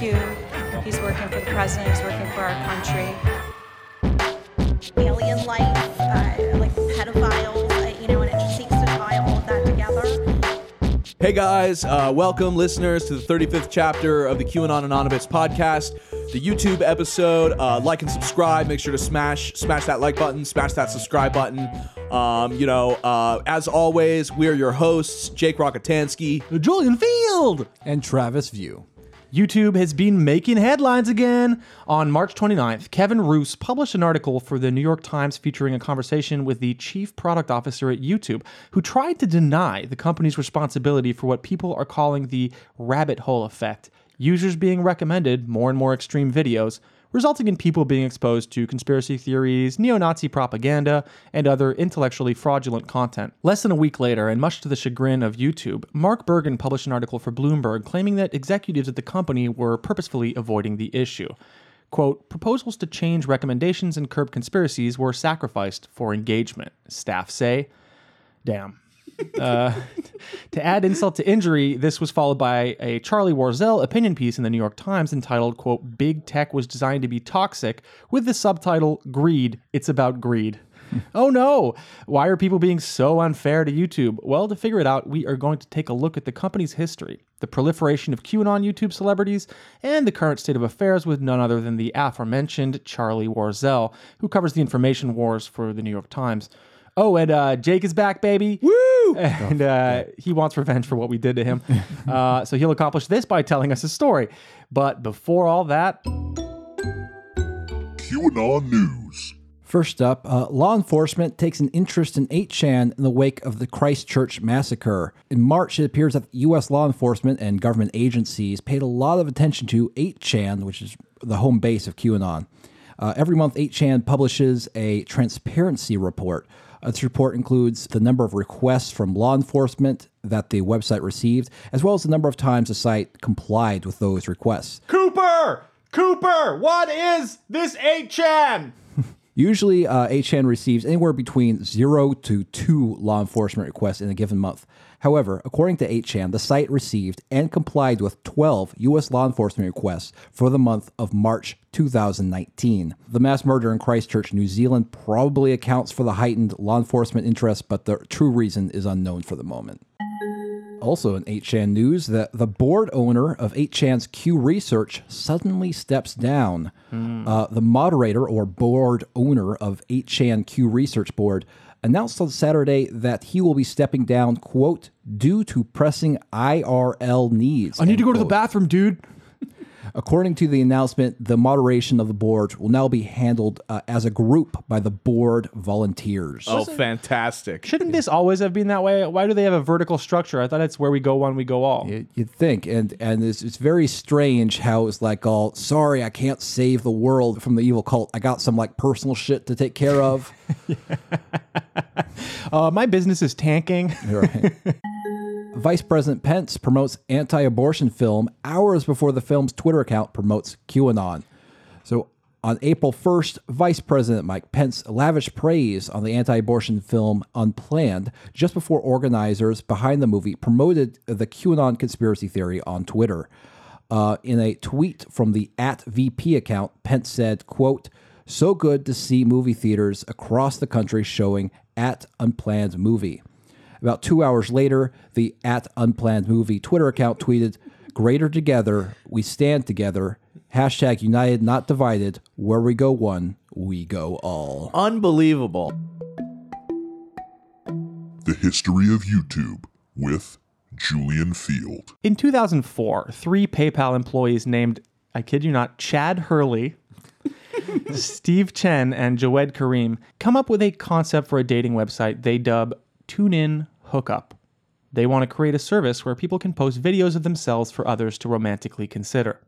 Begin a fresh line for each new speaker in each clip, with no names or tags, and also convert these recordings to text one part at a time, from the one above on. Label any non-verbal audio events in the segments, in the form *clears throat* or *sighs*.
Q. He's working for the president. He's working for our country.
alien life, uh, like pedophiles, uh, you know, and it just seeks to tie all of that together.
Hey guys, uh, welcome listeners to the 35th chapter of the QAnon Anonymous podcast, the YouTube episode. Uh, like and subscribe. Make sure to smash smash that like button, smash that subscribe button. Um, you know, uh, as always, we're your hosts, Jake Rockatansky.
Julian Feeld and Travis View. YouTube has been making headlines again. On March 29th, Kevin Roose published an article for the New York Times featuring a conversation with the chief product officer at YouTube, who tried to deny the company's responsibility for what people are calling the rabbit hole effect users being recommended more and more extreme videos resulting in people being exposed to conspiracy theories, neo Nazi propaganda, and other intellectually fraudulent content. Less than a week later, and much to the chagrin of YouTube, Mark Bergen published an article for Bloomberg claiming that executives at the company were purposefully avoiding the issue. Quote, proposals to change recommendations and curb conspiracies were sacrificed for engagement, staff say. Damn. *laughs* Uh, to add insult to injury, this was followed by a Charlie Warzel opinion piece in the New York Times entitled, quote, Big Tech was designed to be toxic, with the subtitle, Greed, It's About Greed. *laughs* oh no! Why are people being so unfair to YouTube? Well, to figure it out, we are going to take a look at the company's history, the proliferation of QAnon YouTube celebrities, and the current state of affairs with none other than the aforementioned Charlie Warzel, who covers the information wars for the New York Times. Oh, and uh, Jake is back, baby. Woo! And uh, he wants revenge for what we did to him. *laughs* Uh, so he'll accomplish this by telling us his story. But before all that,
QAnon News.
First up, uh, law enforcement takes an interest in 8chan in the wake of the Christchurch massacre. In March, it appears that U.S. law enforcement and government agencies paid a lot of attention to 8chan, which is the home base of QAnon. Uh, every month, 8chan publishes a transparency report. Uh, this report includes the number of requests from law enforcement that the website received, as well as the number of times the site complied with those requests.
Cooper! Cooper! What is this 8chan? *laughs*
Usually, uh, 8chan receives anywhere between zero to two law enforcement requests in a given month. However, according to 8chan, the site received and complied with 12 U.S. law enforcement requests for the month of March 2019. The mass murder in Christchurch, New Zealand probably accounts for the heightened law enforcement interest, but the true reason is unknown for the moment. Also in 8chan news, that the board owner of 8chan's Q Research suddenly steps down. Uh, the moderator or board owner of 8chan Q Research Board announced on Saturday that he will be stepping down, quote, due to pressing IRL needs.
I need to go to the bathroom, dude.
According to the announcement, the moderation of the board will now be handled uh, as a group by the board volunteers.
Oh, fantastic.
Shouldn't this always have been that way? Why do they have a vertical structure? I thought it's where we go one, we go all.
You- You'd think, and and it's, it's very strange how it's like all sorry, I can't save the world from the evil cult. I got some like personal shit to take care of. *laughs*
Uh, my business is tanking.
Right. *laughs* Vice President Pence promotes anti-abortion film hours before the film's Twitter account promotes QAnon. So on April 1st, Vice President Mike Pence lavished praise on the anti-abortion film Unplanned just before organizers behind the movie promoted the QAnon conspiracy theory on Twitter. Uh, in a tweet from the at VP account, Pence said, quote, so good to see movie theaters across the country showing at Unplanned Movie. About two hours later, the at Unplanned Movie Twitter account tweeted, Greater together, we stand together. Hashtag united, not divided. Where we go one, we go all.
Unbelievable.
The History of YouTube with Julian Feeld.
In 2004, three PayPal employees named, I kid you not, Chad Hurley, *laughs* Steve Chen, and Jawed Karim come up with a concept for a dating website they dub TuneIn Hookup. They want to create a service where people can post videos of themselves for others to romantically consider.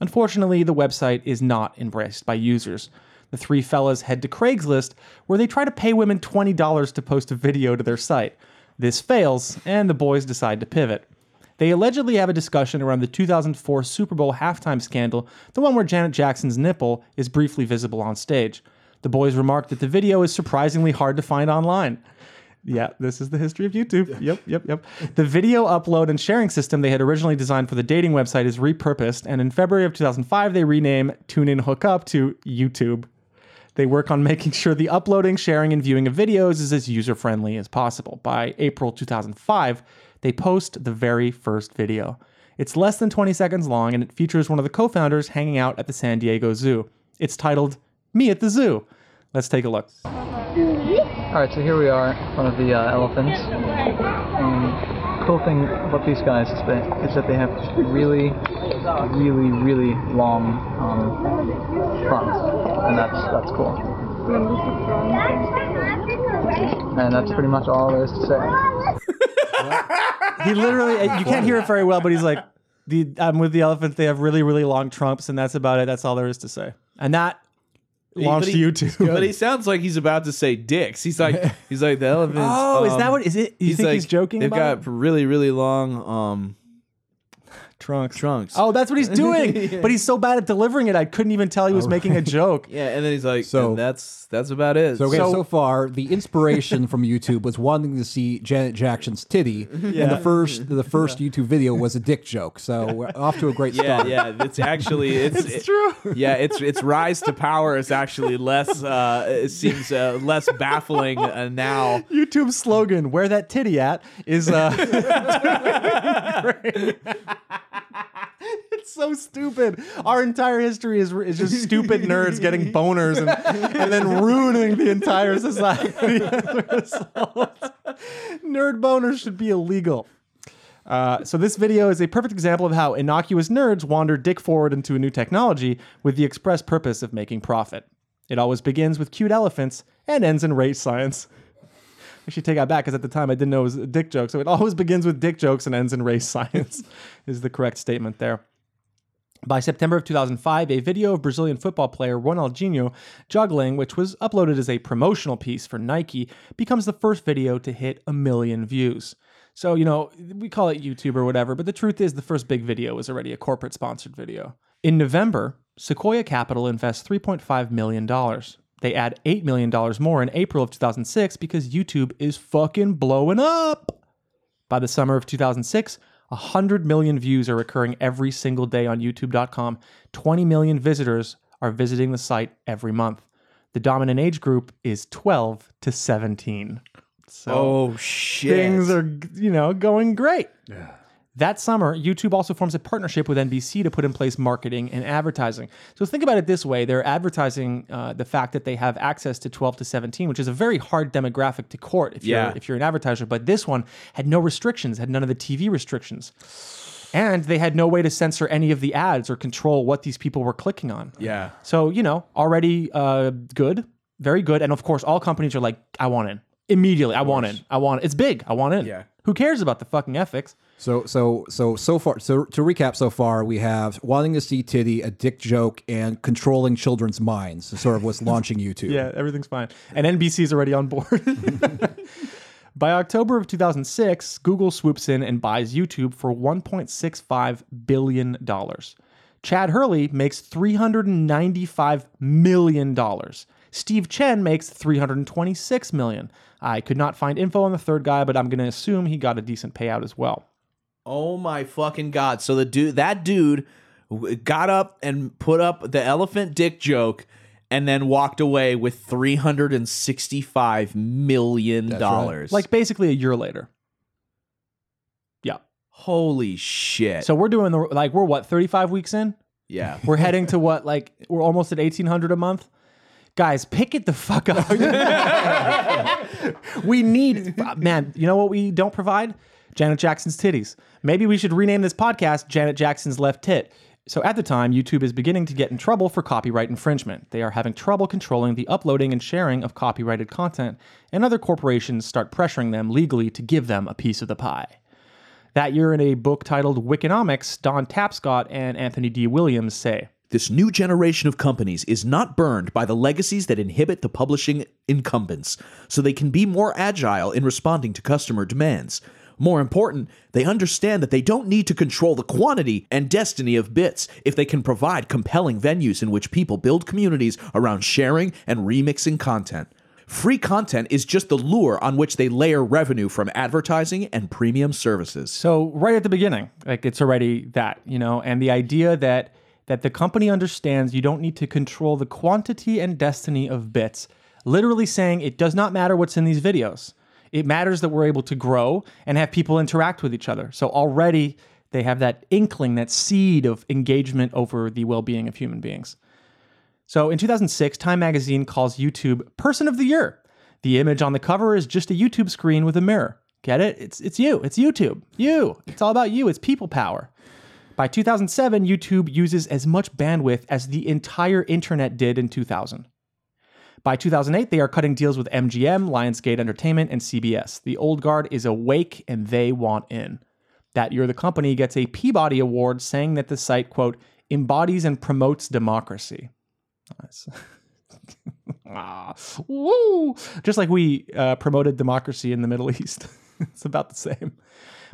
Unfortunately, the website is not embraced by users. The three fellas head to Craigslist, where they try to pay women $20 to post a video to their site. This fails, and the boys decide to pivot. They allegedly have a discussion around the 2004 Super Bowl halftime scandal, the one where Janet Jackson's nipple is briefly visible on stage. The boys remark that the video is surprisingly hard to find online. Yeah, this is the history of YouTube. Yep, yep, yep. The video upload and sharing system they had originally designed for the dating website is repurposed, and in February of 2005, they rename TuneIn Hookup to YouTube. They work on making sure the uploading, sharing, and viewing of videos is as user friendly as possible. By April 2005, they post the very first video. It's less than 20 seconds long, and it features one of the co founders hanging out at the San Diego Zoo. It's titled Me at the Zoo. Let's take a look.
All right, so here we are one of the uh, elephants. And cool thing about these guys is that is that they have really, really, really long um, fronts, and that's that's cool. And that's pretty much all there is to say.
He literally, you can't hear it very well, but he's like, the, I'm with the elephants. They have really, really long trunks, and that's about it. That's all there is to say. And that launched
But he-
YouTube.
But he sounds like he's about to say dicks. He's like *laughs* he's like the elephants.
Oh, is that
um,
what is it? You think
like,
he's joking?
They've
about
got
it?
really really long um
trunks.
trunks.
Oh, that's what he's doing. *laughs*
Yeah.
But he's so bad at delivering it, I couldn't even tell he was making a joke. *laughs*
yeah, and then he's like,
So-
so that's that's about it.
So, okay,
So-
so, far, the inspiration from YouTube was wanting to see Janet Jackson's titty, *laughs* and the first the first YouTube video was a dick joke. So we're off to a great
yeah,
start.
yeah, it's actually it's,
It's true.
Yeah, it's its rise to power is actually less. Uh, it seems uh, less baffling uh, now.
YouTube slogan, where that titty at, is uh *laughs* It's so stupid. Our entire history is, is just stupid nerds getting *laughs* boners and, and then ruining the entire society *laughs* as a result. Nerd boners should be illegal. Uh, so this video is a perfect example of how innocuous nerds wander dick forward into a new technology with the express purpose of making profit. It always begins with cute elephants and ends in race science. Should take that back because at the time I didn't know it was a dick joke. So it always begins with dick jokes and ends in race *laughs* science, is the correct statement there. By September of 2005, a video of Brazilian football player Ronaldinho juggling, which was uploaded as a promotional piece for Nike, becomes the first video to hit a million views. So, you know, we call it YouTube or whatever, but the truth is the first big video was already a corporate sponsored video. In November, Sequoia Capital invests $3.5 million. They add $8 million more in April of 2006 because YouTube is fucking blowing up. By the summer of 2006, 100 million views are occurring every single day on YouTube.com. 20 million visitors are visiting the site every month. The dominant age group is 12 to 17. So
Oh shit!
things are, you know, going great. That summer, YouTube also forms a partnership with NBC to put in place marketing and advertising. So think about it this way: they're advertising uh, the fact that they have access to 12 to 17, which is a very hard demographic to court if
Yeah.
you're if you're an advertiser. But this one had no restrictions, had none of the TV restrictions, and they had no way to censor any of the ads or control what these people were clicking on.
yeah.
So, you know, already uh, good, very good. And of course, all companies are like, I want in. Immediately, I want in. I want it. It's big. I want in.
Yeah.
Who cares about the fucking ethics?
So so so so far so to recap so far we have wanting to see titty, a dick joke, and controlling children's minds. Sort of what's *laughs* launching YouTube.
Yeah, everything's fine. And NBC's already on board. *laughs* By October of 2006, Google swoops in and buys YouTube for $1.65 billion. Chad Hurley makes $395 million. Steve Chen makes 326 million. I could not find info on the third guy, but I'm going to assume he got a decent payout as well.
Oh my fucking god! So the dude, that dude, got up and put up the elephant dick joke, and then walked away with three hundred and sixty-five million dollars.
Like basically a year later. Yeah.
holy shit!
So we're doing the, like, we're what, 35 weeks in?
yeah, *laughs*
We're heading to what, like, we're almost at 1800 a month? Guys, pick it the fuck up. *laughs* *laughs* we need, man, you know what we don't provide? Janet Jackson's titties. Maybe we should rename this podcast Janet Jackson's Left Tit. So at the time, YouTube is beginning to get in trouble for copyright infringement. They are having trouble controlling the uploading and sharing of copyrighted content, and other corporations start pressuring them legally to give them a piece of the pie. That year, in a book titled Wikinomics, Don Tapscott and Anthony D. Williams say,
This new generation of companies is not burned by the legacies that inhibit the publishing incumbents, so they can be more agile in responding to customer demands. More important, they understand that they don't need to control the quantity and destiny of bits if they can provide compelling venues in which people build communities around sharing and remixing content. Free content is just the lure on which they layer revenue from advertising and premium services.
So right at the beginning, like it's already that, you know, and the idea that that the company understands you don't need to control the quantity and destiny of bits, literally saying it does not matter what's in these videos. It matters that we're able to grow and have people interact with each other. So already they have that inkling, that seed of engagement over the well-being of human beings. So in 2006, Time magazine calls YouTube Person of the Year. The image on the cover is just a YouTube screen with a mirror. Get it? It's it's you. It's YouTube. You. It's all about you. It's people power. By 2007, YouTube uses as much bandwidth as the entire internet did in 2000. By 2008, they are cutting deals with MGM, Lionsgate Entertainment, and CBS. The old guard is awake and they want in. That year, the company gets a Peabody Award saying that the site, quote, embodies and promotes democracy. Nice. *laughs* ah, woo! Just like we uh, promoted democracy in the Middle *laughs* East. it's about the same.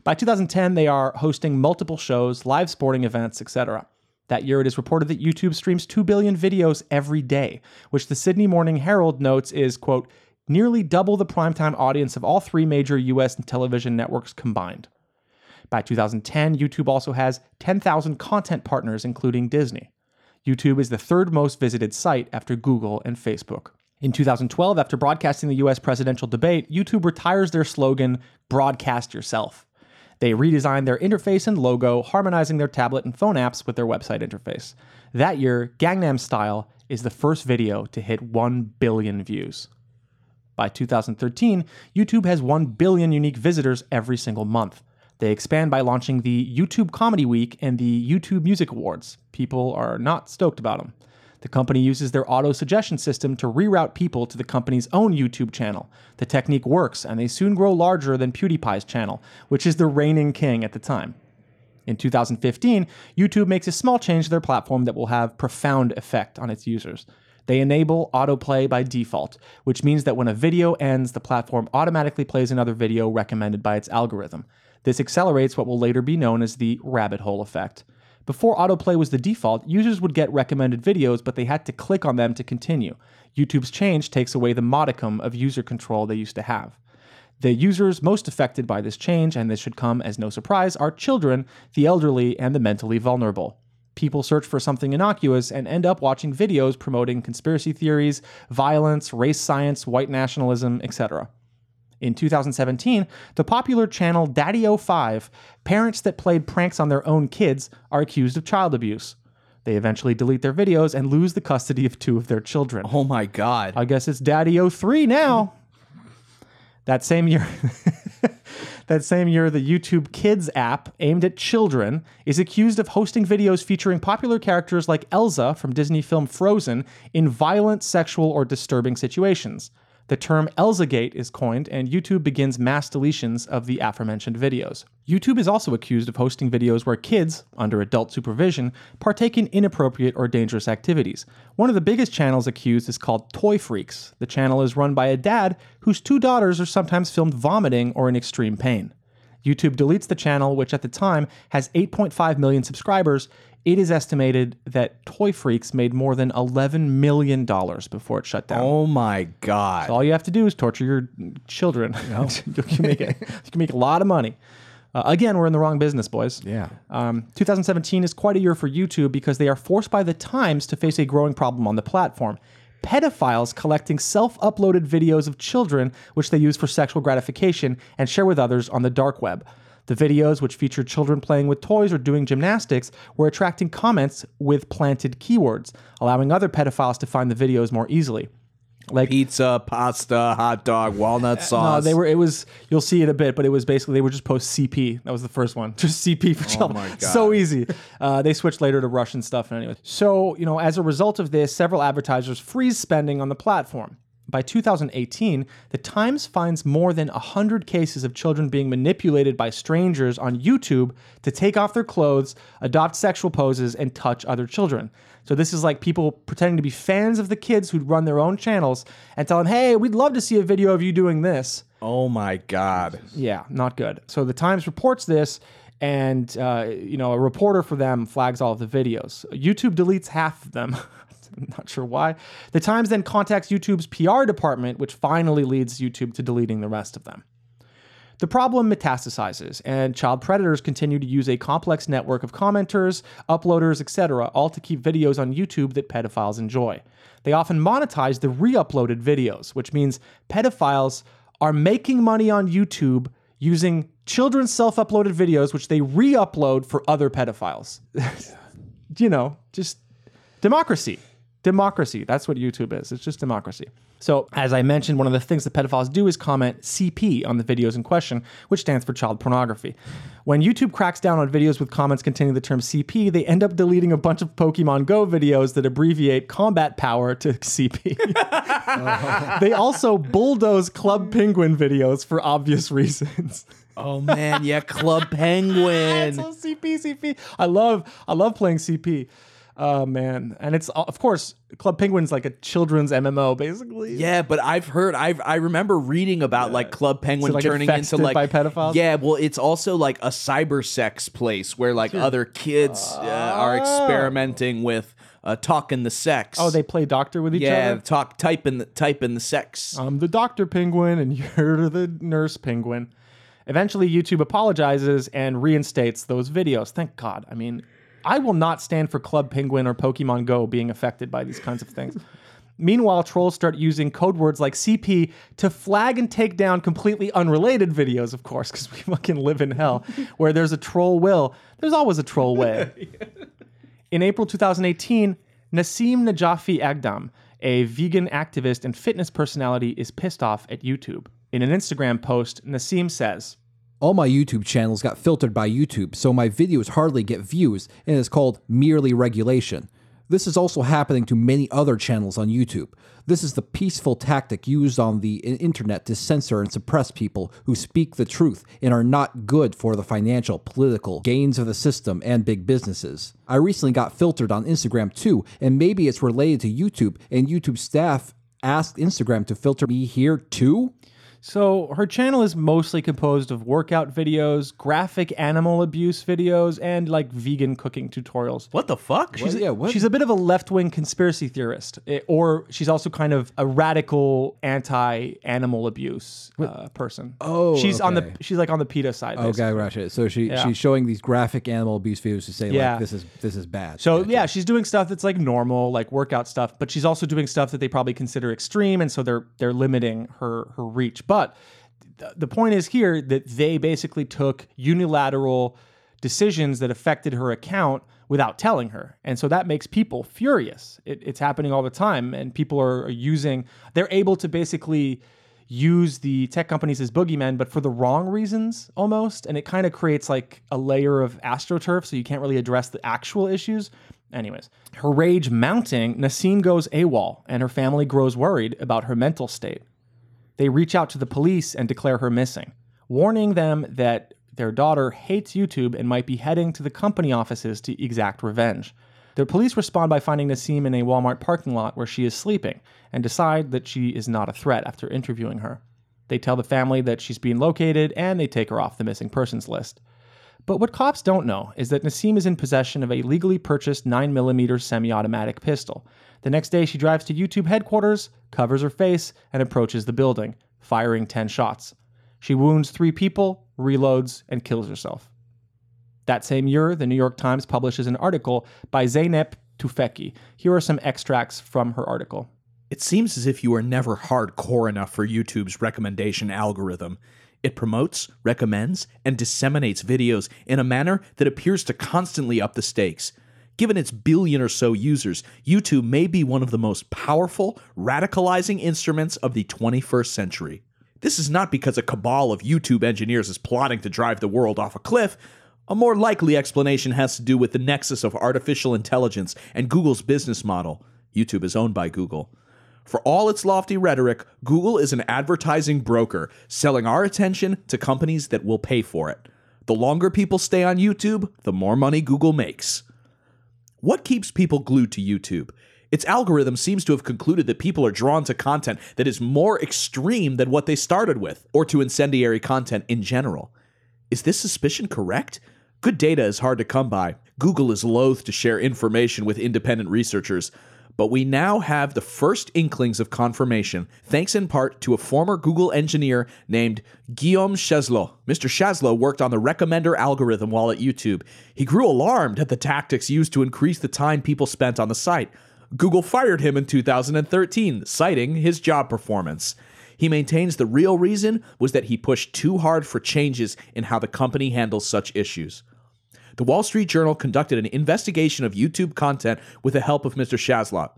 By 2010, they are hosting multiple shows, live sporting events, etc. That year, it is reported that YouTube streams 2 billion videos every day, which the Sydney Morning Herald notes is, quote, nearly double the primetime audience of all three major US television networks combined. By 2010, YouTube also has 10,000 content partners, including Disney. YouTube is the third most visited site after Google and Facebook. In 2012, after broadcasting the US presidential debate, YouTube retires their slogan, Broadcast Yourself. They redesigned their interface and logo, harmonizing their tablet and phone apps with their website interface. That year, Gangnam Style is the first video to hit 1 billion views. By 2013, YouTube has 1 billion unique visitors every single month. They expand by launching the YouTube Comedy Week and the YouTube Music Awards. People are not stoked about them. The company uses their auto suggestion system to reroute people to the company's own YouTube channel. The technique works, and they soon grow larger than PewDiePie's channel, which is the reigning king at the time. In 2015, YouTube makes a small change to their platform that will have profound effect on its users. They enable autoplay by default, which means that when a video ends, the platform automatically plays another video recommended by its algorithm. This accelerates what will later be known as the rabbit hole effect. Before autoplay was the default, users would get recommended videos, but they had to click on them to continue. YouTube's change takes away the modicum of user control they used to have. The users most affected by this change, and this should come as no surprise, are children, the elderly, and the mentally vulnerable. People search for something innocuous and end up watching videos promoting conspiracy theories, violence, race science, white nationalism, etc. In 2017, the popular channel Daddy05, parents that played pranks on their own kids are accused of child abuse. They eventually delete their videos and lose the custody of two of their children.
Oh my God.
I guess it's Daddy03 now. That same year, *laughs* that same year, the YouTube Kids app, aimed at children, is accused of hosting videos featuring popular characters like Elsa from Disney film Frozen in violent, sexual, or disturbing situations. The term Elsagate is coined, and YouTube begins mass deletions of the aforementioned videos. YouTube is also accused of hosting videos where kids, under adult supervision, partake in inappropriate or dangerous activities. One of the biggest channels accused is called Toy Freaks. The channel is run by a dad whose two daughters are sometimes filmed vomiting or in extreme pain. YouTube deletes the channel, which at the time has 8.5 million subscribers. It is estimated that Toy Freaks made more than $11 million before it shut down.
Oh my God.
All you have to do is torture your children. *laughs* you, can make it, you can make a lot of money. Uh, again, we're in the wrong business, boys.
Yeah.
Um, 2017 is quite a year for YouTube because they are forced by the times to face a growing problem on the platform. Pedophiles collecting self uploaded videos of children, which they use for sexual gratification and share with others on the dark web. The videos, which featured children playing with toys or doing gymnastics, were attracting comments with planted keywords, allowing other pedophiles to find the videos more easily. Like
Pizza, pasta, hot dog, walnut sauce.
no, they were. It was. You'll see it a bit, but it was basically they were just post CP. That was the first one. *laughs* Just CP for children.
my *laughs* God.
So easy. Uh, they switched later to Russian stuff. And anyway, so you know, as a result of this, several advertisers freeze spending on the platform. By 2018, the Times finds more than 100 cases of children being manipulated by strangers on YouTube to take off their clothes, adopt sexual poses, and touch other children. So, this is like people pretending to be fans of the kids who'd run their own channels and tell them, hey, we'd love to see a video of you doing this.
oh my God.
Yeah, not good. So the Times reports this, and uh, you know a reporter for them flags all of the videos. YouTube deletes half of them. *laughs* *laughs* Not sure why. The Times then contacts YouTube's PR department, which finally leads YouTube to deleting the rest of them. The problem metastasizes, and child predators continue to use a complex network of commenters, uploaders, etc., all to keep videos on YouTube that pedophiles enjoy. They often monetize the re uploaded videos, which means pedophiles are making money on YouTube using children's self uploaded videos, which they re upload for other pedophiles. *laughs* you know, just democracy. Democracy. That's what YouTube is. It's just democracy. So, as I mentioned, one of the things that pedophiles do is comment CP on the videos in question, which stands for child pornography. When YouTube cracks down on videos with comments containing the term CP, they end up deleting a bunch of Pokemon Go videos that abbreviate combat power to *laughs* CP. *laughs* they also bulldoze Club Penguin videos for obvious reasons. *laughs*
Oh man, yeah, Club Penguin.
so CP, CP. I love, I love playing CP. Oh man, and it's of course Club Penguin's like a children's MMO basically.
Yeah, but I've heard I I remember reading about like Club Penguin
like,
turning into like
by pedophiles?
Yeah, well, it's also like a cyber sex place where like other kids uh, are experimenting with uh, talking the sex.
Oh, they play doctor with each
yeah
other.
Yeah, talk typing the typing the sex.
I'm the doctor penguin, and *laughs* you're the nurse penguin. Eventually, YouTube apologizes and reinstates those videos. Thank God. I mean, I will not stand for Club Penguin or Pokemon Go being affected by these kinds of things. Meanwhile, trolls start using code words like CP to flag and take down completely unrelated videos, of course, because we *laughs* fucking live in hell. Where there's a troll will, there's always a troll way. *laughs* In April 2018, Nassim Najafi Aghdam, a vegan activist and fitness personality, is pissed off at YouTube. In an Instagram post, Nassim says,
All my YouTube channels got filtered by YouTube, so my videos hardly get views, and it's called merely regulation. This is also happening to many other channels on YouTube. This is the peaceful tactic used on the internet to censor and suppress people who speak the truth and are not good for the financial, political gains of the system and big businesses. I recently got filtered on Instagram too, and maybe it's related to YouTube, and YouTube staff asked Instagram to filter me here too?
So her channel is mostly composed of workout videos, graphic animal abuse videos, and like vegan cooking tutorials.
what the fuck?
Well, yeah, what?
She's a bit of a left-wing conspiracy theorist, eh, or she's also kind of a radical anti-animal abuse uh, person.
Oh,
she's on the
okay.
she's like on the PETA side.
Okay,
basically.
gotcha. So she
Yeah.
she's showing these graphic animal abuse videos to say
Yeah.
like this is this is bad.
So
Gotcha.
yeah, she's doing stuff that's like normal, like workout stuff, but she's also doing stuff that they probably consider extreme, and so they're they're limiting her her reach. But th- the point is here that they basically took unilateral decisions that affected her account without telling her, and so that makes people furious. It, it's happening all the time, and people are, are using. They're able to basically use the tech companies as boogeymen, but for the wrong reasons almost. And it kind of creates like a layer of astroturf, so you can't really address the actual issues. Anyways, her rage mounting, Nassim goes AWOL, and her family grows worried about her mental state. They reach out to the police and declare her missing, warning them that their daughter hates YouTube and might be heading to the company offices to exact revenge. The police respond by finding Nassim in a Walmart parking lot where she is sleeping and decide that she is not a threat after interviewing her. They tell the family that she's being located and they take her off the missing persons list. But what cops don't know is that Nassim is in possession of a legally purchased 9mm semi automatic pistol. The next day, she drives to YouTube headquarters, covers her face, and approaches the building, firing 10 shots. She wounds three people, reloads, and kills herself. That same year, the New York Times publishes an article by Zeynep Tufekci. Here are some extracts from her article.
It seems as if you are never hardcore enough for YouTube's recommendation algorithm. It promotes, recommends, and disseminates videos in a manner that appears to constantly up the stakes. Given its billion or so users, YouTube may be one of the most powerful, radicalizing instruments of the 21st century. This is not because a cabal of YouTube engineers is plotting to drive the world off a cliff. A more likely explanation has to do with the nexus of artificial intelligence and Google's business model. YouTube is owned by Google. For all its lofty rhetoric, Google is an advertising broker selling our attention to companies that will pay for it. The longer people stay on YouTube, the more money Google makes. What keeps people glued to YouTube? Its algorithm seems to have concluded that people are drawn to content that is more extreme than what they started with, or to incendiary content in general. Is this suspicion correct? Good data is hard to come by. Google is loath to share information with independent researchers. But we now have the first inklings of confirmation, thanks in part to a former Google engineer named Guillaume Chaslot. Mr. Chaslot worked on the recommender algorithm while at YouTube. He grew alarmed at the tactics used to increase the time people spent on the site. Google fired him in 2013, citing his job performance. He maintains the real reason was that he pushed too hard for changes in how the company handles such issues. The Wall Street Journal conducted an investigation of YouTube content with the help of Mr. Chaslot.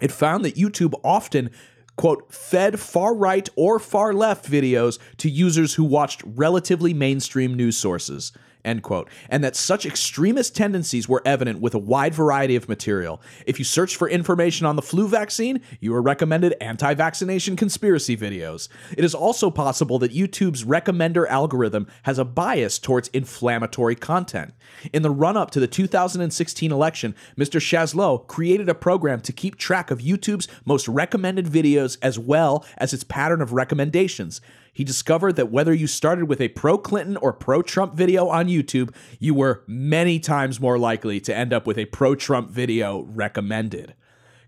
It found that YouTube often, quote, fed far right or far left videos to users who watched relatively mainstream news sources, end quote, and that such extremist tendencies were evident with a wide variety of material. If you search for information on the flu vaccine, you are recommended anti vaccination conspiracy videos. It is also possible that YouTube's recommender algorithm has a bias towards inflammatory content. In the run up to the 2016 election, Mr. Chaslot created a program to keep track of YouTube's most recommended videos as well as its pattern of recommendations. He discovered that whether you started with a pro Clinton or pro Trump video on YouTube, you were many times more likely to end up with a pro Trump video recommended.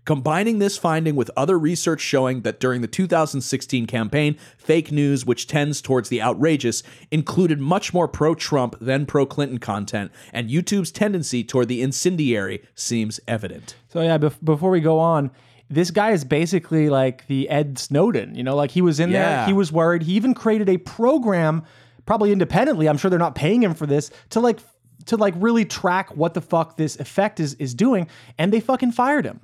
Combining this finding with other research showing that during the 2016 campaign, fake news, which tends towards the outrageous, included much more pro Trump than pro Clinton content, and YouTube's tendency toward the incendiary seems evident.
So yeah, bef- before we go on, this guy is basically like the Ed Snowden. You know, like he was in
Yeah.
there, he was worried. He even created a program, probably independently. I'm sure they're not paying him for this to like to like really track what the fuck this effect is is doing, and they fucking fired him.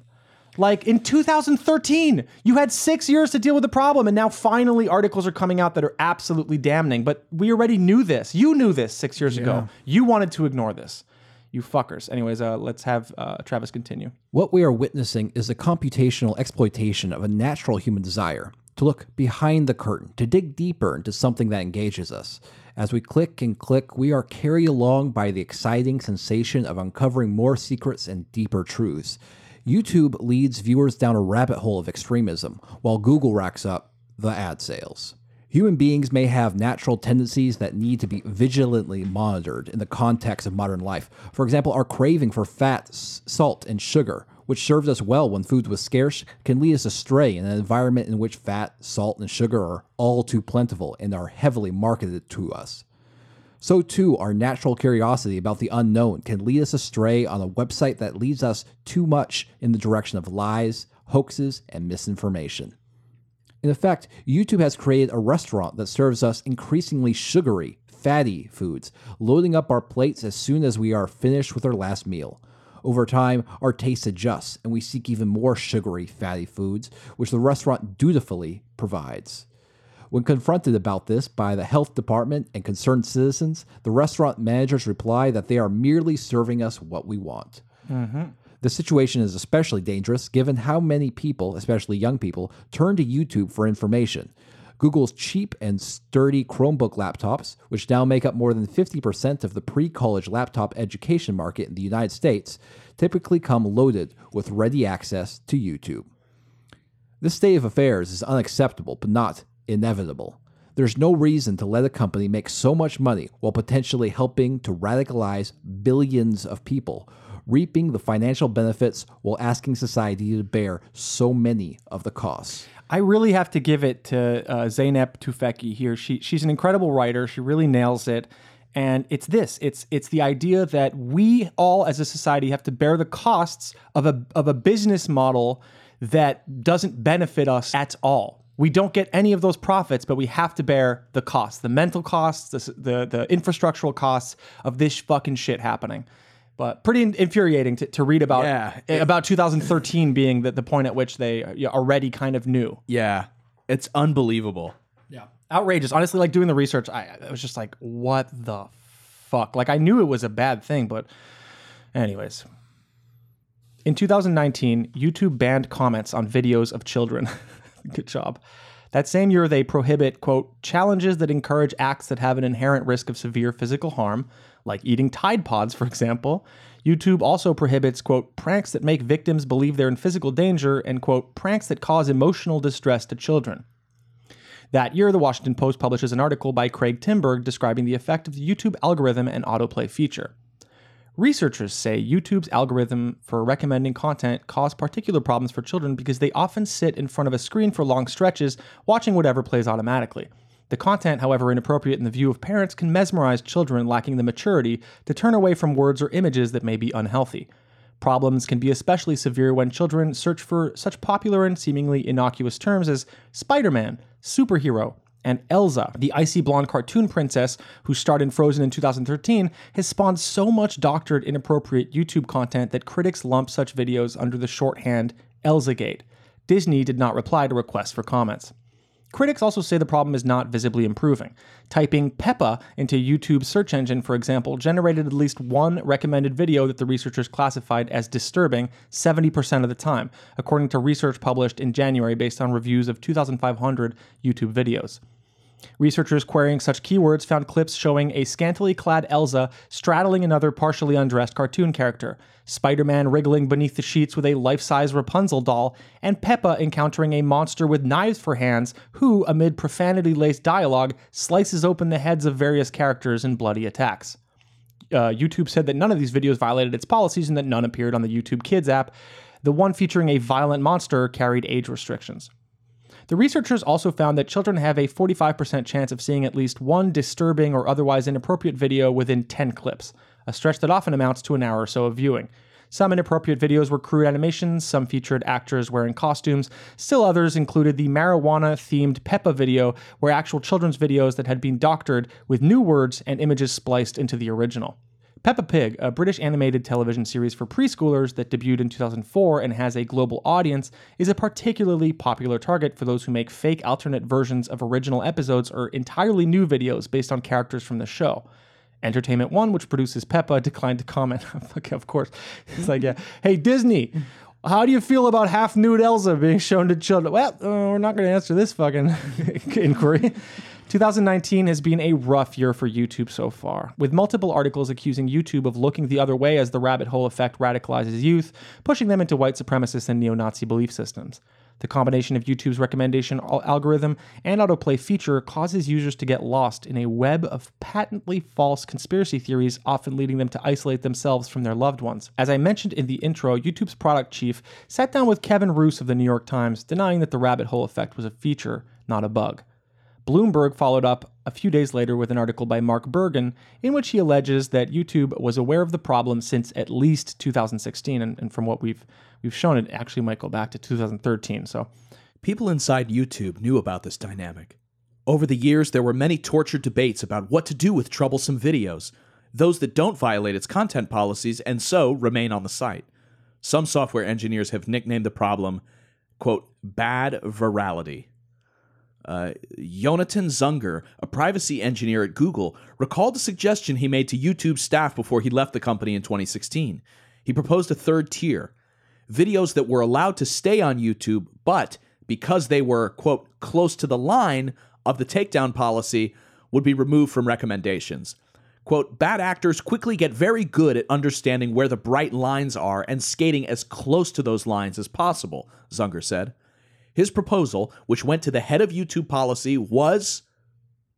Like in 2013, you had six years to deal with the problem, and now finally articles are coming out that are absolutely damning. But we already knew this. You knew this six years ago. You wanted to ignore this. You fuckers. Anyways, uh, let's have uh, Travis continue.
What we are witnessing is the computational exploitation of a natural human desire to look behind the curtain, to dig deeper into something that engages us. As we click and click, we are carried along by the exciting sensation of uncovering more secrets and deeper truths. YouTube leads viewers down a rabbit hole of extremism, while Google racks up the ad sales. Human beings may have natural tendencies that need to be vigilantly monitored in the context of modern life. For example, our craving for fat, salt, and sugar, which served us well when food was scarce, can lead us astray in an environment in which fat, salt, and sugar are all too plentiful and are heavily marketed to us. So, too, our natural curiosity about the unknown can lead us astray on a website that leads us too much in the direction of lies, hoaxes, and misinformation. In effect, YouTube has created a restaurant that serves us increasingly sugary, fatty foods, loading up our plates as soon as we are finished with our last meal. Over time, our taste adjusts and we seek even more sugary, fatty foods, which the restaurant dutifully provides. When confronted about this by the health department and concerned citizens, the restaurant managers reply that they are merely serving us what we want. Mm-hmm. The situation is especially dangerous given how many people, especially young people, turn to YouTube for information. Google's cheap and sturdy Chromebook laptops, which now make up more than 50% of the pre college laptop education market in the United States, typically come loaded with ready access to YouTube. This state of affairs is unacceptable, but not inevitable. There's no reason to let a company make so much money while potentially helping to radicalize billions of people, reaping the financial benefits while asking society to bear so many of the costs.
I really have to give it to uh, Zeynep Tufekci here. She she's an incredible writer. She really nails it. And it's this. It's it's the idea that we all as a society have to bear the costs of a of a business model that doesn't benefit us at all. We don't get any of those profits, but we have to bear the costs, the mental costs, the the, the infrastructural costs of this fucking shit happening. But pretty infuriating to, to read about
Yeah.
about 2013 being the, the point at which they uh, already kind of knew
Yeah, it's unbelievable.
Yeah, outrageous. Honestly, like doing the research, I, I was just like, what the fuck? Like I knew it was a bad thing, but anyways. In 2019, YouTube banned comments on videos of children. *laughs* Good job. That same year, they prohibit, quote, challenges that encourage acts that have an inherent risk of severe physical harm, like eating Tide Pods, for example. YouTube also prohibits, quote, pranks that make victims believe they're in physical danger, and, quote, pranks that cause emotional distress to children. That year, the Washington Post publishes an article by Craig Timberg describing the effect of the YouTube algorithm and autoplay feature. Researchers say YouTube's algorithm for recommending content cause particular problems for children because they often sit in front of a screen for long stretches, watching whatever plays automatically. The content, however inappropriate in the view of parents, can mesmerize children lacking the maturity to turn away from words or images that may be unhealthy. Problems can be especially severe when children search for such popular and seemingly innocuous terms as Spider Man, superhero, and Elsa, the icy blonde cartoon princess who starred in Frozen in 2013, has spawned so much doctored, inappropriate YouTube content that critics lump such videos under the shorthand Elsagate. Disney did not reply to requests for comments. Critics also say the problem is not visibly improving. Typing Peppa into YouTube's search engine, for example, generated at least one recommended video that the researchers classified as disturbing 70% of the time, according to research published in January based on reviews of 2,500 YouTube videos. Researchers querying such keywords found clips showing a scantily clad Elsa straddling another partially undressed cartoon character, Spider Man wriggling beneath the sheets with a life size Rapunzel doll, and Peppa encountering a monster with knives for hands who, amid profanity laced dialogue, slices open the heads of various characters in bloody attacks. Uh, YouTube said that none of these videos violated its policies and that none appeared on the YouTube Kids app. The one featuring a violent monster carried age restrictions. The researchers also found that children have a 45% chance of seeing at least one disturbing or otherwise inappropriate video within 10 clips, a stretch that often amounts to an hour or so of viewing. Some inappropriate videos were crude animations, some featured actors wearing costumes, still others included the marijuana themed Peppa video, where actual children's videos that had been doctored with new words and images spliced into the original. Peppa Pig, a British animated television series for preschoolers that debuted in 2004 and has a global audience, is a particularly popular target for those who make fake alternate versions of original episodes or entirely new videos based on characters from the show. Entertainment One, which produces Peppa, *laughs* declined to comment. *laughs* okay, of course. It's like, yeah. Hey, Disney, how do you feel about half nude Elsa being shown to children? Well, uh, we're not going to answer this fucking *laughs* inquiry. 2019 has been a rough year for YouTube so far, with multiple articles accusing YouTube of looking the other way as the rabbit hole effect radicalizes youth, pushing them into white supremacist and neo Nazi belief systems. The combination of YouTube's recommendation algorithm and autoplay feature causes users to get lost in a web of patently false conspiracy theories, often leading them to isolate themselves from their loved ones. As I mentioned in the intro, YouTube's product chief sat down with Kevin Roose of the New York Times, denying that the rabbit hole effect was a feature, not a bug. Bloomberg followed up a few days later with an article by Mark Bergen in which he alleges that YouTube was aware of the problem since at least 2016, and, and from what we've we've shown, it actually might go back to 2013. So,
People inside YouTube knew about this dynamic. Over the years, there were many tortured debates about what to do with troublesome videos, those that don't violate its content policies and so remain on the site. Some software engineers have nicknamed the problem, quote, bad virality. Uh, Jonathan Zunger, a privacy engineer at Google, recalled a suggestion he made to YouTube staff before he left the company in 2016. He proposed a third tier videos that were allowed to stay on YouTube, but because they were, quote, close to the line of the takedown policy, would be removed from recommendations. Quote, bad actors quickly get very good at understanding where the bright lines are and skating as close to those lines as possible, Zunger said. His proposal, which went to the head of YouTube policy, was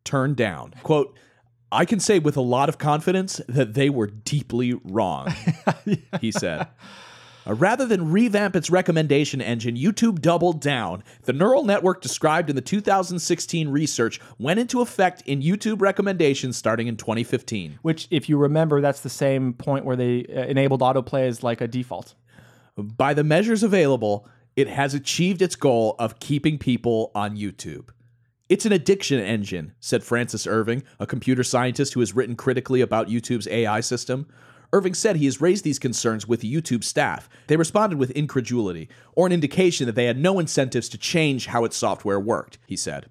turned down. Quote, I can say with a lot of confidence that they were deeply wrong, *laughs* he said. Uh, rather than revamp its recommendation engine, YouTube doubled down. The neural network described in the 2016 research went into effect in YouTube recommendations starting in 2015.
which, if you remember, that's the same point where they uh, enabled autoplay as like a default.
By the measures available, it has achieved its goal of keeping people on YouTube. It's an addiction engine, said Francis Irving, a computer scientist who has written critically about YouTube's AI system. Irving said he has raised these concerns with YouTube staff. They responded with incredulity, or an indication that they had no incentives to change how its software worked, he said.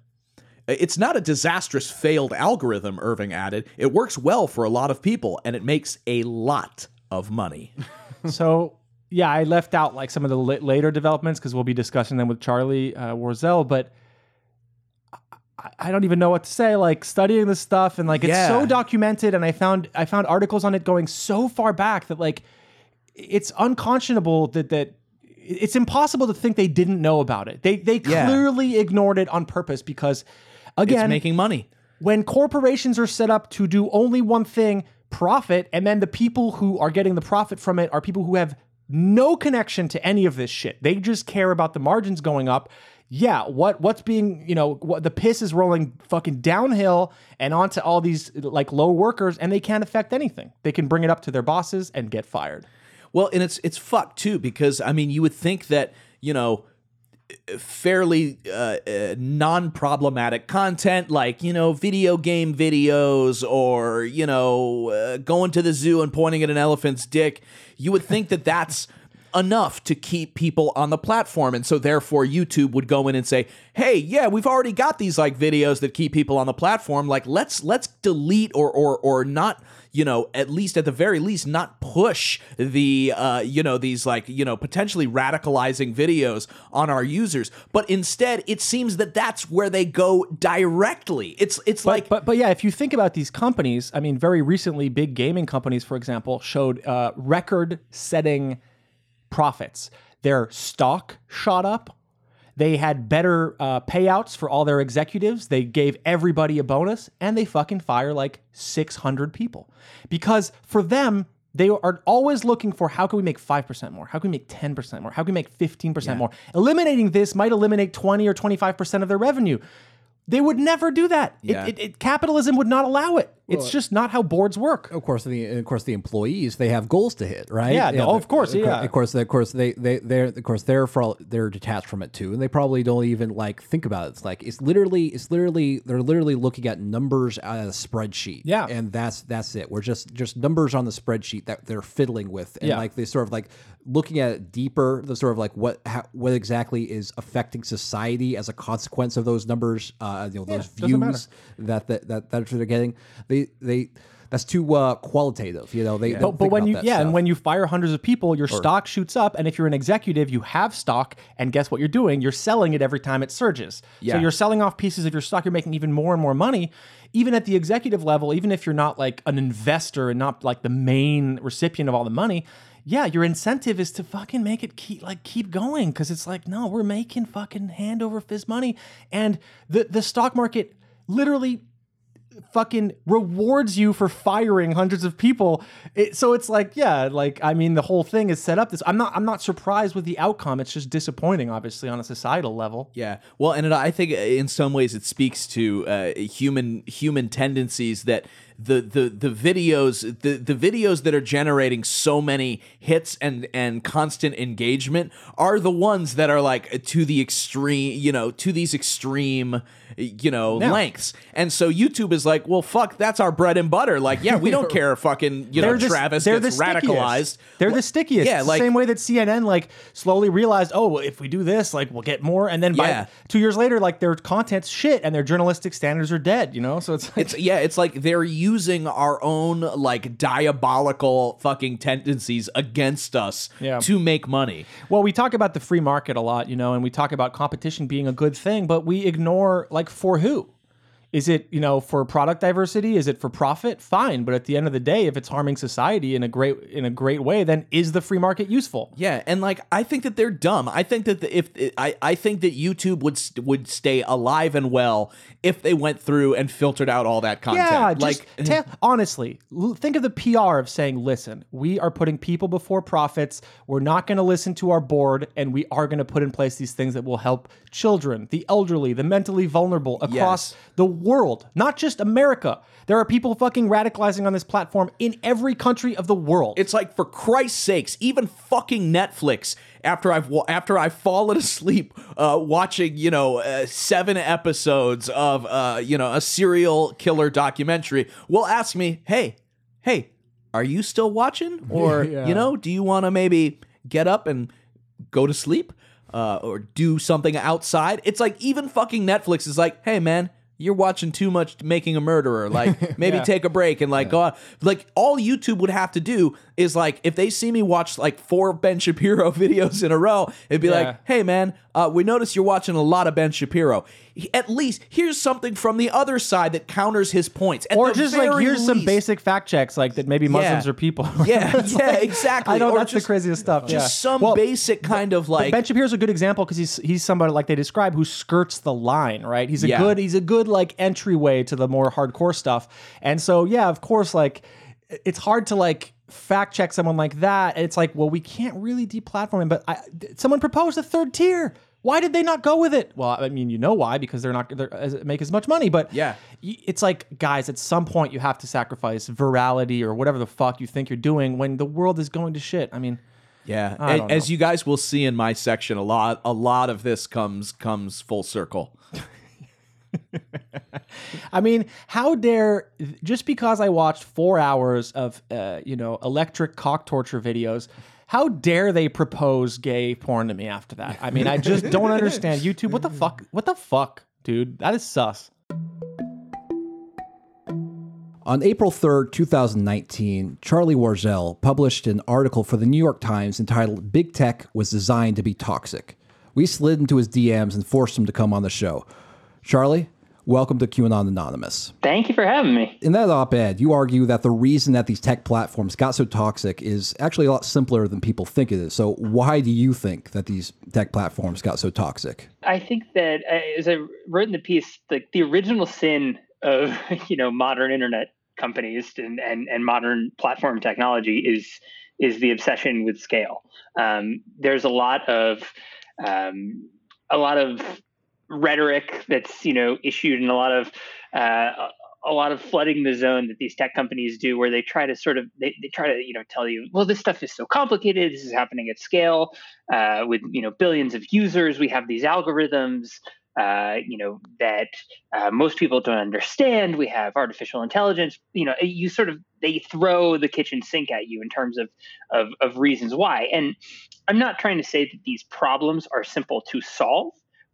It's not a disastrous failed algorithm, Irving added. It works well for a lot of people, and it makes a lot of money. *laughs*
so yeah, I left out like some of the la- later developments because we'll be discussing them with Charlie uh, Warzel, but. I- I don't even know what to say. Like studying this stuff and like it's so documented, and I found I found articles on it going so far back that like it's unconscionable that that it's impossible to think they didn't know about it. They they
Yeah.
clearly ignored it on purpose because again,
It's
again,
making money.
when corporations are set up to do only one thing, profit, and then the people who are getting the profit from it are people who have no connection to any of this shit. They just care about the margins going up. Yeah, what what's being, you know, what the piss is rolling fucking downhill and onto all these like low workers and they can't affect anything. They can bring it up to their bosses and get fired.
Well, and it's it's fucked too because I mean you would think that you know fairly uh, uh, non-problematic content like you know video game videos or you know uh, going to the zoo and pointing at an elephant's dick you would think that that's enough to keep people on the platform. And so therefore YouTube would go in and say hey yeah we've already got these like videos that keep people on the platform. Like let's let's delete or or or not you know, at least at the very least, not push the, uh, you know, these like, you know, potentially radicalizing videos on our users. But instead, it seems that that's where they go directly. It's it's
But,
like
but but yeah, if you think about these companies, I mean, very recently, big gaming companies, for example, showed uh, record-setting profits. Their stock shot up. They had better uh, payouts for all their executives. They gave everybody a bonus, and they fucking fire like 600 people because for them. They are always looking for how can we make 5% more? How can we make 10% more? How can we make 15% more? Eliminating this might eliminate 20 or 25% of their revenue. They would never do that. It-
Yeah.
it, it, capitalism would not allow it. It's just not how boards work.
Of course, the of course the employees they have goals to hit, right?
Yeah, no, of course, yeah.
Of course, of course they they they're of course they're for, they're detached from it too, and they probably don't even like think about it. It's like it's literally it's literally they're literally looking at numbers on a spreadsheet.
Yeah.
and that's that's it. We're just just numbers on the spreadsheet that they're fiddling with, and
Yeah.
like they sort of like looking at it deeper. The sort of like what how, what exactly is affecting society as a consequence of those numbers. Uh, you know those views that that that that they're getting. They they that's too uh, qualitative. You know, they.
But, but when you
that
yeah, and when you fire hundreds of people, your stock shoots up, and if you're an executive, you have stock, and guess what you're doing? You're selling it every time it surges.
Yeah.
So you're selling off pieces of your stock. You're making even more and more money, even at the executive level. Even if you're not like an investor and not like the main recipient of all the money. Yeah, your incentive is to fucking make it keep like keep going because it's like no, we're making fucking hand over fist money, and the the stock market literally fucking rewards you for firing hundreds of people. It, so it's like, yeah, like I mean, the whole thing is set up. This I'm not I'm not surprised with the outcome. It's just disappointing, obviously, on a societal level.
Yeah. Well, and it, I think in some ways it speaks to uh, human human tendencies that the the the videos the the videos that are generating so many hits and and constant engagement are the ones that are like to the extreme, you know, to these extreme you know lengths. And so YouTube is like, well, fuck, that's our bread and butter. Like, yeah, we don't *laughs* care if fucking you know
the-
Travis
they're
gets
the
radicalized.
They're
Well,
the stickiest.
Yeah, like
same way that CNN like slowly realized, oh, well, if we do this, like we'll get more, and then by
Yeah.
two years later, like their content's shit and their journalistic standards are dead. You know, so it's like,
It's yeah, it's like they're using our own like diabolical fucking tendencies against us
Yeah.
to make money.
Well, we talk about the free market a lot, you know, and we talk about competition being a good thing, but we ignore like for who? Is it, you know, for product diversity? Is it for profit? Fine, but at the end of the day, if it's harming society in a great in a great way, then is the free market useful?
Yeah, and like I think that they're dumb. I think that the, if I I think that YouTube would would stay alive and well if they went through and filtered out all that content.
Yeah,
like
ta- honestly, think of the PR of saying, "Listen, we are putting people before profits. We're not going to listen to our board, and we are going to put in place these things that will help children, the elderly, the mentally vulnerable across
Yes.
the world, not just America. There are people fucking radicalizing on this platform in every country of the world.
It's like for Christ's sakes, even fucking Netflix. After I've after I've fallen *laughs* asleep uh, watching, you know, uh, seven episodes of, uh, you know, a serial killer documentary, will ask me, "Hey, hey, are you still watching? *laughs* Or you know, do you want to maybe get up and go to sleep, uh, or do something outside?" It's like even fucking Netflix is like, "Hey, man." You're watching too much Making a Murderer. Like, *laughs* maybe
Yeah.
take a break and like go on. Like, all YouTube would have to do is like, if they see me watch like four Ben Shapiro *laughs* videos in a row, it'd be
Yeah.
like, hey man, uh, we notice you're watching a lot of Ben Shapiro. He- At least here's something from the other side that counters his points. At
or just like here's some basic fact checks, like that maybe Muslims
Yeah.
are people.
Yeah, *laughs* yeah,
like-
exactly.
I know
Or
that's
just-
the craziest stuff.
Just
yeah.
some
Well,
basic kind of
But
like.
Ben Shapiro's a good example because he's he's somebody like they describe who skirts the line, right? He's a
Yeah.
good he's a good like entryway to the more hardcore stuff. And so yeah, of course, like it's hard to like fact check someone like that. It's like, well, we can't really deplatform him, but I, someone proposed a third tier. Why did they not go with it? Well, I mean, you know why? Because they're not going to make as much money. But
Yeah.
y- it's like, guys, at some point you have to sacrifice virality or whatever the fuck you think you're doing when the world is going to shit. I mean,
Yeah,
I
as you guys will see in my section, a lot, a lot of this comes comes full circle. *laughs*
I mean, how dare just because I watched four hours of uh, you know electric cock torture videos, how dare they propose gay porn to me after that? I mean, I just don't *laughs* understand YouTube. What the fuck? What the fuck, dude? That is sus.
On April 3rd, 2019, Charlie Warzel published an article for the New York Times entitled Big Tech Was Designed to Be Toxic. We slid into his DMs and forced him to come on the show. Charlie, welcome to QAnon Anonymous.
Thank you for having me.
In that op ed, you argue that the reason that these tech platforms got so toxic is actually a lot simpler than people think it is. So, why do you think that these tech platforms got so toxic?
I think that uh, as I wrote in the piece, like the original sin of *laughs* you know modern internet companies and and, and modern platform technology is is the obsession with scale. Um, there's a lot of um, a lot of rhetoric that's you know issued and a lot of uh, a lot of flooding the zone that these tech companies do where they try to sort of they, they try to you know tell you well this stuff is so complicated. This is happening at scale uh, with you know billions of users. We have these algorithms uh, you know that uh, most people don't understand. We have artificial intelligence. You know you sort of they throw the kitchen sink at you in terms of of, of reasons why. And i'm not trying to say that these problems are simple to solve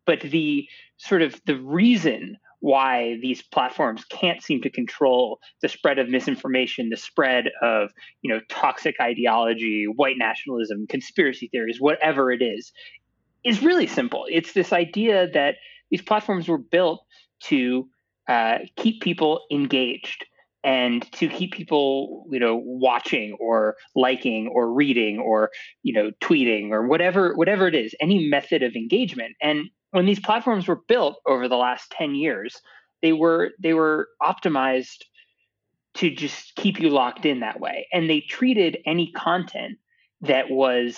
but the sort of the reason why these platforms can't seem to control the spread of misinformation, the spread of you know toxic ideology, white nationalism, conspiracy theories, whatever it is, is really simple. It's this idea that these platforms were built to uh, keep people engaged and to keep people you know watching or liking or reading or you know tweeting or whatever whatever it is any method of engagement and when these platforms were built over the last 10 years they were they were optimized to just keep you locked in that way. And they treated any content that was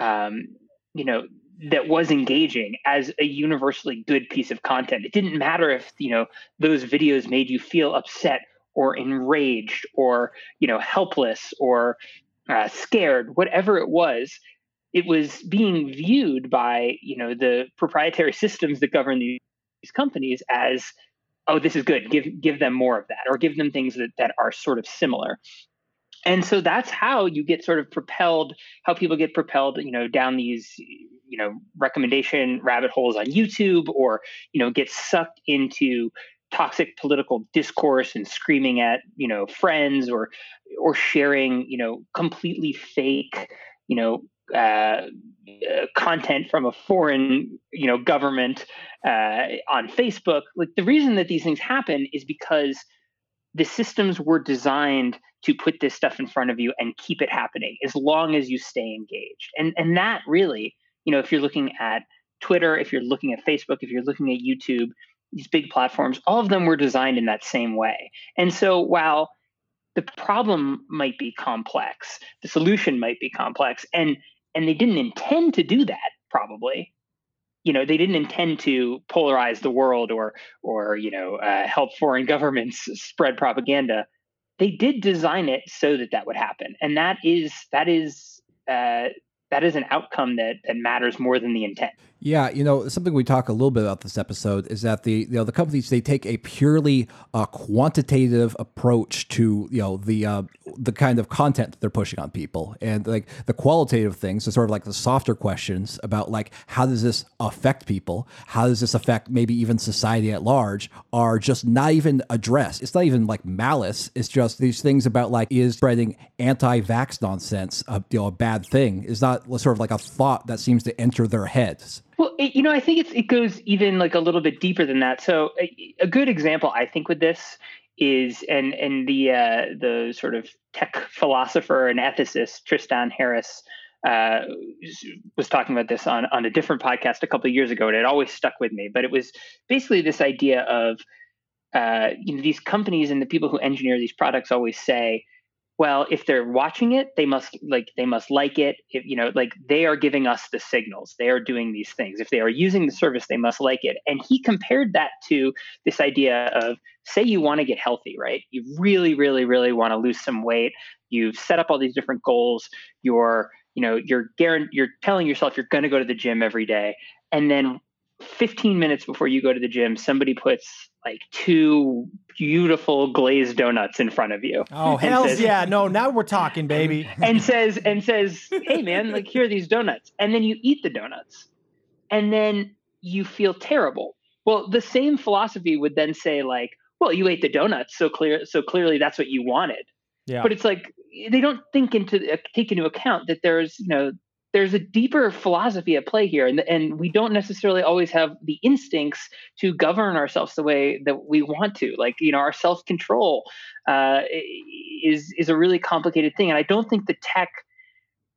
um, you know that was engaging as a universally good piece of content. It didn't matter if you know those videos made you feel upset or enraged or you know helpless or uh, scared whatever it was it was being viewed by you know the proprietary systems that govern these, companies as oh this is good give give them more of that or give them things that, that are sort of similar. And so that's how you get sort of propelled how people get propelled you know down these you know recommendation rabbit holes on youtube or you know get sucked into toxic political discourse and screaming at you know friends or or sharing you know completely fake you know uh, uh, content from a foreign you know government uh, on Facebook. Like the reason that these things happen is because the systems were designed to put this stuff in front of you and keep it happening as long as you stay engaged. And and that really, you know, if you're looking at Twitter, if you're looking at Facebook, if you're looking at YouTube, these big platforms, all of them were designed in that same way. And so while the problem might be complex, the solution might be complex, and and they didn't intend to do that probably. You know they didn't intend to polarize the world or or you know uh, help foreign *laughs* governments spread propaganda. They did design it so that that would happen. And that is that is uh, that is an outcome that that matters more than the intent
Yeah, you know, something we talk a little bit about this episode is that the you know the companies they take a purely uh, quantitative approach to you know the uh, the kind of content that they're pushing on people, and like the qualitative things, are sort of like the softer questions about like how does this affect people, how does this affect maybe even society at large, are just not even addressed. It's not even like malice. It's just these things about like is spreading anti-vax nonsense a you know a bad thing? Is not sort of like a thought that seems to enter their heads.
Well, you know, I think it's, it goes even like a little bit deeper than that. So a, a good example, I think, with this is and and the uh, the sort of tech philosopher and ethicist Tristan Harris uh, was talking about this on on a different podcast a couple of years ago, and it always stuck with me. But it was basically this idea of uh, you know these companies and the people who engineer these products always say well if they're watching it they must like they must like it. If you know like they are giving us the signals. They are doing these things. If they are using the service they must like it. And he compared that to this idea of say you want to get healthy right? You really really really want to lose some weight. You've set up all these different goals. You're you know you're you're telling yourself you're going to go to the gym every day. And then 15 minutes before you go to the gym somebody puts like two beautiful glazed donuts in front of you
Oh, hells
says-
yeah. No, now we're talking, baby. *laughs*
and says and says hey man like here are these donuts and then you eat the donuts and then you feel terrible well the same philosophy would then say like well you ate the donuts so clear so clearly that's what you wanted
Yeah.
but it's like they don't think into take into account that there's you know there's a deeper philosophy at play here and and we don't necessarily always have the instincts to govern ourselves the way that we want to. Like you know our self-control uh, is is a really complicated thing and i don't think the tech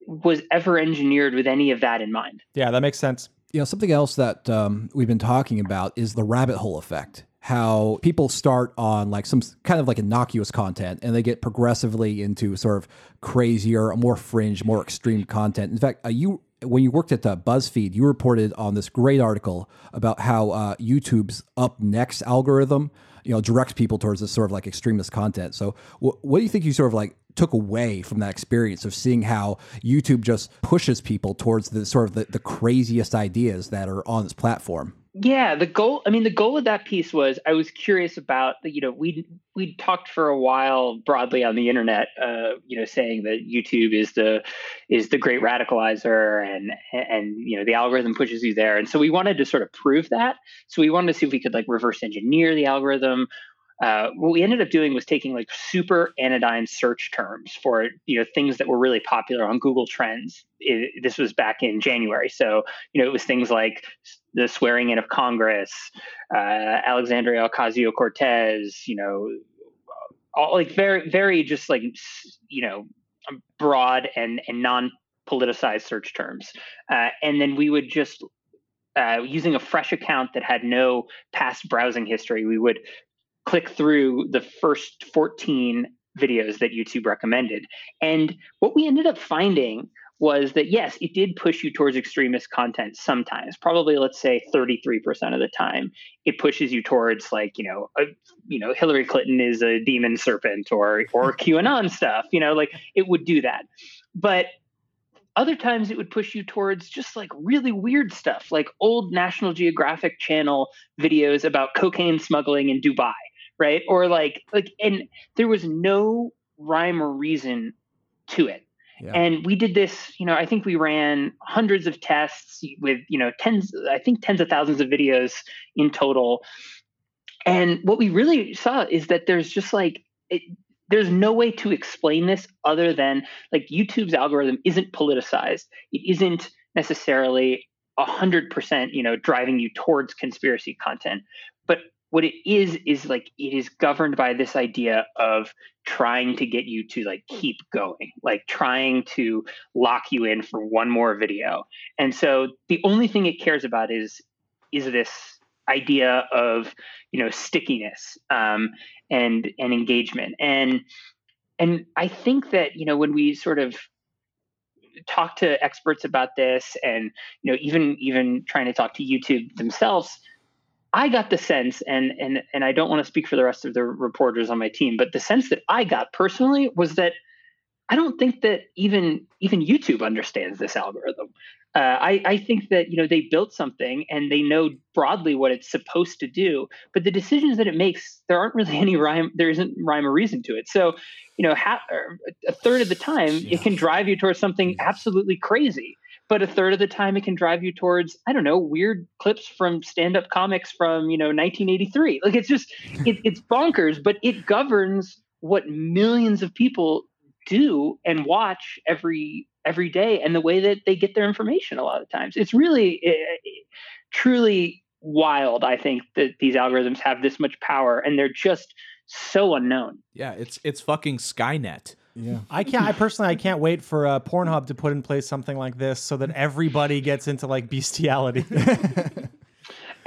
was ever engineered with any of that in mind.
Yeah, that makes sense.
you know something else that um, we've been talking about is the rabbit hole effect how people start on like some kind of like innocuous content and they get progressively into sort of crazier more fringe more extreme content in fact uh, you when you worked at uh, buzzfeed you reported on this great article about how uh, youtube's up next algorithm you know directs people towards this sort of like extremist content so wh- what do you think you sort of like took away from that experience of seeing how YouTube just pushes people towards the sort of the, the craziest ideas that are on this platform.
Yeah, the goal. I mean, the goal of that piece was I was curious about the. You know, we we talked for a while broadly on the internet. Uh, you know, saying that YouTube is the is the great radicalizer, and and you know the algorithm pushes you there. And so we wanted to sort of prove that. So we wanted to see if we could like reverse engineer the algorithm. Uh, what we ended up doing was taking like super anodyne search terms for you know things that were really popular on Google Trends. It, this was back in January, so you know it was things like the swearing in of Congress, uh, Alexandria Ocasio Cortez, you know, all like very very just like you know broad and and non politicized search terms, uh, and then we would just uh, using a fresh account that had no past browsing history, we would click through the first 14 videos that YouTube recommended. And what we ended up finding was that yes, it did push you towards extremist content sometimes. Probably let's say 33% of the time it pushes you towards like, you know, a, you know, Hillary Clinton is a demon serpent or or *laughs* QAnon stuff, you know, like it would do that. But other times it would push you towards just like really weird stuff, like old National Geographic Channel videos about cocaine smuggling in Dubai, right? Or like like and there was no rhyme or reason to it.
Yeah.
And we did this, you know, I think we ran hundreds of tests with, you know, tens, I think tens of thousands of videos in total. And what we really saw is that there's just like, it, there's no way to explain this other than like YouTube's algorithm isn't politicized. It isn't necessarily a hundred percent, you know, driving you towards conspiracy content. But what it is is like it is governed by this idea of trying to get you to like keep going, like trying to lock you in for one more video. And so the only thing it cares about is is this idea of you know stickiness um, and and engagement and and I think that you know when we sort of talk to experts about this and you know even even trying to talk to YouTube themselves I got the sense and and and I don't want to speak for the rest of the reporters on my team but the sense that I got personally was that I don't think that even even YouTube understands this algorithm. Uh, I, I think that you know they built something and they know broadly what it's supposed to do, but the decisions that it makes, there aren't really *laughs* any rhyme. There isn't rhyme or reason to it. So, you know, half, a third of the time it can drive you towards something absolutely crazy, but a third of the time it can drive you towards I don't know weird clips from stand-up comics from you know 1983. Like it's just *laughs* it, it's bonkers, but it governs what millions of people do and watch every every day and the way that they get their information a lot of times it's really uh, truly wild i think that these algorithms have this much power and they're just so unknown
Yeah, it's it's fucking Skynet.
Yeah.
I can't. I personally, I can't wait for uh, Pornhub to put in place something like this, so that everybody gets into like bestiality. *laughs*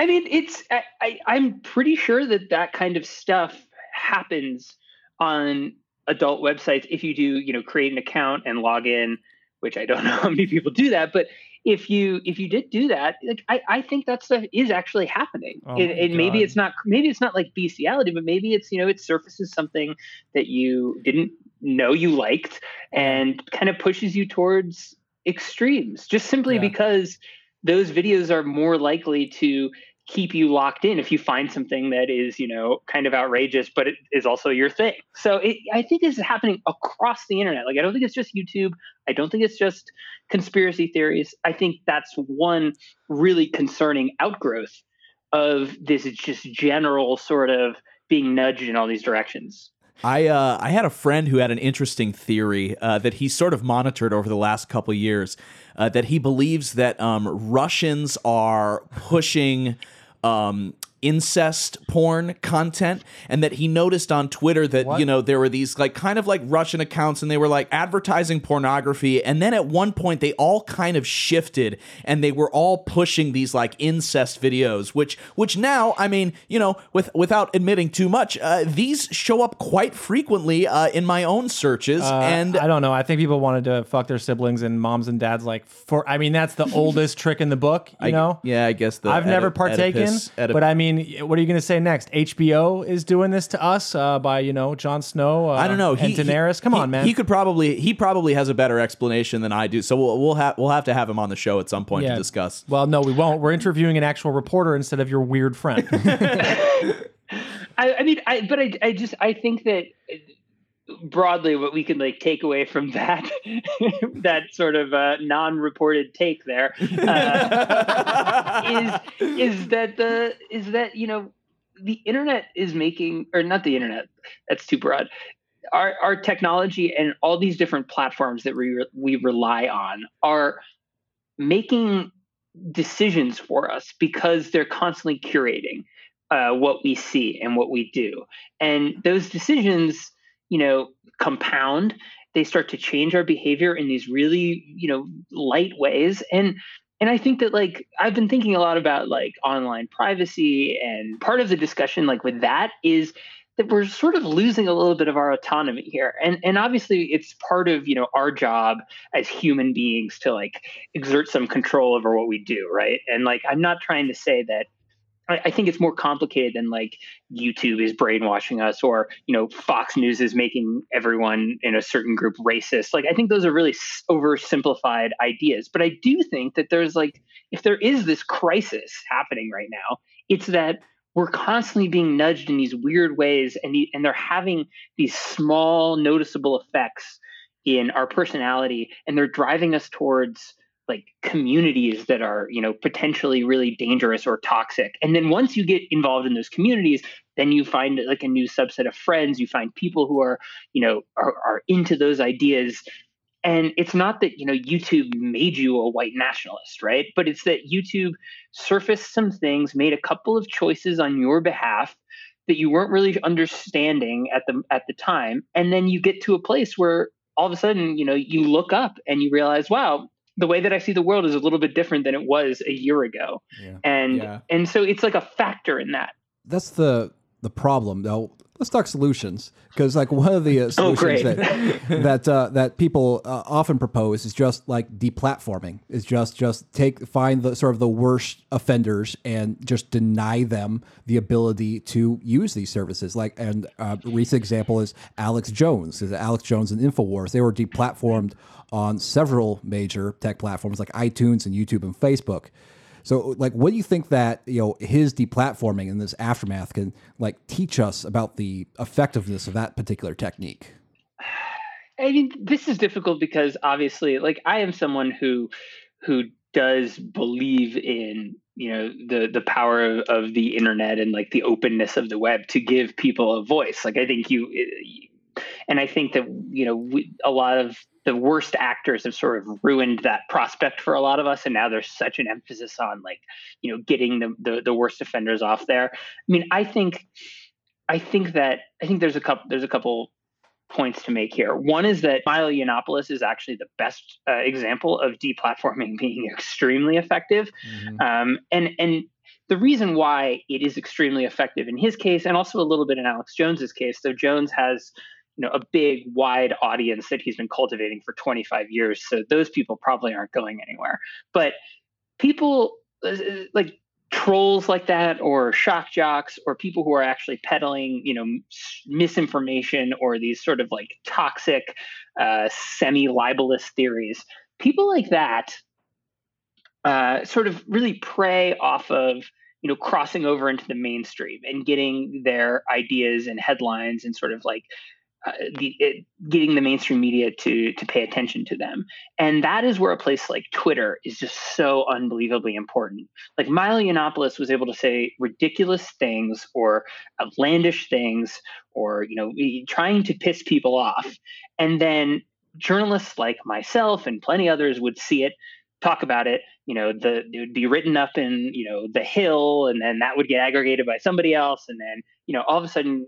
i mean it's I, I i'm pretty sure that that kind of stuff happens on adult websites if you do you know create an account and log in which i don't *laughs* know how many people do that but if you if you did do that like i, I think that stuff is actually happening
Oh
it,
my
it maybe it's not maybe it's not like bestiality but maybe it's you know it surfaces something that you didn't know you liked and kind of pushes you towards extremes just simply
Yeah.
because those videos are more likely to keep you locked in if you find something that is you know kind of outrageous but it is also your thing. So it, i think this is happening across the internet. Like i don't think it's just youtube. I don't think it's just conspiracy theories. I think that's one really concerning outgrowth of this just general sort of being nudged in all these directions
I uh, I had a friend who had an interesting theory uh, that he sort of monitored over the last couple years. Uh, that he believes that um, Russians are pushing um, incest porn content, and that he noticed on Twitter that you know there were these like kind of like Russian accounts, and they were like advertising pornography, and then at one point they all kind of shifted, and they were all pushing these like incest videos, which which now I mean you know with without admitting too much, uh, these show up quite frequently uh, in my own searches,
Uh,
and
I don't know. I think people wanted to fuck their siblings, and moms and dads like for. I mean, that's the oldest *laughs* trick in the book. You
I-
know.
yeah, I guess the
I've never partaken,
Oedipus- Oedip-
but I mean, what are you going to say next? HBO is doing this to us uh, by you know Jon Snow. Uh,
I don't know.
and Daenerys. Come
he-
on, man.
He could probably he probably has a better explanation than I do. So we'll we'll have we'll have to have him on the show at some point
Yeah.
to discuss.
Well, no, we won't. We're interviewing an actual reporter instead of your weird friend. *laughs*
I, I mean, I but I, I just I think that broadly what we can like take away from that *laughs* that sort of uh, non-reported take there uh, *laughs* is is that the is that you know the internet is making or not the internet that's too broad our our technology and all these different platforms that we re- we rely on are making decisions for us because they're constantly curating uh, what we see and what we do. And those decisions, you know, compound. They start to change our behavior in these really, you know, light ways. And and I think that like I've been thinking a lot about like online privacy, and part of the discussion, like with that, is that we're sort of losing a little bit of our autonomy here. And and obviously it's part of, you know, our job as human beings to like exert some control over what we do, right? And like I'm not trying to say that I, I think it's more complicated than like YouTube is brainwashing us or, you know, Fox News is making everyone in a certain group racist. Like I think those are really oversimplified ideas. But I do think that there's like if there is this crisis happening right now, it's that we're constantly being nudged in these weird ways and the, and they're having these small noticeable effects in our personality and they're driving us towards like communities that are you know potentially really dangerous or toxic. And then once you get involved in those communities then you find like a new subset of friends. You find people who are you know are, are into those ideas. And it's not that you know youtube made you a white nationalist right? But it's that youtube surfaced some things made a couple of choices on your behalf that you weren't really understanding at the at the time. And then you get to a place where all of a sudden you know you look up and you realize wow the way that i see the world is a little bit different than it was a year ago
Yeah.
and
Yeah.
and so it's like a factor in that
That's the the problem. Though, let's talk solutions because like one of the uh, *laughs*
Oh,
solutions
great.
that that uh, that people uh, often propose is just like deplatforming. Is just just take find the sort of the worst offenders and just deny them the ability to use these services. Like and uh, a recent example is Alex Jones. Is Alex Jones and Infowars? They were deplatformed on several major tech platforms like iTunes and YouTube and Facebook. So, like, what do you think that you know his deplatforming and this aftermath can like teach us about the effectiveness of that particular technique?
I mean, this is difficult because obviously, like, I am someone who who does believe in you know the the power of, of the internet and like the openness of the web to give people a voice. Like, I think you, eh, eh, and I think that you know we, a lot of the worst actors have sort of ruined that prospect for a lot of us, and now there's such an emphasis on like you know getting the the, the worst offenders off there. I mean, I think. I think that I think there's a couple there's a couple points to make here. One is that Milo Yiannopoulos is actually the best uh, example of deplatforming being extremely effective. Um, and and the reason why it is extremely effective in his case, and also a little bit in Alex Jones's case, though Jones has you know a big wide audience that he's been cultivating for 25 years. So those people probably aren't going anywhere. But people uh, like trolls like that or shock jocks or people who are actually peddling you know misinformation or these sort of like toxic uh, semi libelous theories people like that uh, sort of really prey off of you know crossing over into the mainstream and getting their ideas and headlines and sort of like uh, the, it, getting the mainstream media to to pay attention to them. And that is where a place like twitter is just so unbelievably important. Like milo yiannopoulos was able to say ridiculous things or outlandish things or you know trying to piss people off. And then journalists like myself and plenty others would see it talk about it you know the it would be written up in you know the hill and then that would get aggregated by somebody else. And then you know all of a sudden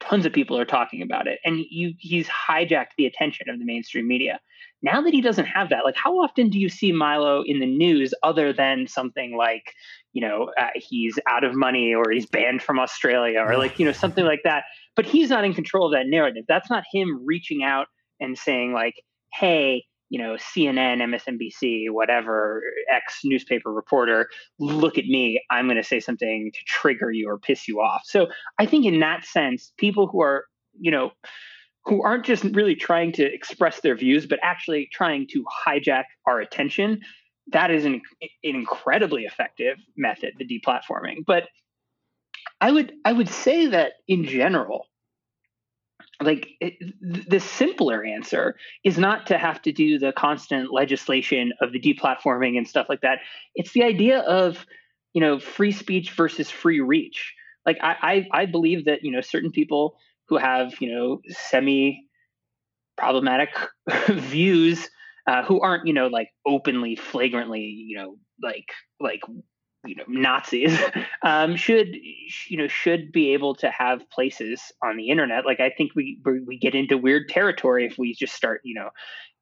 tons of people are talking about it. And you he's hijacked the attention of the mainstream media. Now that he doesn't have that like how often do you see milo in the news other than something like you know uh, he's out of money or he's banned from australia or like you know something like that? But he's not in control of that narrative. That's not him reaching out and saying like hey you know, CNN, MSNBC, whatever, ex newspaper reporter, look at me, I'm going to say something to trigger you or piss you off. So I think in that sense, people who are, you know, who aren't just really trying to express their views, but actually trying to hijack our attention, that is an, an incredibly effective method, the deplatforming. But I would I would say that in general, like it, the simpler answer is not to have to do the constant legislation of the deplatforming and stuff like that. It's the idea of you know free speech versus free reach. Like i i, I believe that you know certain people who have you know semi problematic *laughs* views uh, who aren't you know like openly flagrantly you know like like you know Nazis *laughs* um, should you know should be able to have places on the internet. Like I think we we get into weird territory if we just start you know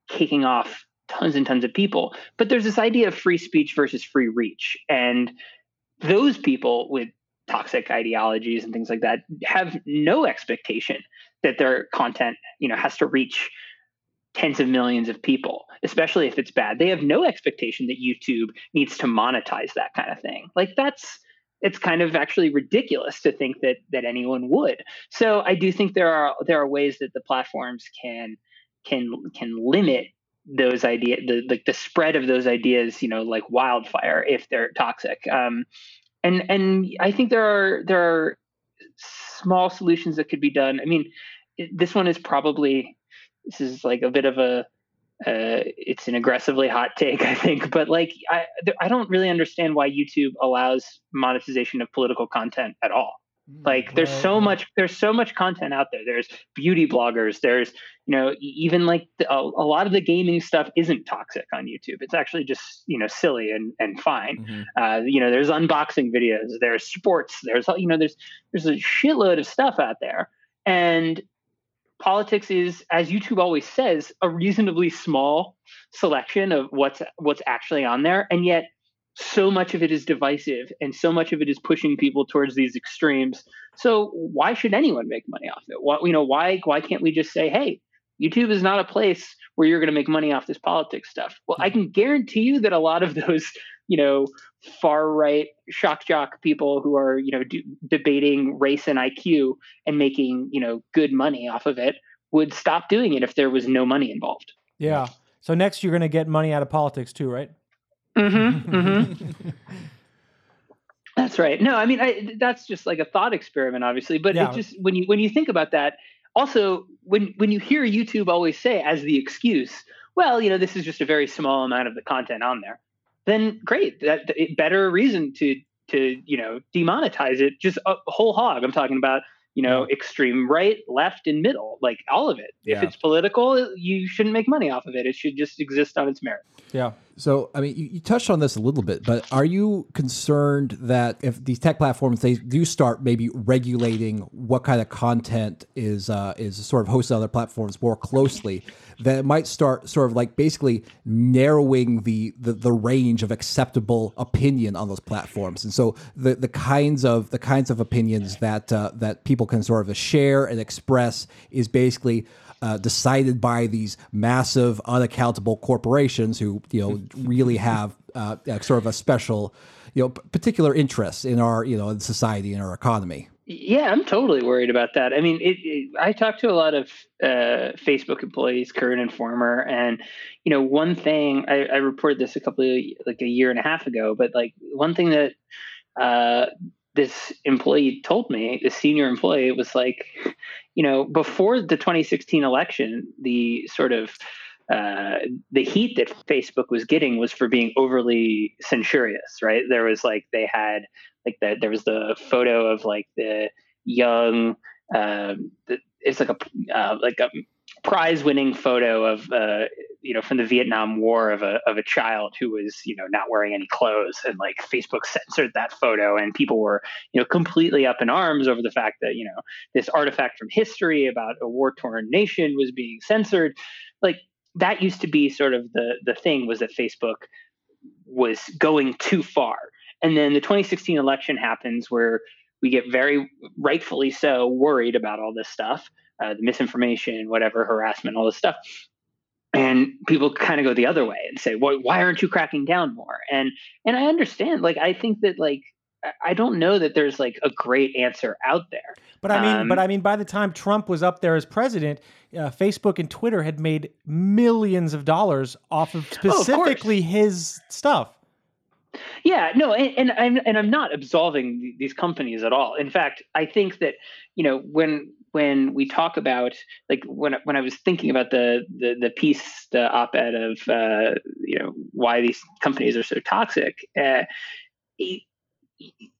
kicking off tons and tons of people. But there's this idea of free speech versus free reach, and those people with toxic ideologies and things like that have no expectation that their content you know has to reach tens of millions of people, especially if it's bad. They have no expectation that YouTube needs to monetize that kind of thing. Like that's it's kind of actually ridiculous to think that that anyone would. So I do think there are there are ways that the platforms can can can limit those ideas the like the spread of those ideas you know like wildfire if they're toxic um and and i think there are there are small solutions that could be done i mean this one is probably this is like a bit of a uh, it's an aggressively hot take, *laughs* I think, but like I I don't really understand why YouTube allows monetization of political content at all. Hmm, like there's so much there's so much content out there. There's beauty bloggers. There's you know even like the, a, a, lot of the gaming stuff isn't toxic on YouTube. It's actually just you know silly and and fine. Mm-hmm. Uh, you know there's unboxing videos. There's sports. There's you know there's there's a shitload of stuff out there. And politics is, as YouTube always says, a reasonably small selection of what's what's actually on there, and yet so much of it is divisive and so much of it is pushing people towards these extremes. So why should anyone make money off it? Why, you know, why why can't we just say, hey, YouTube is not a place where you're going to make money off this politics stuff. Well, I hmm. can guarantee you that a lot of those, you know, far right shock jock people who are, you know, d- debating race and IQ and making, you know, good money off of it would stop doing it if there was no money involved.
Yeah. So next you're going to get money out of politics too, right?
Mm-hmm. mm-hmm. *laughs* that's right. No, I mean, I, that's just like a thought experiment, obviously. But yeah. it just when you when you think about that, also when when you hear YouTube always say as the excuse, well, you know, this is just a very small amount of the content on there, then great, that, better reason to to you know demonetize it just a whole hog. I'm talking about you know extreme right, left, and middle, like all of it. Yeah. If it's political, you shouldn't make money off of it. It should just exist on its merit.
Yeah.
So, I mean, you, you touched on this a little bit, but are you concerned that if these tech platforms they do start maybe regulating what kind of content is uh, is sort of hosted on their platforms more closely, that it might start sort of like basically narrowing the, the the range of acceptable opinion on those platforms, and so the the kinds of the kinds of opinions that uh, that people can sort of share and express is basically uh, decided by these massive, unaccountable corporations who you know really have uh, uh, sort of a special, you know, particular interest in our you know society and our economy.
Yeah, I'm totally worried about that. I mean, it, it, I talked to a lot of uh, Facebook employees, current and former, and you know, one thing I, I reported this a couple of like a year and a half ago, but like one thing that uh, this employee told me, the senior employee, was like, you know, before the 2016 election, the sort of uh, the heat that Facebook was getting was for being overly censorious, right? There was like they had like the, there was the photo of like the young, um, it's like a uh, like a prize winning photo of uh, you know from the Vietnam War of a of a child who was you know not wearing any clothes. And like Facebook censored that photo and people were you know completely up in arms over the fact that you know this artifact from history about a war torn nation was being censored. Like that used to be sort of the the thing was that Facebook was going too far. And then the 2016 election happens where we get very rightfully so worried about all this stuff uh, the misinformation, whatever, harassment, all this stuff. And people kind of go the other way and say, well, why aren't you cracking down more? And and I understand. Like I think that like I don't know that there's like a great answer out there.
But I mean,
Um,
but I mean, by the time Trump was up there as president, uh, Facebook and Twitter had made millions of dollars off of
Oh, course.
specifically his stuff.
Yeah, no, and, and I'm and I'm not absolving these companies at all. In fact, I think that you know when when we talk about like when when I was thinking about the the, the piece, the op-ed of uh, you know why these companies are so toxic, uh, it,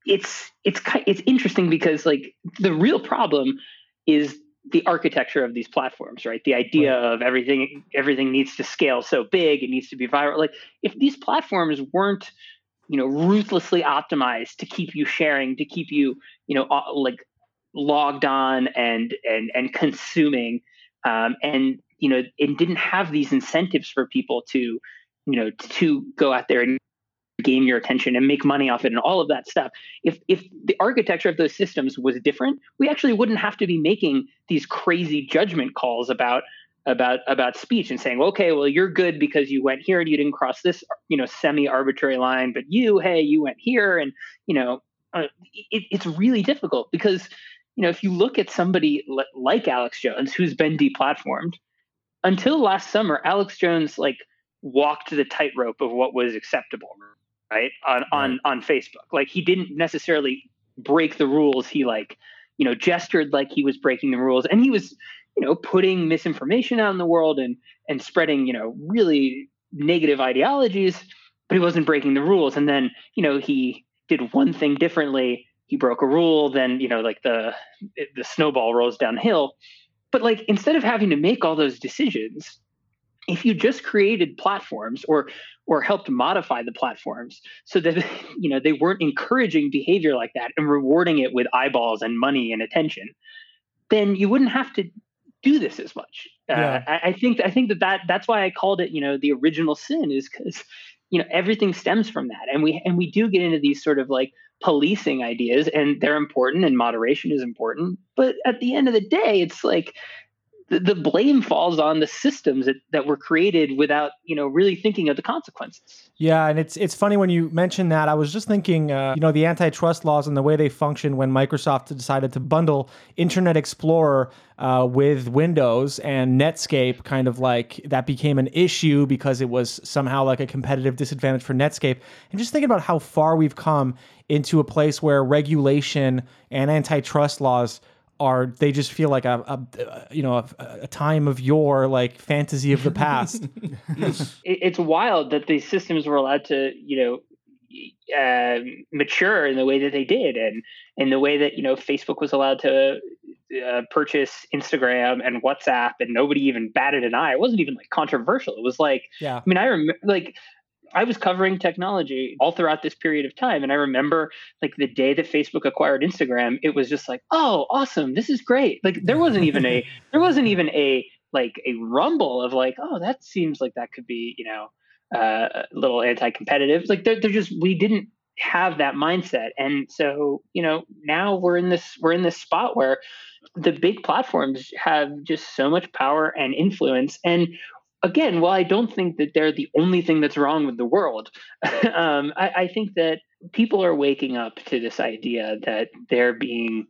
it's it's it's interesting because like the real problem is the architecture of these platforms right? The idea of everything everything needs to scale so big it needs to be viral. Like if these platforms weren't you know ruthlessly optimized to keep you sharing to keep you you know uh, like logged on and and and *laughs* consuming um, and you know it didn't have these incentives for people to you know to go out there and gain your attention and make money off it and all of that stuff. If if the architecture of those systems was different we actually wouldn't have to be making these crazy judgment calls about about about speech and saying okay well you're good because you went here and you didn't cross this you know semi arbitrary line but you hey you went here and you know uh, it, it's really difficult because you know if you look at somebody li- like alex jones who's been deplatformed until last summer alex jones like walked the tightrope of what was acceptable right on on on facebook. Like he didn't necessarily break the rules. He like you know gestured like he was breaking the rules. And he was you know putting misinformation out in the world and and spreading you know really negative ideologies but he wasn't breaking the rules. And then you know he did one thing differently he broke a rule then you know like the the snowball rolls downhill. But like instead of having to make all those decisions if you just created platforms or or helped modify the platforms so that *laughs* you know they weren't encouraging behavior like that and rewarding it with eyeballs and money and attention then you wouldn't have to do this as much.
Yeah.
uh, I, I think i think that, that that's why i called it you know the original sin is because you know everything stems from that. And we and we do get into these sort of like policing ideas and they're important and moderation is important but at the end of the day it's like the, blame falls on the systems that, that were created without you know really thinking of the consequences
Yeah, and it's it's funny when you mention that. I was just thinking, uh, you know, the antitrust laws and the way they function when Microsoft decided to bundle Internet Explorer uh, with Windows and Netscape, kind of like that became an issue because it was somehow like a competitive disadvantage for Netscape. And just thinking about how far we've come into a place where regulation and antitrust laws are they just feel like a, a you know a, a time of your like fantasy of the *laughs* past. *laughs*
It's wild that these systems were allowed to you know uh, mature in the way that they did and in the way that you know facebook was allowed to uh, purchase instagram and whatsapp and nobody even batted an eye. It wasn't even like controversial. It was like
yeah.
I mean i remember like I was covering technology all throughout this period of time. And I remember like the day that Facebook acquired Instagram, it was just like, oh, awesome. This is great. Like there wasn't even a, *laughs* there wasn't even a, like a rumble of like, oh, that seems like that could be, you know, uh, a little anti-competitive. Like they're, they're just, we didn't have that mindset. And so, you know, now we're in this, we're in this spot where the big platforms have just so much power and influence. And again, while I don't think that they're the only thing that's wrong with the world, *laughs* um, I, I think that people are waking up to this idea that they're being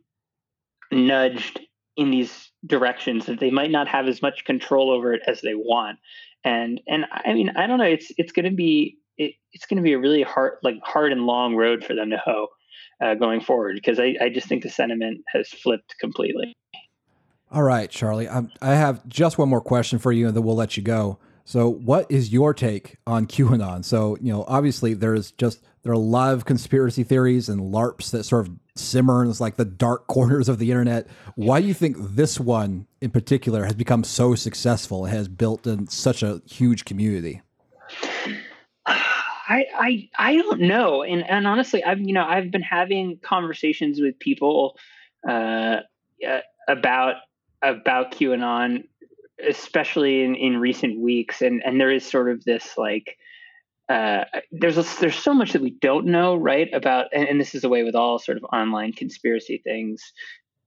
nudged in these directions that they might not have as much control over it as they want. And and I mean, I don't know. It's it's going to be it, it's going to be a really hard like hard and long road for them to hoe uh, going forward because I, I just think the sentiment has flipped completely.
All right, Charlie. I, I have just one more question for you, and then we'll let you go. So, what is your take on QAnon? So, you know, obviously there's just there are a lot of conspiracy theories and LARPs that sort of simmer in like the dark *laughs* corners of the internet. Why do you think this one in particular has become so successful? It Has built in such a huge community? *sighs*
I, I I don't know, and and honestly, I've you know I've been having conversations with people uh, about about QAnon, especially in, in recent weeks, and and there is sort of this like uh, there's a, there's so much that we don't know, right? About and, and, this is the way with all sort of online conspiracy things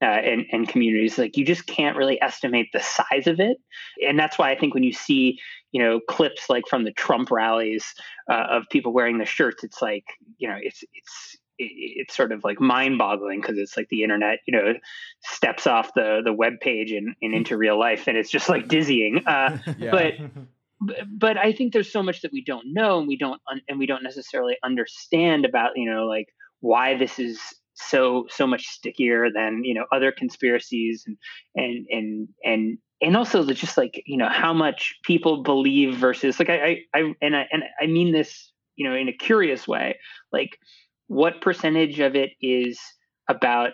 uh, and and communities. Like you just can't really estimate the size of it, and that's why I think when you see you know clips like from the Trump rallies uh, of people wearing the shirts, it's like you know it's it's it's sort of like mind-boggling because it's like the internet, you know, steps off the the web page and, and into real life, and it's just like dizzying. Uh, *laughs* yeah. But *laughs* but I think there's so much that we don't know, and we don't and we don't necessarily understand about you know like why this is so so much stickier than you know other conspiracies and and and and and also the just like you know how much people believe versus like I, I I and I and I mean this you know in a curious way like what percentage of it is about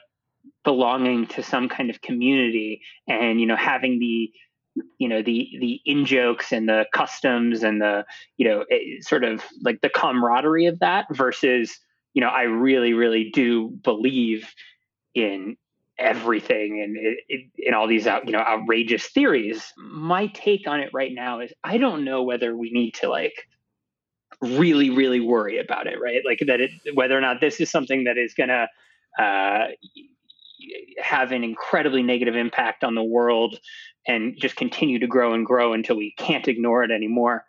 belonging to some kind of community and you know having the you know the the in jokes and the customs and the you know it, sort of like the camaraderie of that versus you know i really really do believe in everything and in all these out you know outrageous theories. My take on it right now is i don't know whether we need to like really really worry about it right? Like that it whether or not this is something that is going to uh, have an incredibly negative impact on the world and just continue to grow and grow until we can't ignore it anymore.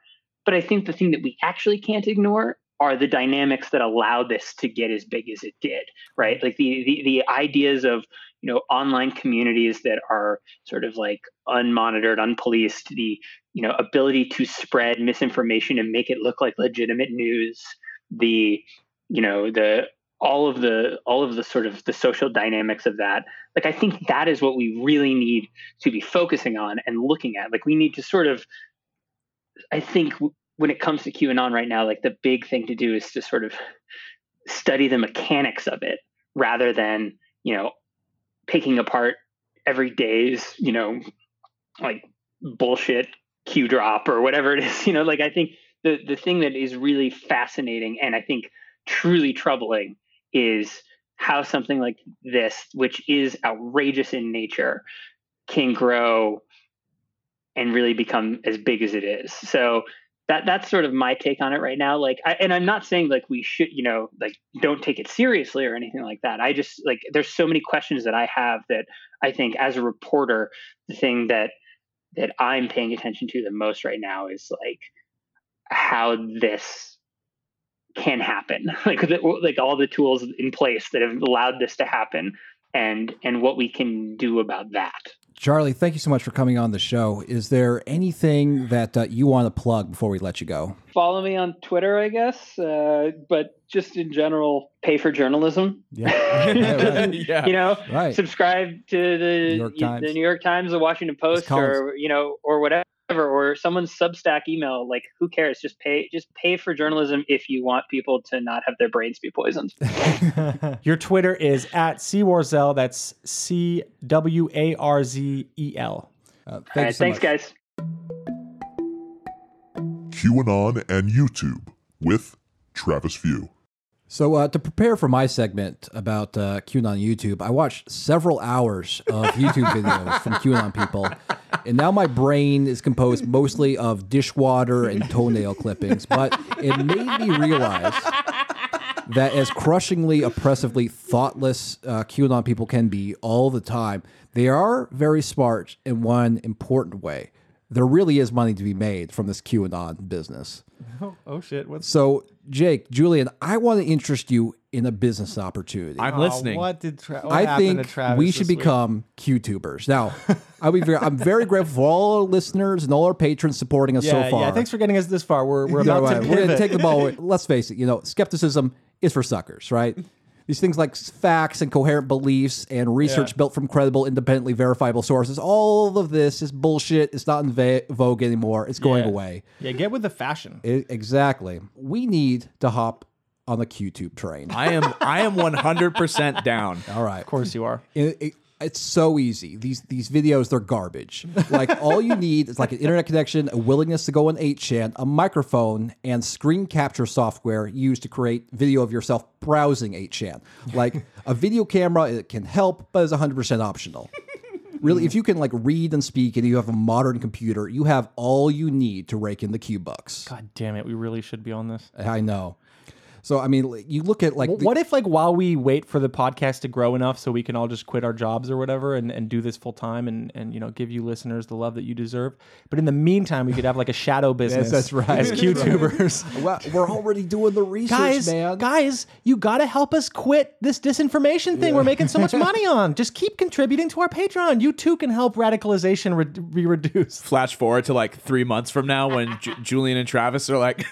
But i think the thing that we actually can't ignore are the dynamics that allow this to get as big as it did right? Like the the, the ideas of you know online communities that are sort of like unmonitored unpoliced the you know ability to spread misinformation and make it look like legitimate news the you know the all of the all of the sort of the social dynamics of that like i think that is what we really need to be focusing on and looking at. Like we need to sort of i think when it comes to qanon right now like the big thing to do is to sort of study the mechanics of it rather than you know picking apart every day's, you know, like bullshit Q drop or whatever it is. *laughs* You know, like I think the the thing that is really fascinating and I think truly troubling is how something like this, which is outrageous in nature, can grow and really become as big as it is. So that that's sort of my take on it right now. Like I, and i'm not saying like we should you know like don't take it seriously or anything like that. I just like there's so many questions that i have that i think as a reporter the thing that that i'm paying attention to the most right now is like how this can happen. *laughs* Like the, like all the tools in place that have allowed this to happen and and what we can do about that
Charlie, thank you so much for coming on the show. Is there anything that uh, you want to plug before we let you go?
Follow me on Twitter, I guess. Uh, but just in general, pay for journalism.
Yeah, *laughs* *laughs*
yeah. you know,
right.
subscribe to the New York Times, the New York Times, the Washington Post, or you know, or whatever or someone's Substack email. Like, who cares? Just pay. Just pay for journalism if you want people to not have their brains be poisoned. *laughs*
Your Twitter is at cwarzel. That's C W A R Z E L.
Uh, thank so thanks, much. guys.
QAnon and YouTube with Travis View.
So, uh, to prepare for my segment about uh, QAnon on YouTube, I watched several hours of *laughs* YouTube videos from QAnon people, and now my brain is composed mostly of dishwater and toenail clippings. But it made me realize that as crushingly, oppressively thoughtless uh, QAnon people can be all the time, they are very smart in one important way. There really is money to be made from this QAnon business.
Oh, oh shit! What's
So, Jake, Julian, I want to interest you in a business opportunity.
I'm
Oh,
listening.
what did Tra- what
I think
to Travis
we should
this week?
become QTubers. Now, *laughs* I'll be very, I'm very grateful for all our listeners and all our patrons supporting us
Yeah,
so far.
yeah. Thanks for getting us this far. We're we're
Yeah,
about
right.
to
We're going to take the ball. *laughs* Let's face it, you know, skepticism is for suckers, right? These things like facts and coherent beliefs and research
Yeah.
built from credible, independently verifiable sources, all of this is bullshit. It's not in va- vogue anymore. It's going
Yeah.
away.
Yeah, get with the fashion.
I- exactly. We need to hop on the QTube train.
I am I am 100% down.
All right.
Of course you are.
It- it- it's so easy. These these videos they're garbage. Like all you need is like an internet connection, a willingness to go on 8chan, a microphone, and screen capture software used to create video of yourself browsing 8chan. Like a video camera, it can help, but it's 100% optional. Really, if you can like read and speak and you have a modern computer, you have all you need to rake in the Q bucks.
God damn it, we really should be on this.
I know. So I mean, you look at like the-
what if like while we wait for the podcast to grow enough so we can all just quit our jobs or whatever and, and do this full time and, and you know give you listeners the love that you deserve? But in the meantime we could have like a shadow business
that's right.
as *laughs*
That's
QTubers *laughs*
Well, we're already doing the research,
guys
man.
guys you gotta help us quit this disinformation thing we're making so much *laughs* money on. Just keep contributing to our Patreon. You too can help radicalization re- be reduced.
Flash forward to like three months from now when Ju- Julian and Travis are like,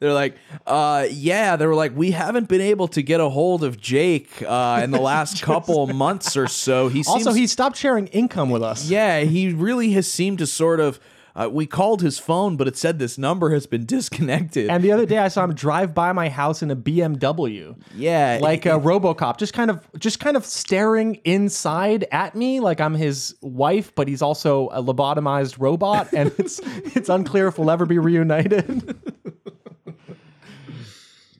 they're like, uh, yeah, they were like, we haven't been able to get a hold of Jake uh, in the *laughs* last couple months or so. He seems,
also he stopped sharing income with us
yeah, he really has seemed to sort of. Uh, we called his phone, but it said this number has been disconnected.
and the other day I saw him drive by my house in a BMW
yeah,
like a RoboCop, just kind of just kind of staring inside at me like I'm his wife, but he's also a lobotomized robot, and it's it's unclear if we'll ever be reunited. *laughs*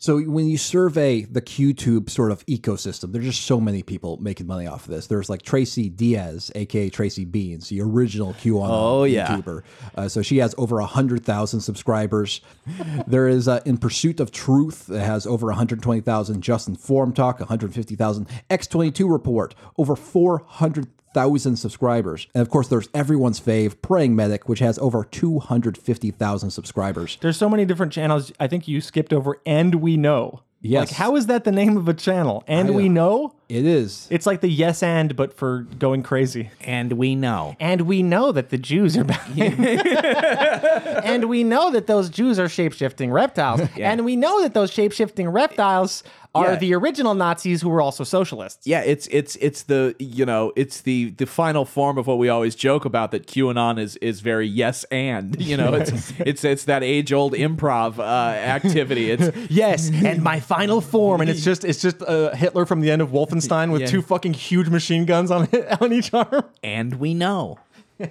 So when you survey the QTube sort of ecosystem, there's just so many people making money off of this. There's like Tracy Diaz, aka Tracy Beanz, the original QAnon
Oh, yeah.
YouTuber. Uh, so she has over hundred thousand subscribers. there is uh, In Pursuit of Truth that has over 120,000. JustInformed Talk, 150,000. X22 Report, over 400,000 subscribers. And of course, there's everyone's fave, Praying Medic, which has over 250,000 subscribers.
There's so many different channels. I think you skipped over, and we know.
Yes.
Like, how is that the name of a channel? And
I,
we
uh,
know.
It is.
It's like the yes and, but for going crazy.
and we know.
And we know that the Jews are back. *laughs* and we know that those Jews are shape shifting reptiles. And we know that those shape shifting reptiles are
Yeah.
the original Nazis who were also socialists.
Yeah, it's it's it's the you know it's the the final form of what we always joke about that QAnon is is very yes and *laughs* you know it's it's it's that age old improv uh, activity. It's *laughs*
Yes, and my final form, and it's *laughs* just it's just uh, Hitler from the end of Wolfenstein with
Yeah.
two fucking huge machine guns on on each arm.
and we know.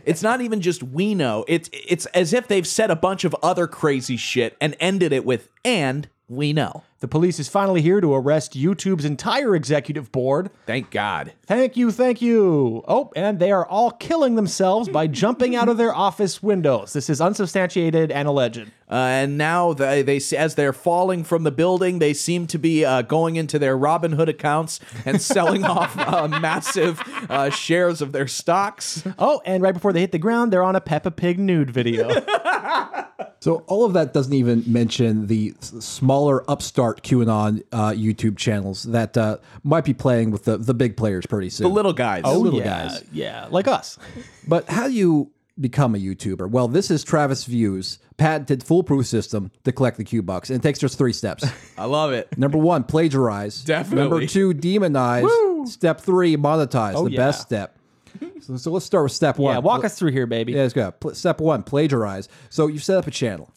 It's not even just we know. It's it's as if they've said a bunch of other crazy shit and ended it with and we know.
The police is finally here to arrest YouTube's entire executive board.
Thank God.
Thank you, thank you. Oh, and they are all killing themselves by *laughs* jumping out of their office windows. This is unsubstantiated and alleged.
Uh, and now they, they as they're falling from the building, they seem to be uh, going into their Robinhood accounts and selling *laughs* off uh, massive uh, shares of their stocks.
Oh, and right before they hit the ground, they're on a Peppa Pig nude video. *laughs*
So all of that doesn't even mention the smaller upstart QAnon uh, YouTube channels that uh, might be playing with the, the big players pretty soon.
The little guys.
The little
yeah,
guys.
Yeah, like us. *laughs*
But how do you become a YouTuber? Well, this is Travis Views patented foolproof system to collect the Q bucks, and it takes just three steps. *laughs*
I love it.
Number one, plagiarize.
Definitely.
Number two, demonize. Step three, monetize.
Oh,
the
yeah.
best step. *laughs* So, so let's start with step one.
Yeah, walk us through here, baby.
Yeah, let's go. Step one, plagiarize. So you set up a channel.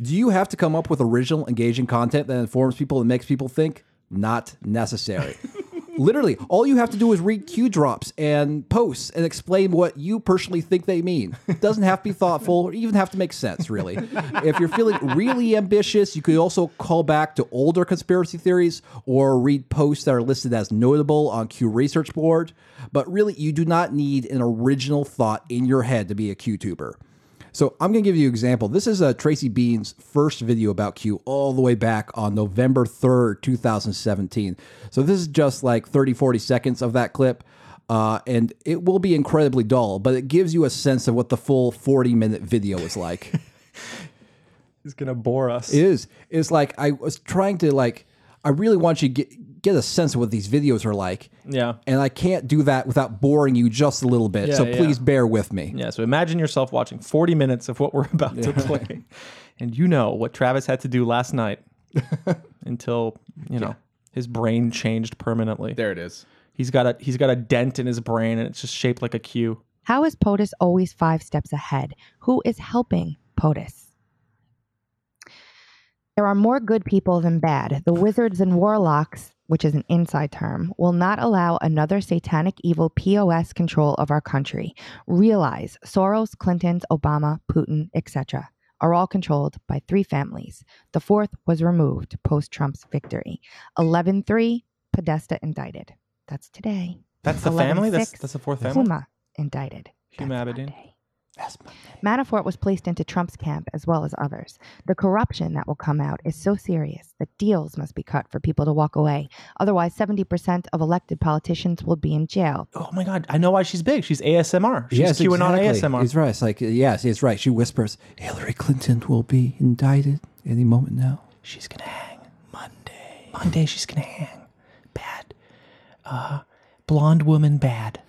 Do you have to come up with original, engaging content that informs people and makes people think? Not necessary. *laughs* Literally, all you have to do is read Q drops and posts and explain what you personally think they mean. It doesn't have to be thoughtful or even have to make sense, really. if you're feeling really ambitious, you could also call back to older conspiracy theories or read posts that are listed as notable on Q Research Board. But really, you do not need an original thought in your head to be a QTuber. So I'm going to give you an example. This is uh, Tracy Beanz' first video about Q all the way back on November 3rd, 2017. So this is just like 30, 40 seconds of that clip. Uh, and it will be incredibly dull, but it gives you a sense of what the full 40 minute video is like. *laughs*
It's gonna bore us.
It is. It's like I was trying to like. I really want you to get get a sense of what these videos are like.
Yeah.
And I can't do that without boring you just a little bit.
Yeah,
so
yeah.
please bear with me.
Yeah, so imagine yourself watching 40 minutes of what we're *laughs* about to play. and you know what Travis had to do last night *laughs* until, you know, his brain changed permanently.
There it is.
He's got a he's got a dent in his brain and it's just shaped like a Q.
How is POTUS always five steps ahead? Who is helping POTUS? There are more good people than bad. The wizards and warlocks, which is an inside term, will not allow another satanic evil POS control of our country. Realize Soros, Clinton's, Obama, Putin, etc. are all controlled by three families. The fourth was removed post Trump's victory. 11 3, Podesta indicted. That's today.
That's the
11-6,
family? That's that's the fourth family?
Huma indicted.
Huma Abedin.
Manafort was placed into Trump's camp as well as others. The corruption that will come out is so serious that deals must be cut for people to walk away. Otherwise, 70% of elected politicians will be in jail.
Oh my god, I know why she's big. She's ASMR. She's
yes,
QAnon
exactly.
ASMR.
He's right. It's like, yes, he's right. She whispers, Hillary Clinton will be indicted any moment now.
She's gonna hang Monday. Monday she's gonna hang. Bad. Uh blonde woman bad.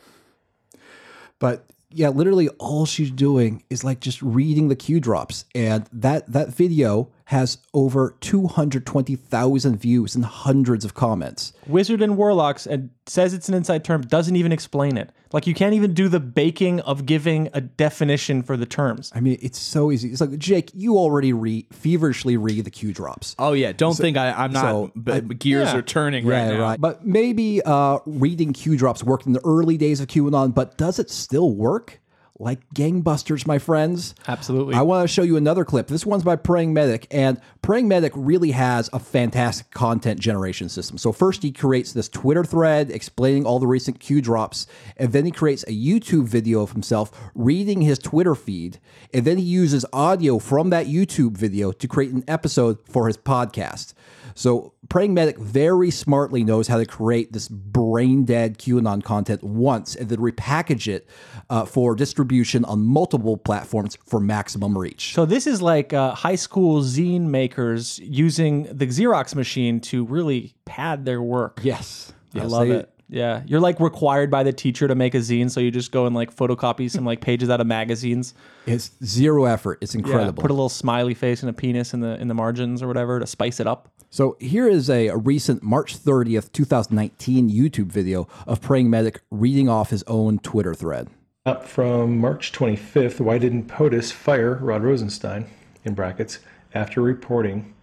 But yeah, literally all she's doing is like just reading the Q drops. And that, that video has over 220,000 views and hundreds of comments.
Wizard and Warlocks and says it's an inside term, doesn't even explain it. Like you can't even do the baking of giving a definition for the terms.
I mean, it's so easy. It's like, Jake, you already read, feverishly read the Q drops.
Oh yeah, don't think I, I'm not.
so,
b-
I-
gears
yeah.
are turning right
Yeah,
now.
right. But maybe uh, reading Q drops worked in the early days of QAnon, but does it still work? Like gangbusters, my friends.
Absolutely.
I want to show you another clip. This one's by Praying Medic, and Praying Medic really has a fantastic content generation system. So first he creates this Twitter thread explaining all the recent Q drops, and then he creates a YouTube video of himself reading his Twitter feed, and then he uses audio from that YouTube video to create an episode for his podcast. So Praying Medic very smartly knows how to create this brain dead QAnon content once and then repackage it uh, for distribution on multiple platforms for maximum reach.
So this is like uh, high school zine makers using the Xerox machine to really pad their work.
Yes.
I love
they-
it. Yeah, you're like required by the teacher to make a zine, so you just go and like photocopy some like pages out of magazines.
It's zero effort. It's
Yeah,
incredible.
put a little smiley face and a penis in the in the margins or whatever to spice it up.
So here is a, a recent March 30th, 2019 YouTube video of Praying Medic reading off his own Twitter thread.
Up from March 25th, why didn't POTUS fire Rod Rosenstein, in brackets, after reporting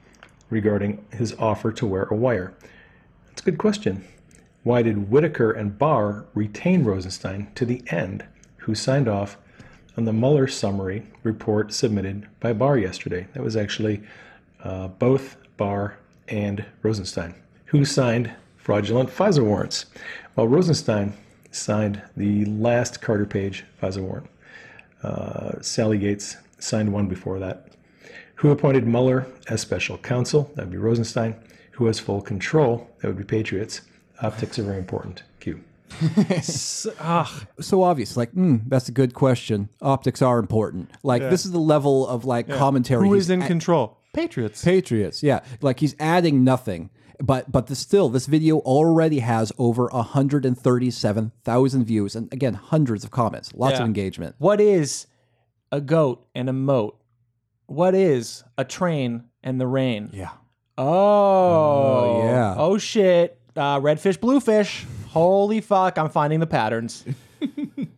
regarding his offer to wear a wire? That's a good question. Why did Whitaker and Barr retain Rosenstein to the end, who signed off on the Mueller summary report submitted by Barr yesterday? That was actually uh, both Barr and Rosenstein, who signed fraudulent FISA warrants, while Rosenstein signed the last Carter Page FISA warrant. Uh, Sally Yates signed one before that. Who appointed Mueller as special counsel? That would be Rosenstein. Who has full control? That would be Patriots. Optics are very important. Q. *laughs*
So obvious, like, mm, that's a good question. Optics are important. Like, this is the level of like commentary.
Who is in
a-
control? Patriots.
Patriots, yeah. Like he's adding nothing. But but the, still, this video already has over 137,000 views and again, hundreds of comments, lots
Yeah.
of engagement.
What is a goat and a moat? What is a train and the rain?
Yeah.
Oh,
yeah.
Oh shit. Uh, redfish, bluefish. Holy fuck! I'm finding the patterns. *laughs*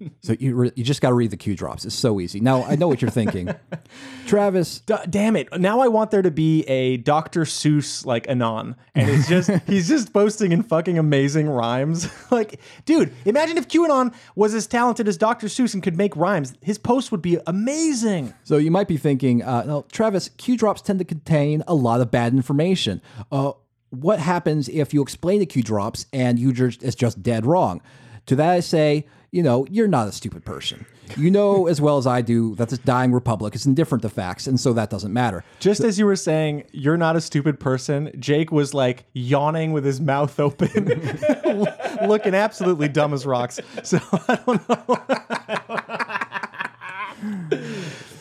*laughs*
So you re- you just got to read the Q drops. It's so easy. Now I know what you're thinking, *laughs* Travis.
D- damn it! Now I want there to be a Dr. Seuss like anon, and it's just *laughs* he's just posting in fucking amazing rhymes. like, dude, imagine if QAnon was as talented as Dr. Seuss and could make rhymes. His post would be amazing.
So you might be thinking, uh, no, Travis, Q drops tend to contain a lot of bad information. Uh, what happens if you explain the Q drops and you just it's just dead wrong? To that I say, you know, you're not a stupid person. You know as well as I do that this dying republic is indifferent to facts, and so that doesn't matter.
Just as you were saying, you're not a stupid person. Jake was like yawning with his mouth open, *laughs* looking absolutely dumb as rocks. So *laughs* I don't know.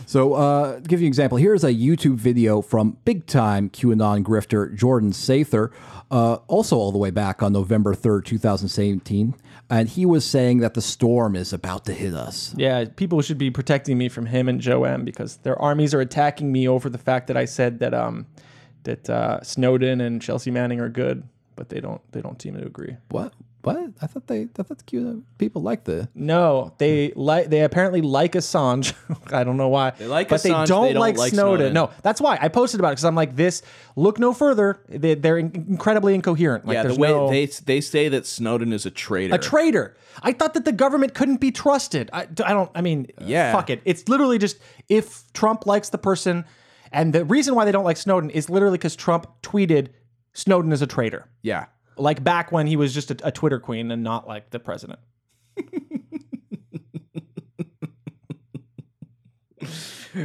So, uh, give you an example, here's a YouTube video from big time QAnon grifter Jordan Sather, uh, also all the way back on November 3rd, 2017. And he was saying that the storm is about to hit us.
Yeah, people should be protecting me from him and Joe M because their armies are attacking me over the fact that I said that um that uh, Snowden and Chelsea Manning are good, but they don't they don't seem to agree.
What? What? I thought they, I thought the QAnon people like the.
No, they like they apparently like Assange. *laughs* I don't know why. They
like
but they don't,
they don't
like,
like
Snowden.
Snowden.
No, that's why I posted about it because I'm like this. Look no further. They, they're in- incredibly incoherent. Like
yeah, the way
no,
they they say that Snowden is a traitor.
a traitor. I thought that the government couldn't be trusted. I, I don't. I mean,
Yeah.
fuck it. It's literally just if Trump likes the person, and the reason why they don't like Snowden is literally because Trump tweeted Snowden is a traitor.
yeah.
Like back when he was just a, a Twitter queen and not like the president. *laughs*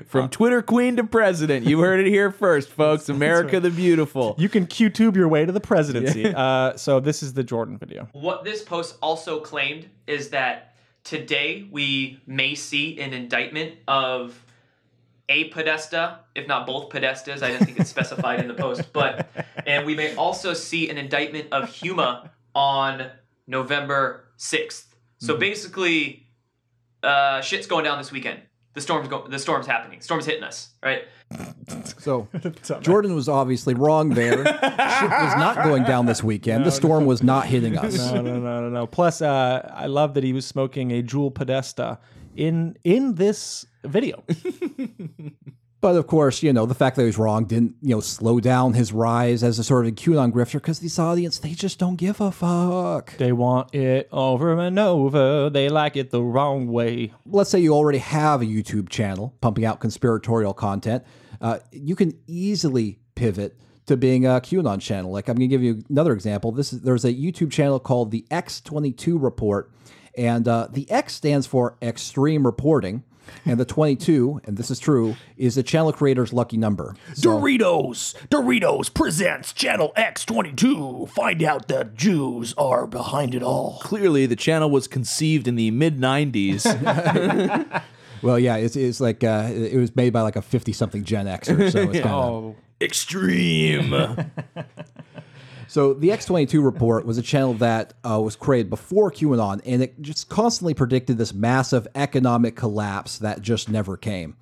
From Twitter queen to president. You heard it here first, *laughs* folks. America the beautiful.
You can QTube your way to the presidency. Uh, so this is the Jordan video.
What this post also claimed is that today we may see an indictment of a Podesta, if not both Podestas. I didn't think it's specified in the post, *laughs* but and we may also see an indictment of Huma on November sixth. So basically, uh, shit's going down this weekend. The storm's go- the storm's happening. Storm's hitting us, right?
So, *laughs* Jordan was obviously wrong there. *laughs* Shit was not going down this weekend. the storm was not hitting us.
No, no, no, no, no. Plus, uh, I love that he was smoking a Juul Podesta in in this video. *laughs*
But of course, you know, the fact that he was wrong didn't, you know, slow down his rise as a sort of QAnon grifter because this audience, they just don't give a fuck.
They want it over and over. They like it the wrong way.
Let's say you already have a YouTube channel pumping out conspiratorial content. Uh, you can easily pivot to being a QAnon channel. Like I'm going to give you another example. This is there's a YouTube channel called the X22 Report, and uh, the X stands for Extreme Reporting. And the 22, and this is true, is the channel creator's lucky number. So-
Doritos, Doritos presents Channel X22. Find out that Jews are behind it all.
Clearly, the channel was conceived in the mid 90s. *laughs*
Well, yeah, it's, it's like uh, it was made by like a fifty-something Gen Xer, so it's *laughs* kind of.
Oh,
Extreme. *laughs*
So the X22 report was a channel that uh, was created before QAnon, and it just constantly predicted this massive economic collapse that just never came.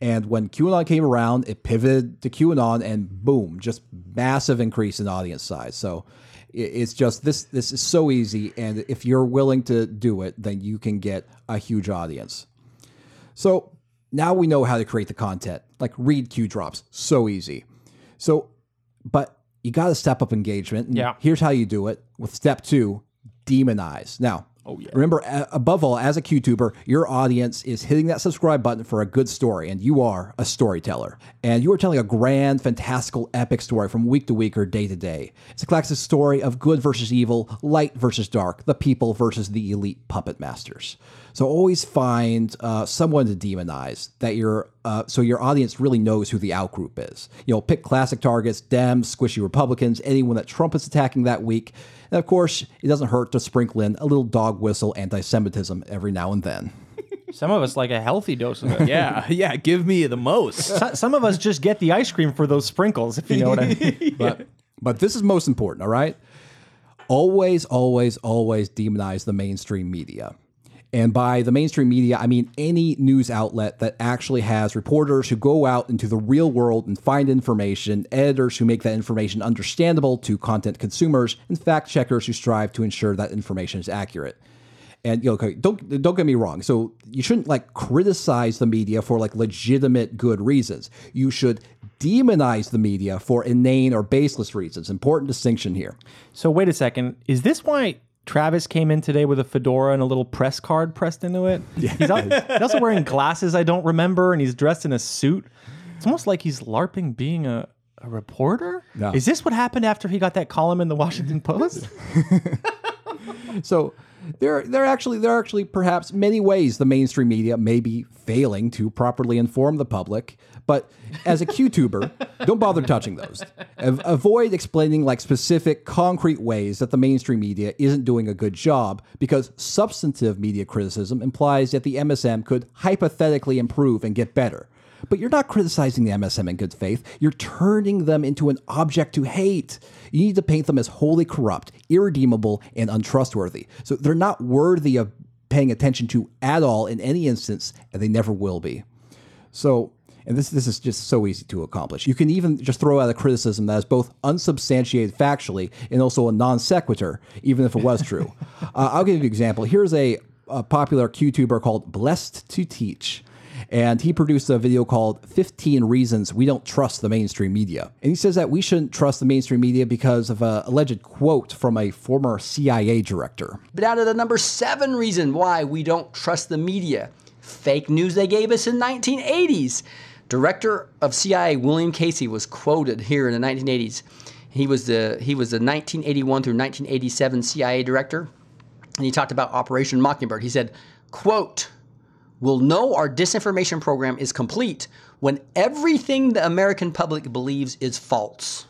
And when QAnon came around, it pivoted to QAnon, and boom, just massive increase in audience size. So it's just this this is so easy, and if you're willing to do it, then you can get a huge audience. So now we know how to create the content, like read Q drops, so easy. So, but you got to step up engagement. and
Yeah.
Here's how you do it with step two demonize. Now, oh, yeah. remember, above all, as a QTuber, your audience is hitting that subscribe button for a good story, and you are a storyteller. And you are telling a grand, fantastical, epic story from week to week or day to day. It's a classic story of good versus evil, light versus dark, the people versus the elite puppet masters. So always find uh, someone to demonize that your uh, so your audience really knows who the outgroup is. You know, pick classic targets: Dems, squishy Republicans, anyone that Trump is attacking that week. And of course, it doesn't hurt to sprinkle in a little dog whistle anti-Semitism every now and then.
some of us like a healthy dose of it. *laughs*
yeah, yeah. Give me the most.
So- some of us just get the ice cream for those sprinkles, if you know what I mean. *laughs*
But but this is most important. All right, always, always, always demonize the mainstream media. And by the mainstream media, I mean any news outlet that actually has reporters who go out into the real world and find information, editors who make that information understandable to content consumers, and fact checkers who strive to ensure that information is accurate. And you know, don't don't get me wrong. So you shouldn't like criticize the media for like legitimate good reasons. You should demonize the media for inane or baseless reasons. Important distinction here.
So wait a second. Is this why Travis came in today with a fedora and a little press card pressed into it? He's, al- he's also wearing glasses I don't remember, and he's dressed in a suit. It's almost like he's LARPing being a, a reporter.
No.
Is this what happened after he got that column in the Washington Post? *laughs* *laughs*
So there, there are actually there are actually perhaps many ways the mainstream media may be failing to properly inform the public. But as a QTuber, don't bother touching those. Av- avoid explaining like specific, concrete ways that the mainstream media isn't doing a good job, because substantive media criticism implies that the MSM could hypothetically improve and get better. But you're not criticizing the MSM in good faith. You're turning them into an object to hate. You need to paint them as wholly corrupt, irredeemable, and untrustworthy. So they're not worthy of paying attention to at all in any instance, and they never will be. So, and this this is just so easy to accomplish. You can even just throw out a criticism that is both unsubstantiated factually and also a non sequitur, even if it was true. *laughs* uh, I'll give you an example. Here's a, a popular QTuber called Blessed to Teach. And he produced a video called 15 Reasons We Don't Trust the Mainstream Media. And he says that we shouldn't trust the mainstream media because of an alleged quote from a former CIA director.
But out of the number seven reason why we don't trust the media, fake news they gave us in 1980s. Director of CIA William Casey was quoted here in the 1980s. He was the he was the 1981 through 1987 CIA director, and he talked about Operation Mockingbird. He said, "quote We'll know our disinformation program is complete when everything the American public believes is false."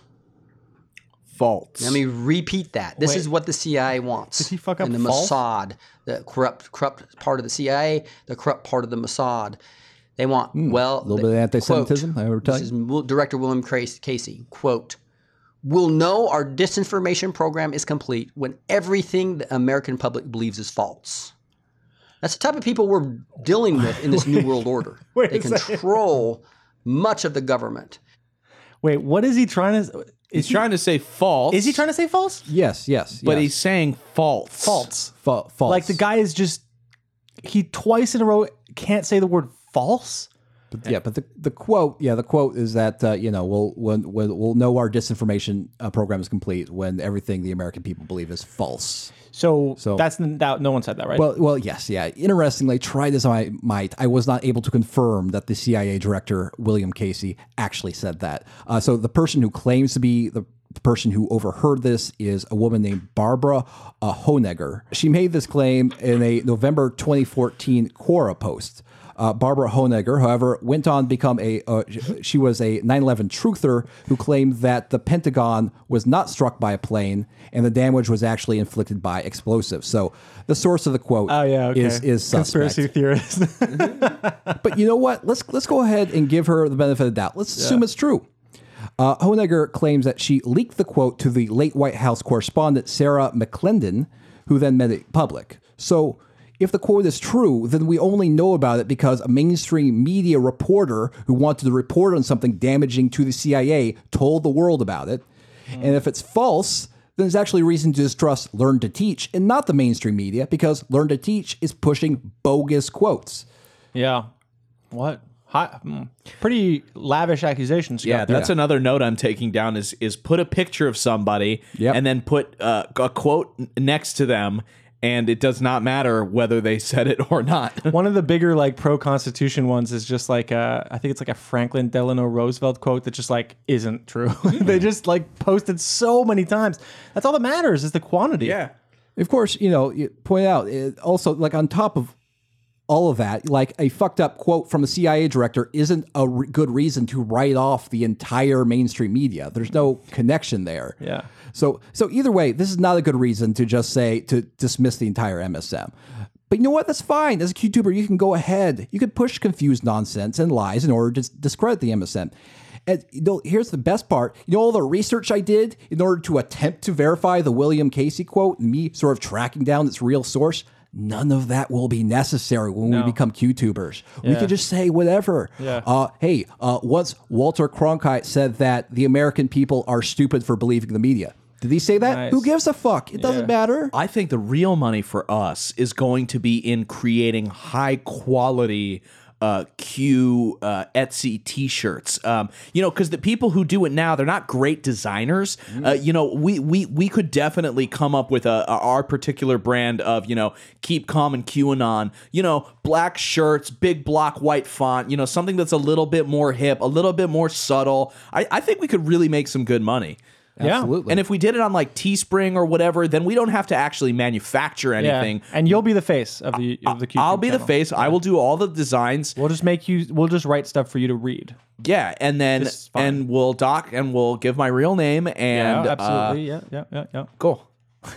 False.
Let me repeat that. This
Wait.
is what the CIA wants.
Did he fuck up
And the
false?
Mossad, the corrupt, corrupt part of the CIA, the corrupt part of the Mossad. They want hmm, well
a little bit of anti-Semitism,
quote,
I ever tell
this
you?
is Director William Casey. Quote: "We'll know our disinformation program is complete when everything the American public believes is false." That's the type of people we're dealing *laughs* with in this new world order. *laughs*
Wait
they control much of the government.
Wait, what is he trying to?
He's trying to say false.
Is he trying to say false?
Yes, yes.
But
yes.
he's saying false.
False.
Fa- false.
Like the guy is just he twice in a row can't say the word false.
But, yeah, but the, the quote, yeah, the quote is that uh, you know we'll when, when we'll know our disinformation uh, program is complete when everything the American people believe is false.
So,
So-
that's that. No one said that, right?
Well, well, yes, yeah. Interestingly, tried as I might, I was not able to confirm that the CIA director William Casey actually said that. Uh, so the person who claims to be the the person who overheard this is a woman named Barbara uh, Honegger. She made this claim in a November 2014 Quora post. Uh, Barbara Honegger, however, went on to become a. Uh, she was a 9/11 truther who claimed that the Pentagon was not struck by a plane and the damage was actually inflicted by explosives. So the source of the quote
oh yeah, okay.
is is suspect.
conspiracy theorist. *laughs*
but you know what? Let's let's go ahead and give her the benefit of the doubt. Let's assume it's true. Uh, Honegger claims that she leaked the quote to the late White House correspondent Sarah McClendon, who then made it public. So, if the quote is true, then we only know about it because a mainstream media reporter who wanted to report on something damaging to the CIA told the world about it. And if it's false, then there's actually reason to distrust Learn to Teach and not the mainstream media because Learn to Teach is pushing bogus quotes.
yeah. What? Hi, mm, pretty lavish accusations.
Yeah,
Scott.
that's another note I'm taking down is is put a picture of somebody
Yep.
and then put uh, a quote next to them and it does not matter whether they said it or not. *laughs*
One of the bigger like pro constitution ones is just like uh, I think it's like a Franklin Delano Roosevelt quote that just like isn't true. *laughs* they just like posted so many times. That's all that matters is the quantity. Yeah.
Of course, you know, you point out it also like on top of all of that, like a fucked up quote from a CIA director isn't a re- good reason to write off the entire mainstream media. There's no connection there.
Yeah.
So so either way, this is not a good reason to just say to dismiss the entire MSM. But you know what? That's fine. As a YouTuber, you can go ahead. You could push confused nonsense and lies in order to discredit the MSM. And you know, here's the best part. You know all the research I did in order to attempt to verify the William Casey quote and me sort of tracking down its real source? None of that will be necessary when we become QTubers. We can just say whatever.
Yeah.
Uh, hey, uh, once Walter Cronkite said that the American people are stupid for believing the media. Did he say that?
Nice.
Who gives a fuck? It doesn't matter.
I think the real money for us is going to be in creating high quality uh, Q uh, Etsy T-shirts. Um, you know, because the people who do it now, they're not great designers. Uh, you know, we we we could definitely come up with a, a- our particular brand of you know keep calm and QAnon. You know, black shirts, big block white font. You know, something that's a little bit more hip, a little bit more subtle. I, I think we could really make some good money.
Yeah.
And if we did it on like Teespring or whatever, then we don't have to actually manufacture anything.
Yeah. And you'll be the face of the of the YouTube
I'll be the
channel.
face. I will do all the designs.
We'll just make you. We'll just write stuff for you to read.
Yeah, and then
This is fine.
and we'll doc and we'll give my real name and
yeah,
uh,
absolutely. yeah, yeah, yeah, yeah.
cool. *laughs*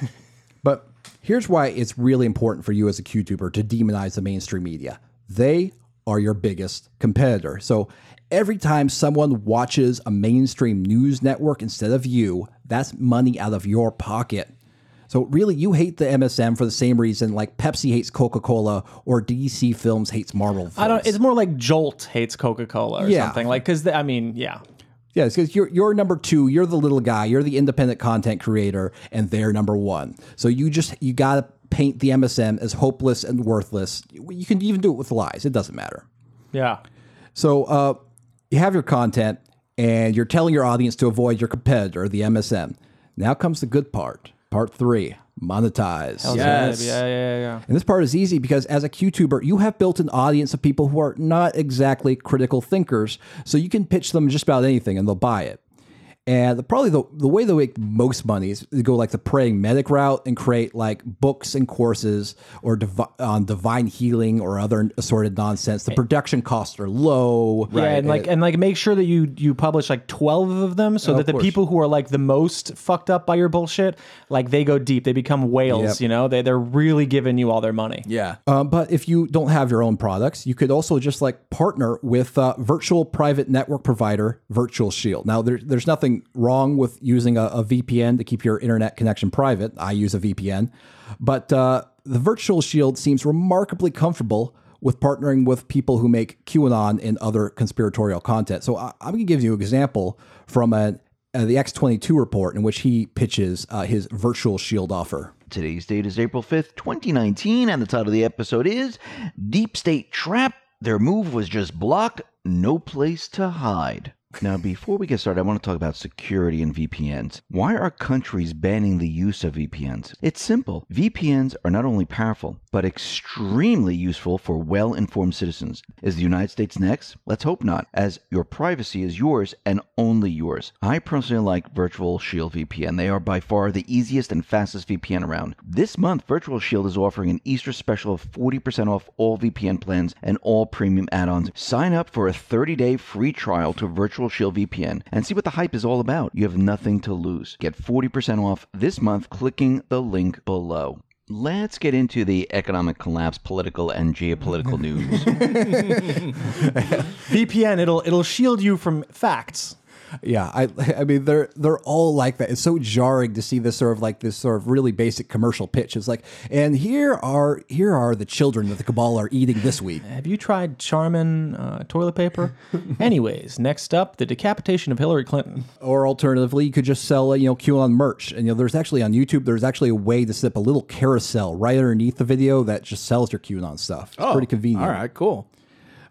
But here's why it's really important for you as a YouTuber to demonize the mainstream media. They are your biggest competitor. So every time someone watches a mainstream news network instead of you, that's money out of your pocket. So really, you hate the MSM for the same reason like Pepsi hates Coca-Cola or DC Films hates Marvel. Films.
I don't. It's more like Jolt hates Coca Cola or
Yeah.
something like because I mean, yeah.
Yeah, it's because you're you're number two. You're the little guy. You're the independent content creator, and they're number one. So you just you gotta paint the MSM as hopeless and worthless. You can even do it with lies. It doesn't matter.
Yeah.
So uh, you have your content, and you're telling your audience to avoid your competitor, the MSM. Now comes the good part. Part three: monetize.
Hell's Yeah, yeah, yeah, yeah.
And this part is easy because as a QTuber, you have built an audience of people who are not exactly critical thinkers. So you can pitch them just about anything and they'll buy it. And the, probably the, the way they make most money is to go like the praying medic route and create like books and courses or divi- on divine healing or other assorted nonsense. The production costs are low.
Yeah, and like and like make sure that you you publish like twelve of them, so
Oh,
that the
course.
people who are like the most fucked up by your bullshit, like they go deep, they become whales.
Yep.
You know, they they're really giving you all their money.
Yeah.
Um, but if you don't have your own products, you could also just like partner with uh, virtual private network provider Virtual Shield. Now, there, there's nothing wrong with using a, a VPN to keep your internet connection private. I use a VPN, but uh, the Virtual Shield seems remarkably comfortable with partnering with people who make QAnon and other conspiratorial content. So I, I'm going to give you an example from a, uh, the X22 report in which he pitches uh, his Virtual Shield offer.
Today's date is April 5th, 2019, and the title of the episode is Deep State Trap. Their move was just block, no place to hide. Now, before we get started, I want to talk about security and VPNs. Why are countries banning the use of VPNs? It's simple. VPNs are not only powerful, but extremely useful for well informed citizens. Is the United States next? Let's hope not, as your privacy is yours and only yours. I personally like Virtual Shield VPN. They are by far the easiest and fastest VPN around. This month, Virtual Shield is offering an Easter special of 40% off all VPN plans and all premium add ons. Sign up for a 30 day free trial to Virtual Shield VPN and see what the hype is all about. You have nothing to lose. Get 40% off this month clicking the link below. Let's get into the economic collapse, political and geopolitical *laughs* news. *laughs*
VPN, it'll it'll shield you from facts.
Yeah, I *laughs* I mean they're they're all like that. It's so jarring to see this sort of like this sort of really basic commercial pitch. It's like, and here are here are the children that the cabal are eating this week.
Have you tried Charmin uh, toilet paper? *laughs* Anyways, next up, the decapitation of Hillary Clinton.
Or alternatively, you could just sell uh, you know QAnon merch. And you know, there's actually on YouTube, there's actually a way to set up a little carousel right underneath the video that just sells your QAnon stuff. It's
Oh,
pretty convenient.
all right, cool.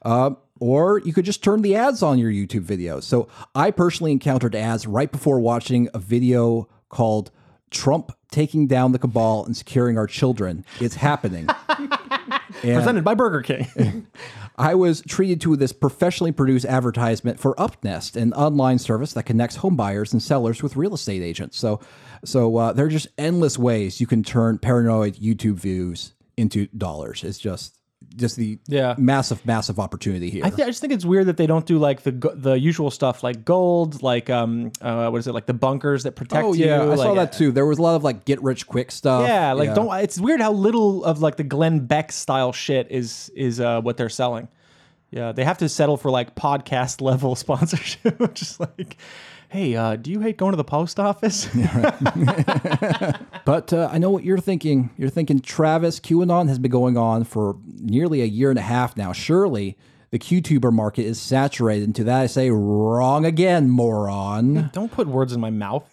Uh, or you could just turn the ads on your YouTube videos. So I personally encountered ads right before watching a video called Trump taking down the cabal and securing our children. It's happening. *laughs*
Presented by Burger King. *laughs*
I was treated to this professionally produced advertisement for Upnest, an online service that connects home buyers and sellers with real estate agents. So, so uh, there are just endless ways you can turn paranoid YouTube views into dollars. It's just just the
Yeah.
massive, massive opportunity here.
I, th- I just think it's weird that they don't do like the the usual stuff like gold, like um, uh, what is it, like the bunkers that protect
oh
you.
yeah, I saw that too. There was a lot of like get rich quick stuff.
Yeah, like don't. It's weird how little of like the Glenn Beck style shit is is uh, what they're selling. Yeah, they have to settle for like podcast level *laughs* sponsorship. *laughs* Just like, hey, uh, do you hate going to the post office? *laughs* *laughs*
But uh, I know what you're thinking. You're thinking Travis QAnon has been going on for nearly a year and a half now. Surely The QTuber market is saturated. And to that I say, wrong again, moron.
Don't put words in my mouth.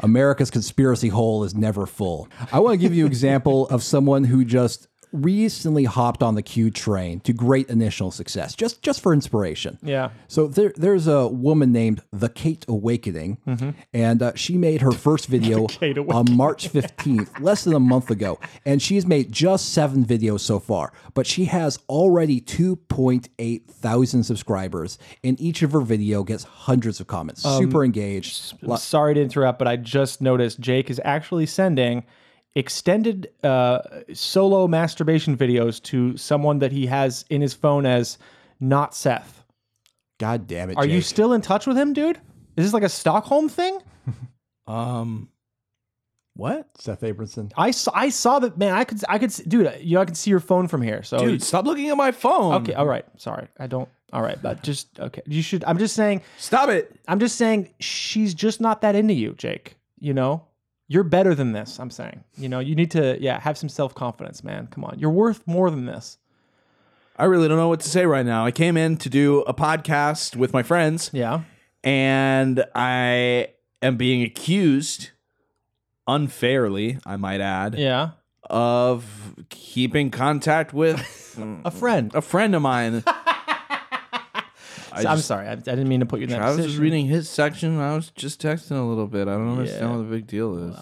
America's conspiracy hole is never full. I want to give you an example of someone who just recently hopped on the Q train to great initial success, just just for inspiration.
Yeah.
So there, there's a woman named the Kate Awakening,
Mhm.
and uh, she made her first *laughs* video on March 15th, *laughs* less than a month ago, and she's made just seven videos so far. But she has already 2.8 thousand subscribers, and each of her video gets hundreds of comments.
Um,
Super engaged.
Sorry to interrupt, but I just noticed Jake is actually sending extended uh, solo masturbation videos to someone that he has in his phone as not Seth.
God damn it!
Are you
Jake.
still in touch with him, dude? Is this like a Stockholm thing? *laughs*
Um, what?
Seth Abramson.
I saw. I saw that. Man, I could. I could. s- Dude, you know, I could see your phone from here. So,
Dude, stop looking at my phone.
Okay. All right. Sorry. I don't. All right. But just okay. You should. I'm just saying.
Stop it.
I'm just saying she's just not that into you, Jake. You know, you're better than this. I'm saying. You know, you need to. Yeah, have some self confidence, man. Come on. You're worth more than this.
I really don't know what to say right now. I came in to do a podcast with my friends.
Yeah.
And I am being accused unfairly, I might add.
Yeah.
Of keeping contact with *laughs*
A friend.
a friend of mine. *laughs* I
So I'm
just-
sorry. I, I didn't mean to put you in that
Travis was
position.
reading his section. I was just texting a little bit. I don't understand
Yeah.
what the big deal is.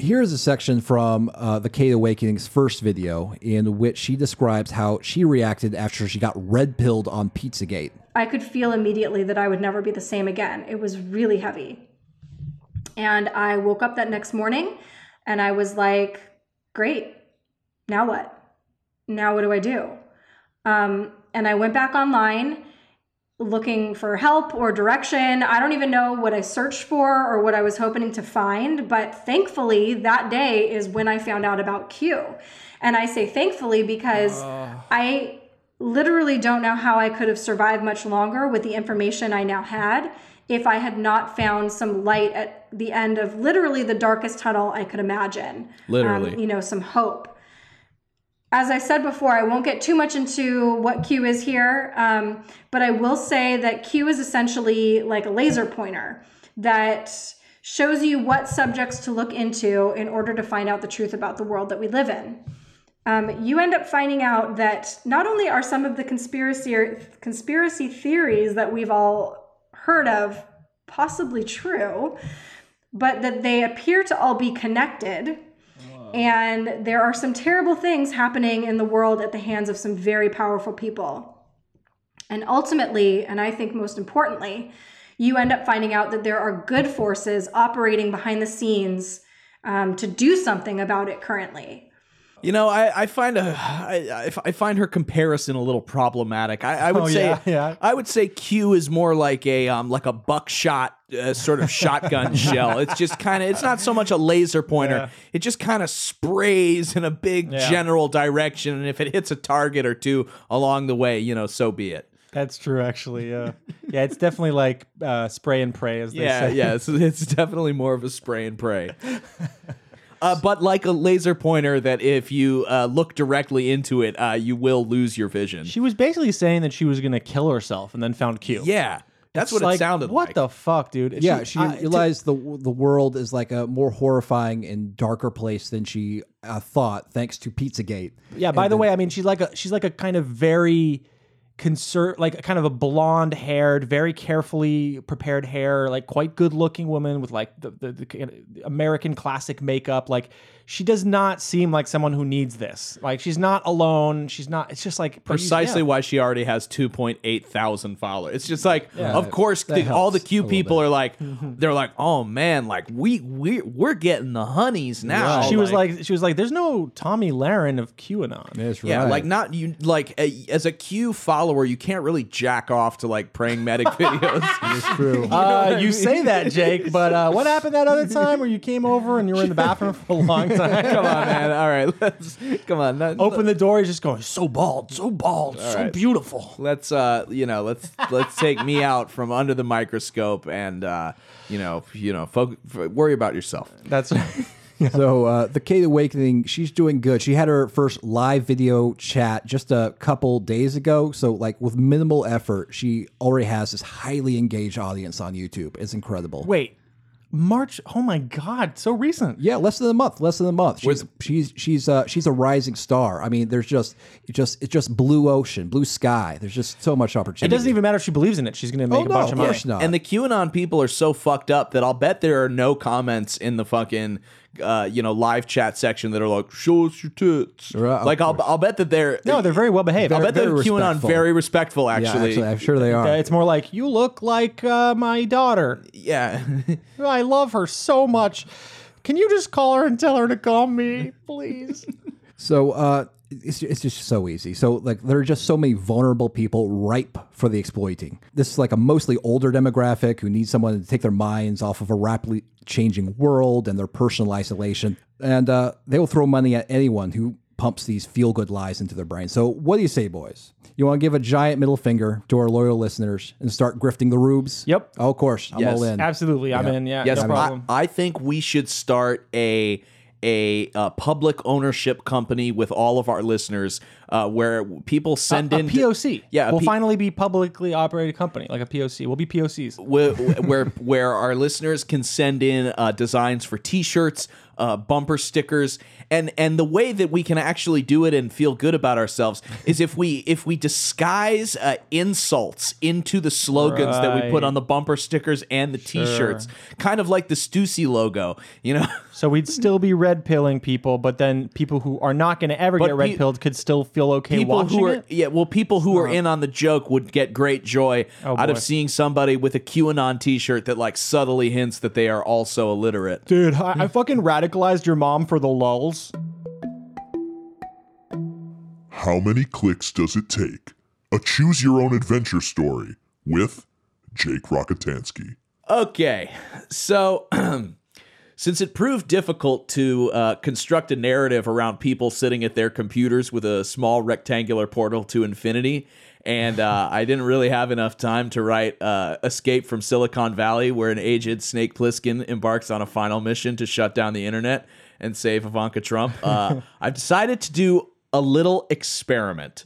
Here's a section from uh, the Kate Awakening's first video in which she describes how she reacted after she got red pilled on Pizzagate.
I could feel immediately that I would never be the same again. It was really heavy. And I woke up that next morning and I was like, great. Now what? Now what do I do? Um, and I went back online looking for help or direction. I don't even know what I searched for or what I was hoping to find, but thankfully that day is when I found out about Q. And I say thankfully because I literally don't know how I could have survived much longer with the information I now had if I had not found some light at the end of literally the darkest tunnel I could imagine.
Literally.
Um, you know, some hope. As I said before, I won't get too much into what Q is here, um, but I will say that Q is essentially like a laser pointer that shows you what subjects to look into in order to find out the truth about the world that we live in. Um, you end up finding out that not only are some of the conspiracy conspiracy theories that we've all heard of possibly true, but that they appear to all be connected. And there are some terrible things happening in the world at the hands of some very powerful people. And ultimately, and I think most importantly, you end up finding out that there are good forces operating behind the scenes um, to do something about it currently.
You know, I, I find a I, I find her comparison a little problematic. I, I would
Oh,
say
yeah, yeah.
I would say Q is more like a um like a buckshot uh, sort of shotgun *laughs* shell. It's just kind of it's not so much a laser pointer.
Yeah.
It just kind of sprays in a big general direction, and if it hits a target or two along the way, you know, so be it.
That's true, actually. Yeah. yeah, it's definitely like uh, spray and pray, as they
Yeah,
say.
yeah, it's, it's definitely more of a spray and pray. *laughs* Uh, but like a laser pointer, that if you uh, look directly into it, uh, you will lose your vision.
She was basically saying that she was going to kill herself and then found Q.
Yeah, that's
It's
what it sounded
like,
sounded
What
like.
the fuck, dude?
yeah, she
I- to-
realized the the world is like a more horrifying and darker place than she uh, thought, thanks to Pizzagate.
Yeah. By
And
the
then-
way, I mean she's like a she's like a kind of very concert like kind of a blonde haired very carefully prepared hair like quite good looking woman with like the, the, the american classic makeup like she does not seem like someone who needs this like she's not alone she's not it's just like
Precisely
yeah.
why she already has 2.8 thousand followers. It's just like,
Yeah,
of course, the- all the
helps
Q
a little
people are like, *laughs* they're like, oh man, like we we we're getting the honeys now.
she was like she was like there's no Tomi Lahren of qanon
That's right.
Yeah, like not you like a, as a Q follower, you can't really jack off to like praying medic *laughs* videos.
It's true.
Uh, you say that, Jake, but uh, what happened that other time where you came over and you were in the bathroom for a long time? *laughs*
come on, man. All right, let's come on. Not,
Open the door. He's just going so bald, so bald, so
right.
beautiful.
Let's uh, you know, let's let's take me out from under the microscope and uh, you know, you know, folk, f- worry about yourself.
That's *laughs* *laughs*
so uh, the Kate Awakening, she's doing good. She had her first live video chat just a couple days ago. So like with minimal effort, she already has this highly engaged audience on YouTube. It's incredible.
Wait, March? Oh my God, so recent.
Yeah, less than a month. Less than a month. She's she's she's uh, she's a rising star. I mean, there's just it just it's just blue ocean, blue sky. There's just so much opportunity.
It
opportunity.
doesn't even matter if she believes in it. She's going to make a bunch of money. Not.
And the QAnon people are so fucked up that I'll bet there are no comments in the fucking uh, you know live chat section that are like show us your tits. like I'll I'll bet that they're
No, they're very well behaved.
I'll bet they're QAnon
respectful.
very respectful actually.
I'm sure they
are. It's more like you look like uh, my daughter.
Yeah, *laughs*
I love her so much. Can you just call her and tell her to call me, please?
So uh, it's, it's just so easy. So like there are just so many vulnerable people ripe for the exploiting. This is like a mostly older demographic who needs someone to take their minds off of a rapidly changing world and their personal isolation, and uh, they will throw money at anyone who pumps these feel good lies into their brain. So what do you say, boys? You want to give a giant middle finger to our loyal listeners and start grifting the rubes?
Yep.
Oh, of course. I'm
Yes.
all in.
Absolutely, I'm in. Yeah,
yes,
no
I-
problem.
I, think we should start a a, uh public ownership company with all of our listeners, uh, where people send
a,
in
a POC.
Yeah,
we'll
P-
finally be publicly operated company, like a POC. We'll be POCs.
where, where where our listeners can send in uh, designs for T-shirts, uh, bumper stickers, and and the way that we can actually do it and feel good about ourselves is if we if we disguise uh, insults into the slogans that we put on the bumper stickers and the
Sure.
T-shirts, kind of like the Stussy logo, you know. *laughs*
So we'd still be red pilling people, but then people who are not going to ever
But
get red
pe-
pilled could still feel okay
people
watching
who are
it.
yeah well people who are in on the joke would get great joy
Oh,
out
boy.
of seeing somebody with a qanon t-shirt that like subtly hints that they are also illiterate
Dude, I, I fucking *laughs* radicalized your mom for the lulls.
How many clicks does it take? A choose your own adventure story with Jake Rockatansky.
okay so *clears throat* since it proved difficult to uh, construct a narrative around people sitting at their computers with a small rectangular portal to infinity and uh, I didn't really have enough time to write uh, Escape from Silicon Valley, where an aged Snake Plissken embarks on a final mission to shut down the internet and save Ivanka Trump. Uh, *laughs* I've decided to do a little experiment.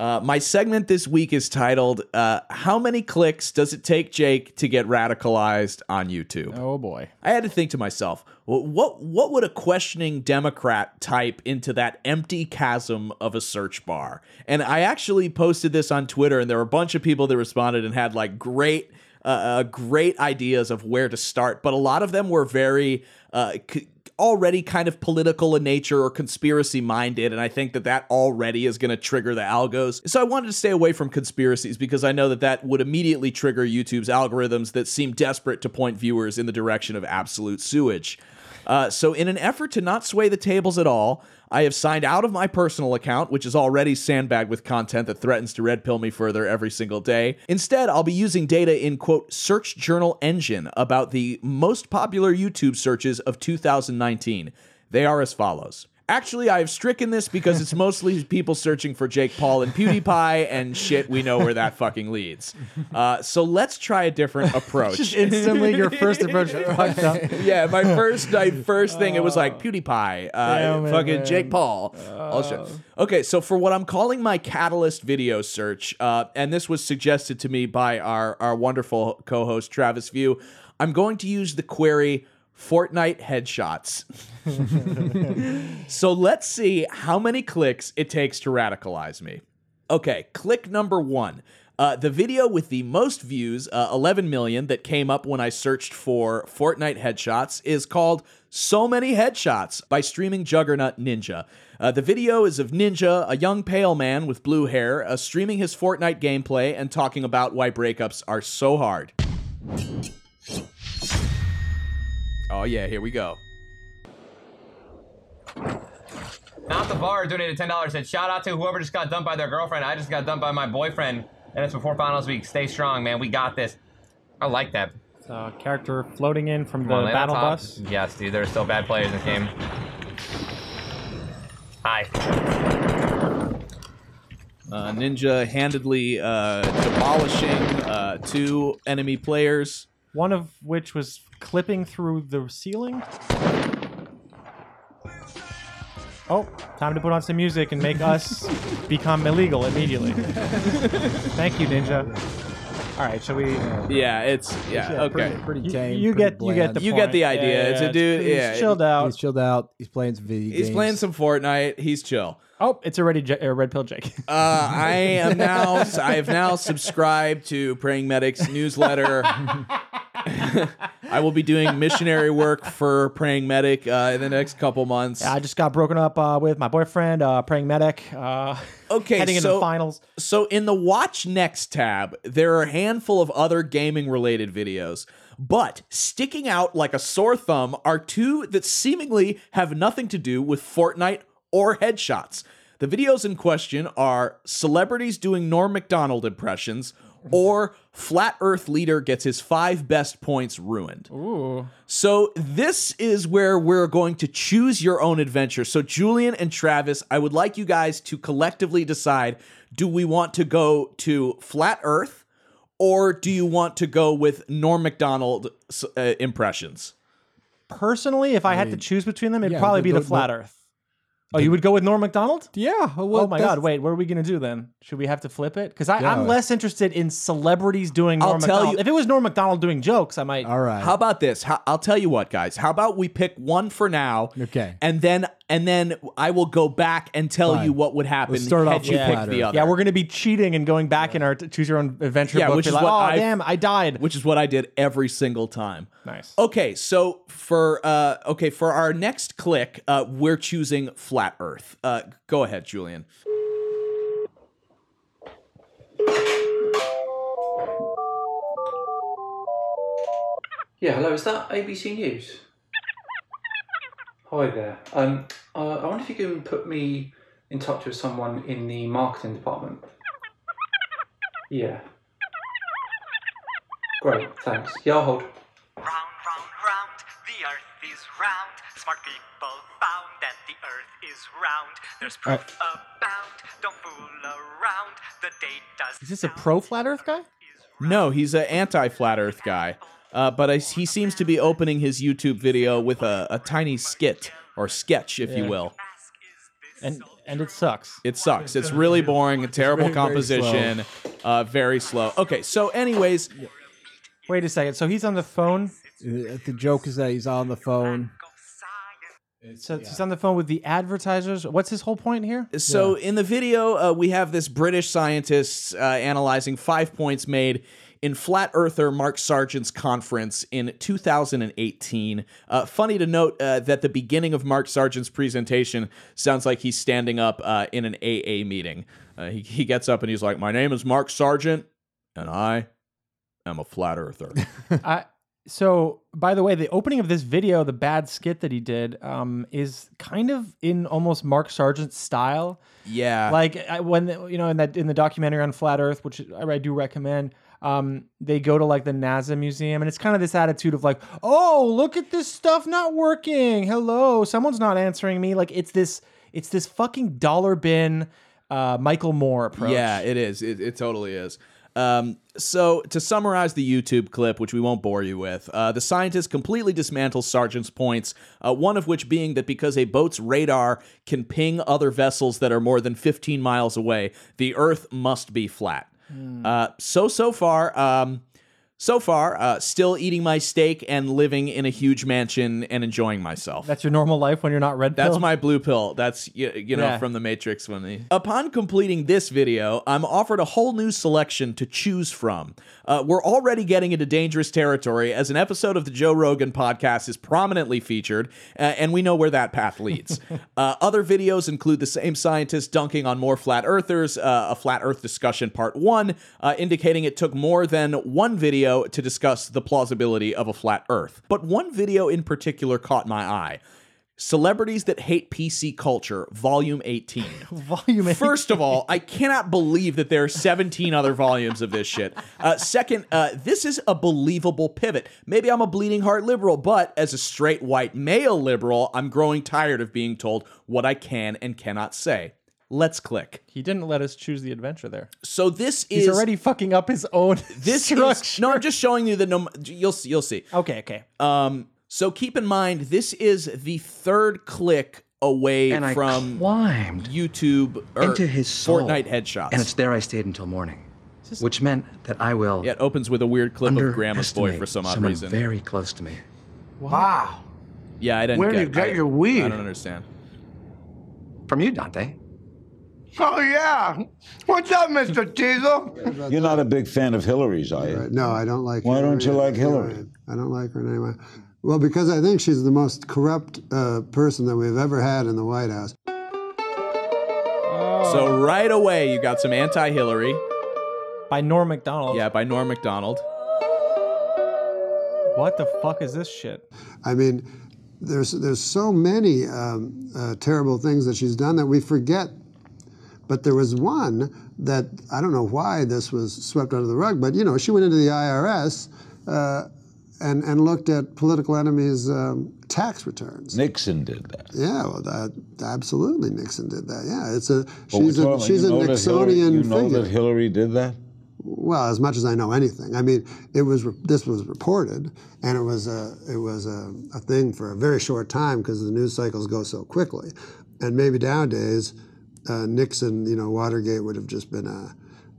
Uh, my segment this week is titled uh, How Many Clicks Does It Take Jake to Get Radicalized on YouTube?
Oh boy.
I had to think to myself, well, what what would a questioning Democrat type into that empty chasm of a search bar? And I actually posted this on Twitter, and there were a bunch of people that responded and had like great, uh, uh, great ideas of where to start. But a lot of them were very uh, c- already kind of political in nature or conspiracy minded, and I think that that already is going to trigger the algos. So I wanted to stay away from conspiracies because I know that that would immediately trigger YouTube's algorithms that seem desperate to point viewers in the direction of absolute sewage. Uh, so, in an effort to not sway the tables at all, I have signed out of my personal account, which is already sandbagged with content that threatens to red pill me further every single day. Instead, I'll be using data in quote search journal engine about the most popular YouTube searches of 2019. They are as follows. Actually, I have stricken this because it's mostly people searching for Jake Paul and PewDiePie and shit. We know where that fucking leads. Uh, so let's try a different *laughs* approach.
Just instantly, your first approach *laughs* fucked up.
yeah, my first my first thing it was like PewDiePie, uh,
Damn it,
fucking
man.
Jake Paul. all shit. Okay, so for what I'm calling my Catalyst video search, uh, and this was suggested to me by our our wonderful co-host Travis View, I'm going to use the query Fortnite headshots. so let's see how many clicks it takes to radicalize me. Okay, click number one. Uh, the video with the most views, uh, 11 million, that came up when I searched for Fortnite headshots is called So Many Headshots by streaming juggernaut Ninja. Uh, the video is of Ninja, a young pale man with blue hair, uh, streaming his Fortnite gameplay and talking about why breakups are so hard. Oh, yeah, here we go.
Not the bar donated ten dollars. Said shout out to whoever just got dumped by their girlfriend. I just got dumped by my boyfriend, and it's before finals week. Stay strong, man. We got this. I like that.
Uh, character floating in from the
Come on,
battle
top.
bus.
Yes, dude. There are still bad players in this game. Hi.
Uh, Ninja handedly uh, demolishing uh, two enemy players.
One of which was clipping through the ceiling.
Oh, time to put on some music and make us *laughs* become illegal immediately. Thank you, Ninja. All right, shall we?
Yeah, it's yeah,
Yeah,
okay.
pretty- pretty
You-
tame,
you
pretty
get- you get
bland.
the
You get the idea.
Yeah,
it's
yeah,
a dude.
he's
yeah,
chilled out.
He's chilled out. He's playing some video
He's
games.
playing some Fortnite. He's chill.
Oh, it's already J- uh, Red Pill Jake.
Uh, I am now. I have now subscribed to Praying Medics newsletter. *laughs* *laughs* I will be doing missionary work for Praying Medic uh, in the next couple months.
I just got broken up uh, with my boyfriend, uh, praying medic. Uh, *laughs*
Okay,
heading into
so
the finals.
So in the Watch Next tab, there are a handful of other gaming related videos. But sticking out like a sore thumb are two that seemingly have nothing to do with Fortnite or headshots. The videos in question are celebrities doing Norm Macdonald impressions or Flat Earth leader gets his five best points ruined.
Ooh.
So this is where we're going to choose your own adventure. So Julian and Travis, I would like you guys to collectively decide: Do we want to go to Flat Earth, or do you want to go with Norm Macdonald uh, impressions?
Personally, if I, had to choose between them, it'd
yeah,
probably
the-
be the
the-
flat
the-
Earth. Oh, you would go with Norm Macdonald?
Yeah.
oh my God! Wait, what are we gonna do then? Should we have to flip it? Because I'm less interested in celebrities doing
I'll
Norm
tell
Macdonald.
you-
If it was Norm Macdonald doing jokes, I might.
All right.
How about this? How, I'll tell you what, guys. How about we pick one for now?
Okay.
And then and then I will go back and tell
Fine.
you what would happen
Let's start
had
off
you
with
pick the other.
Yeah, we're gonna be cheating and going back in our t- choose your own adventure
Yeah,
book.
which
be
is
like,
what
oh
I've-
damn, I died.
which is what I did every single time.
Nice.
Okay, so for uh okay, for our next click, uh we're choosing flat earth. Uh go ahead, Julian.
Yeah, hello, is that ABC News? Hi there. Um, uh, I wonder if you can put me in touch with someone in the marketing department. Yeah. Great, thanks. Yeah, I'll hold.
Round, round, round, the earth is round. Smart people found that the earth is round. There's proof abound. Don't fool around. The data's
Is this a pro flat Earth guy?
No, he's an anti-flat earth guy. Uh, but I, he seems to be opening his YouTube video with a, a tiny skit or sketch, if you
Yeah.
will.
And and it sucks.
It sucks. It's really boring, a terrible
very, very
composition, uh, very slow. Okay, so anyways,
Wait a second. So he's on the phone.
Uh, The joke is that he's on the phone.
So he's on the phone with the advertisers. What's his whole point here?
So in the video, uh, we have this British scientist uh, analyzing five points made in Flat Earther Mark Sargent's conference in 2018. Uh, funny to note uh, that the beginning of Mark Sargent's presentation sounds like he's standing up uh, in an AA meeting. Uh, he, he gets up and he's like, "My name is Mark Sargent, and I am a flat earther." *laughs*
I, so, by the way, the opening of this video, the bad skit that he did, um, is kind of in almost Mark Sargent's style.
yeah,
Like I, when you know in that in the documentary on Flat Earth, which I, I do recommend. Um, they go to like the NASA museum, and it's kind of this attitude of like, "Oh, look at this stuff not working. Hello, someone's not answering me." Like it's this, it's this fucking dollar bin, uh, Michael Moore approach.
Yeah, it is. It, it totally is. Um, so, to summarize the YouTube clip, which we won't bore you with, uh, the scientist completely dismantles Sargent's points, uh, one of which being that because a boat's radar can ping other vessels that are more than 15 miles away, the Earth must be flat. Uh, so, so far, um, so far, uh, still eating my steak and living in a huge mansion and enjoying myself.
That's your normal life when you're not red.
That's my blue pill. That's you, you know
Yeah.
from the Matrix when they. Upon completing this video, I'm offered a whole new selection to choose from. Uh, we're already getting into dangerous territory as an episode of the Joe Rogan podcast is prominently featured, uh, and we know where that path leads. *laughs* uh, other videos include the same scientist dunking on more flat earthers, uh, a flat Earth discussion part one, uh, indicating it took more than one video to discuss the plausibility of a flat Earth. But one video in particular caught my eye. Celebrities that hate PC culture, volume 18. *laughs*
volume 18.
First of all, I cannot believe that there are 17 other volumes of this shit. Uh, second, uh, this is a believable pivot. Maybe I'm a bleeding heart liberal, but as a straight white male liberal, I'm growing tired of being told what I can and cannot say. Let's click.
He didn't let us choose the adventure there.
So this
He's
is
already fucking up his own *laughs*
this
structure.
is no. I'm just showing you the no. You'll see. You'll see.
Okay, okay.
Um, so keep in mind, this is the third click away
And I
from
climbed
YouTube or
into his soul.
Fortnite headshots.
And it's there I stayed until morning. Which meant that I will.
Yeah, it opens with a weird clip of Grandma's boy for some odd
someone
reason.
very close to me.
Wow.
Yeah, I didn't
Where do
get
you get
I-
your weed?
I don't understand.
From you, Dante.
Oh, yeah. What's up, Mr. Teasel?
You're not a big fan of Hillary's, are you?
No, I don't like. Hillary.
Why
Hillary.
don't you like Hillary?
I don't like her in any way. Well, because I think she's the most corrupt uh, person that we've ever had in the White House.
So right away, you got some anti-Hillary
by Norm Macdonald.
Yeah, by Norm Macdonald.
What the fuck is this shit?
I mean, there's there's so many um, uh, terrible things that she's done that we forget. But there was one that I don't know why this was swept under the rug. But you know, she went into the IRS uh, and and looked at political enemies' um, tax returns.
Nixon did that.
Yeah, well, that absolutely Nixon did that. Yeah, it's a she's a she's a
you know that Hillary-
Nixonian
You know
figure.
that Hillary did that?
Well, as much as I know anything, I mean, it was this was reported, and it was a it was a, a thing for a very short time because the news cycles go so quickly, and maybe nowadays, uh, Nixon, you know, Watergate would have just been a,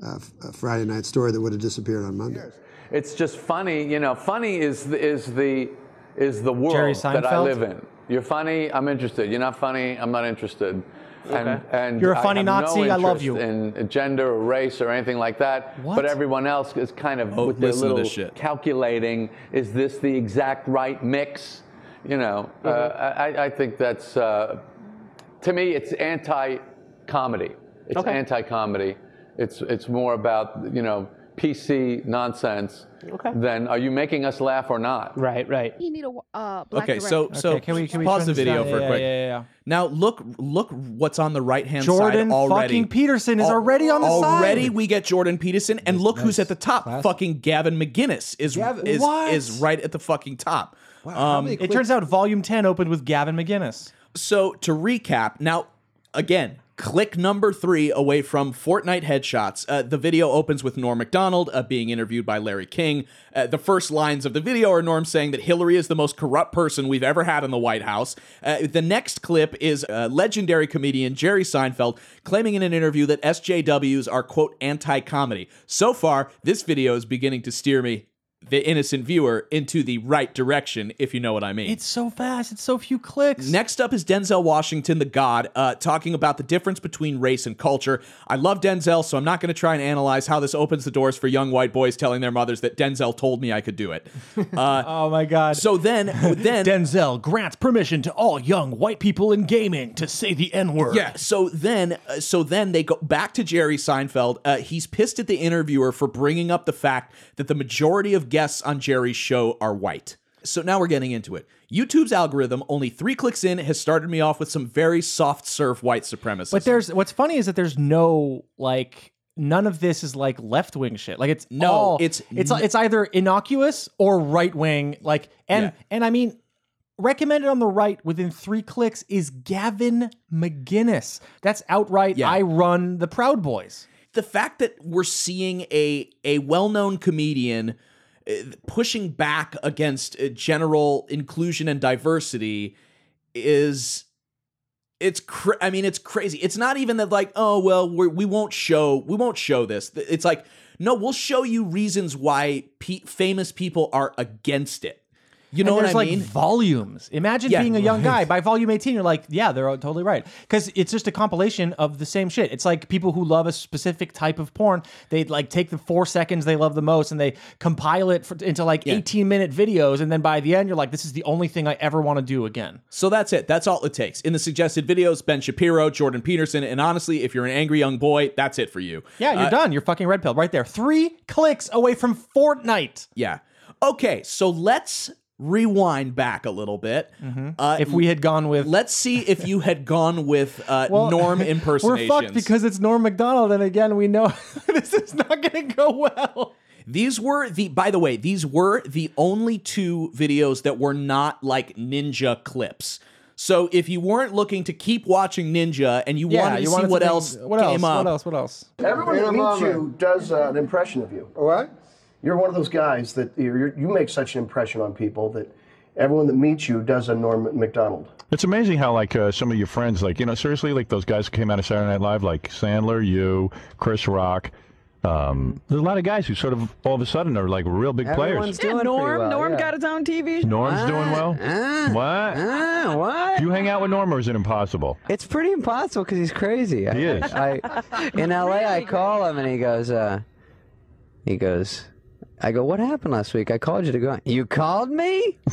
a, a Friday night story that would have disappeared on Monday.
It's just funny, you know. Funny is the, is the is the world that I live in. You're funny, I'm interested. You're not funny, I'm not interested. And,
Okay.
and
You're a funny
have
Nazi,
no
I love you.
In gender or race or anything like that.
What?
But everyone else is kind of
Oh,
with their little
this shit.
calculating. Is this the exact right mix? You know, uh, I, I think that's uh, to me, it's anti-comedy. It's
Okay.
anti-comedy. It's it's more about you know PC nonsense
Okay.
than are you making us laugh or not?
Right, right.
You need a uh, black
Okay, so
director.
so
can we- can we
pause the
transition?
video
Yeah,
for a quick.
yeah, yeah, yeah.
Now look look what's on the right hand side already.
fucking Peterson is
Al-
already on the side.
Already we get Jordan Peterson, and look who's at the top. Fucking Gavin McInnes is is
What?
is right at the fucking top. Um,
it turns out Volume 10 opened with Gavin McInnes.
So to recap, now again, click number three away from Fortnite headshots. Uh, the video opens with Norm Macdonald uh, being interviewed by Larry King. Uh, the first lines of the video are Norm saying that Hillary is the most corrupt person we've ever had in the White House. Uh, the next clip is uh, legendary comedian Jerry Seinfeld claiming in an interview that SJWs are quote anti-comedy. So far, this video is beginning to steer me. The innocent viewer into the right direction, if you know what I mean.
It's so fast. It's so few clicks.
Next up is Denzel Washington, the God, uh, talking about the difference between race and culture. I love Denzel, so I'm not going to try and analyze how this opens the doors for young white boys telling their mothers that Denzel told me I could do it. *laughs* Uh,
oh my God.
So then, then *laughs*
Denzel grants permission to all young white people in gaming to say the N word.
Yeah. So then, uh, so then they go back to Jerry Seinfeld. Uh, he's pissed at the interviewer for bringing up the fact that the majority of guests on Jerry's show are white. So now we're getting into it. YouTube's algorithm, only three clicks in, has started me off with some very soft serve white supremacists.
But there's what's funny is that there's no like none of this is like left wing shit. Like it's
No,
all-
it's
it's
n-
it's either innocuous or right wing. Like and
Yeah.
and I mean. Recommended on the right within three clicks is Gavin McInnes. That's outright. I run the Proud Boys.
the fact that we're seeing a a well-known comedian uh, pushing back against uh, general inclusion and diversity is it's cra- I mean it's crazy. It's not even that like oh well we're, we won't show we won't show this. It's like no we'll show you reasons why pe- famous people are against it. You know what I
like
mean?
volumes. Imagine
Yeah,
being a young
right.
guy. By volume 18, you're like, yeah, they're totally right. Because it's just a compilation of the same shit. It's like people who love a specific type of porn, they like take the four seconds they love the most and they compile it for, into like 18 minute videos. And then by the end, you're like, this is the only thing I ever want to do again.
So that's it. That's all it takes. In the suggested videos, Ben Shapiro, Jordan Peterson, and honestly, if you're an angry young boy, that's it for you.
Yeah, you're
Uh,
done. You're fucking red pill right there. Three clicks away from Fortnite.
Yeah. Okay, so let's rewind back a little bit. Uh,
Mm-hmm. If we had gone with,
let's see if you had gone with uh, *laughs*
Well,
Norm *laughs*
We're fucked because it's Norm Macdonald. And again, we know *laughs* this is not going to go well.
These were the, by the way, these were the only two videos that were not like ninja clips. So if you weren't looking to keep watching Ninja and you wanted to see what else
What
came
else?
up,
What else? What else?
Everyone
who
meets you does uh, an impression of you.
What?
You're one of those guys that you're, you make such an impression on people that everyone that meets you does a Norm Macdonald.
It's amazing how like uh, some of your friends, like you know, seriously, like those guys who came out of Saturday Night Live, like Sandler, you, Chris Rock. Um, there's a lot of guys who sort of all of a sudden are like real big
Everyone's
players.
doing Norm, Norm got his own TV. show.
Norm's doing well. what?
Ah, what?
Do you hang out with Norm, or is it impossible?
It's pretty impossible because he's crazy. I,
He is.
I, in LA, I call him and he goes, uh, he goes, I go, what happened last week? I called you to go. You called me? *laughs*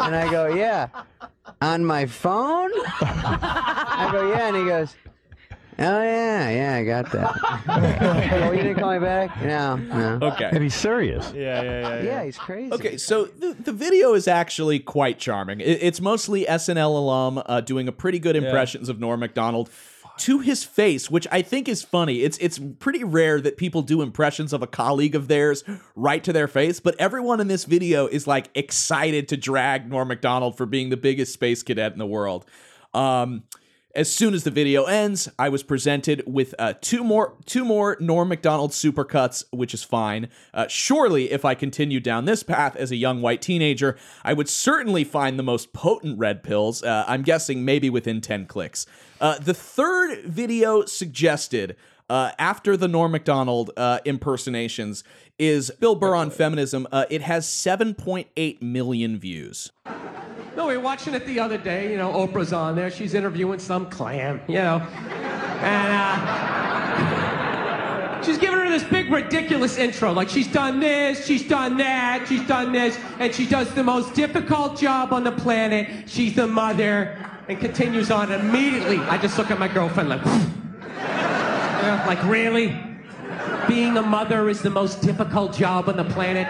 and I go, yeah. On my phone? I go, yeah. And he goes, oh yeah, yeah, I got that. *laughs* oh, you didn't call me back? No, no.
Okay.
And he's serious.
Yeah, yeah, yeah.
Yeah, he's crazy.
Okay, so the, the video is actually quite charming. It- it's mostly SNL alum uh, doing a pretty good impressions of Norm Macdonald to his face, which I think is funny. It's it's pretty rare that people do impressions of a colleague of theirs right to their face, but everyone in this video is like excited to drag Norm Macdonald for being the biggest space cadet in the world. Um, as soon as the video ends, I was presented with uh, two more two more Norm Macdonald supercuts, which is fine. Uh, surely, if I continued down this path as a young white teenager, I would certainly find the most potent red pills. Uh, I'm guessing maybe within ten clicks. Uh, the third video suggested uh, after the Norm Macdonald uh, impersonations is Bill Burr on feminism. It has 7.8 million views.
Watching it the other day. You know, Oprah's on there. She's interviewing some clam, you know. And uh, *laughs* she's giving her this big, ridiculous intro. Like, she's done this, she's done that, she's done this, and she does the most difficult job on the planet. She's the mother, and continues on immediately. I just look at my girlfriend like, *laughs* like, really? Being a mother is the most difficult job on the planet?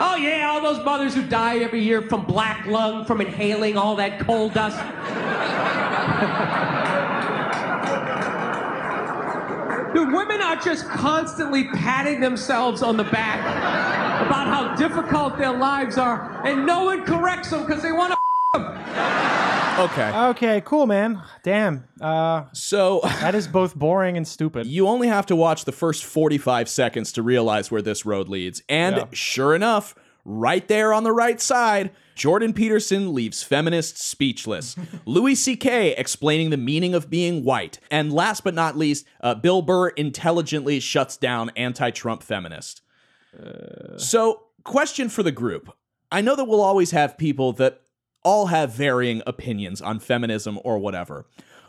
Oh, yeah, all those mothers who die every year from black lung, from inhaling all that coal dust. Dude, women are just constantly patting themselves on the back about how difficult their lives are, and no one corrects them because they want to.
Okay.
Okay, cool, man. Damn. Uh,
so *laughs*
that is both boring and stupid.
You only have to watch the first 45 seconds to realize where this road leads. And
Yeah.
sure enough, right there on the right side, Jordan Peterson leaves feminists speechless. *laughs* Louis C.K. explaining the meaning of being white. And last but not least, uh, Bill Burr intelligently shuts down anti Trump feminist. So, question for the group. I know that we'll always have people that all have varying opinions on feminism or whatever.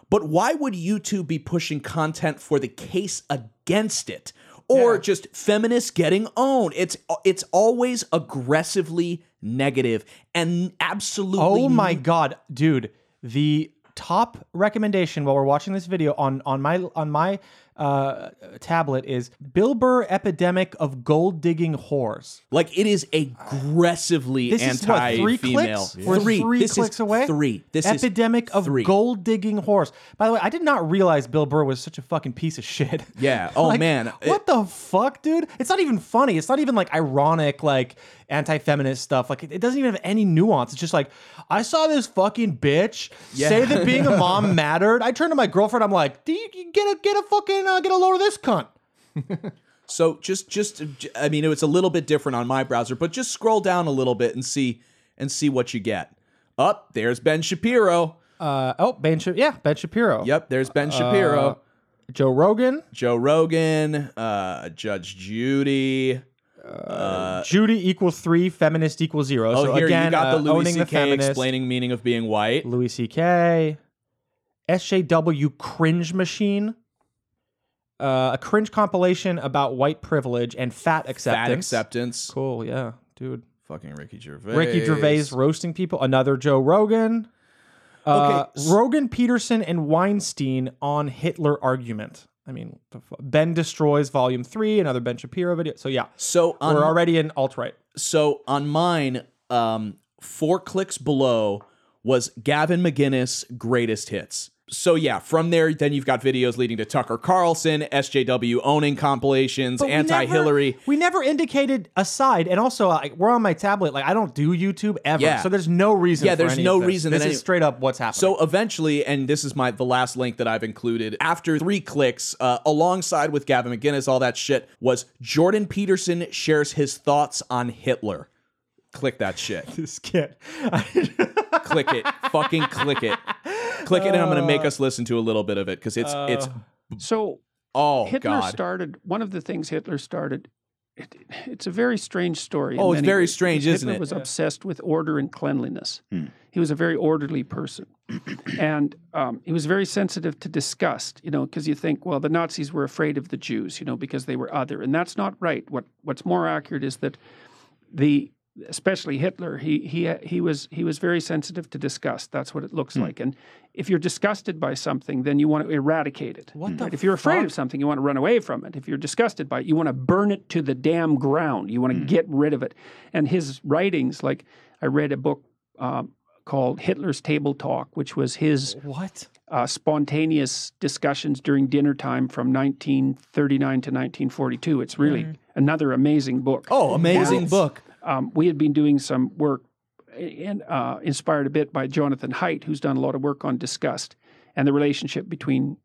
But why would YouTube be pushing content for the case against it? Or just feminists getting owned? It's it's always aggressively negative and absolutely
Oh my god, dude! The top recommendation while we're watching this video on on my on my uh, tablet is Bill Burr epidemic of gold digging whores.
Like it is aggressively
This is what, three
anti-female.
clicks? We're
Three.
three
This is
clicks away.
Three. This is
epidemic of
three.
gold digging whores. By the way, I did not realize Bill Burr was such a fucking piece of shit. *laughs*
Yeah. *laughs* Oh
Like,
man.
what the fuck, dude? It's not even funny. It's not even like ironic, like anti-feminist stuff. Like it, it doesn't even have any nuance. It's just like I saw this fucking bitch
Yeah.
say that being a mom *laughs* mattered. I turned to my girlfriend. I'm like, do you you get a get a fucking uh, get a load of this cunt? *laughs*
So just just I mean it's a little bit different on my browser, but just scroll down a little bit and see and see what you get. Up there's Ben Shapiro.
Uh oh, Ben Sha- yeah, Ben Shapiro.
Yep, there's Ben Shapiro.
Uh, Joe Rogan.
Joe Rogan, uh, Judge Judy. Uh,
Judy equals three, feminist equals zero.
oh,
so
here
again,
you got the
uh,
Louis C.K. explaining meaning of being white.
Louis C.K. SJW cringe machine. Uh, a cringe compilation about white privilege and fat acceptance.
Fat acceptance.
Cool, yeah, dude.
Fucking Ricky Gervais.
Ricky Gervais roasting people. Another Joe Rogan. Uh,
Okay,
Rogan, Peterson, and Weinstein on Hitler argument. I mean, Ben destroys Volume Three. Another Ben Shapiro video. So yeah.
So on
we're already in alt right.
So on mine, um, four clicks below was Gavin McInnes greatest hits. So yeah, from there, then you've got videos leading to Tucker Carlson, SJW owning compilations, anti-Hillary.
We never indicated a side, and also like, we're on my tablet. Like I don't do YouTube ever,
Yeah.
so there's no reason.
Yeah, there's
any
no
this.
reason
This
that
is
any-
straight up what's happening.
So eventually, and this is my the last link that I've included. After three clicks, uh, alongside with Gavin McInnes, all that shit was Jordan Peterson shares his thoughts on Hitler. Click that shit. *laughs*
This kid. *laughs*
click it. Fucking click it. Click it, and I'm gonna make us listen to a little bit of it because it's it's.
Uh, so
oh
Hitler
god.
started one of the things Hitler started. It, it's a very strange story. in
Oh, it's
many
very
ways,
strange,
because
isn't
Hitler
it?
was
Yeah.
obsessed with order and cleanliness.
Hmm.
He was a very orderly person, *clears throat* and um, he was very sensitive to disgust. You know, because you think, well, the Nazis were afraid of the Jews, you know, because they were other, and that's not right. What what's more accurate is that the especially Hitler, he he he was he was very sensitive to disgust. That's what it looks
Hmm.
like. And if you're disgusted by something, then you want to eradicate it.
What the
If you're afraid
fuck?
of something, you want to run away from it. If you're disgusted by it, you want to burn it to the damn ground. You want to get rid of it. And his writings, like I read a book um, called Hitler's Table Talk, which was his
what
uh, spontaneous discussions during dinner time from 1939 to 1942. It's really
Mhm.
another amazing book.
Oh, amazing book.
Um, we had been doing some work, and uh, inspired a bit by Jonathan Haidt, who's done a lot of work on disgust and the relationship between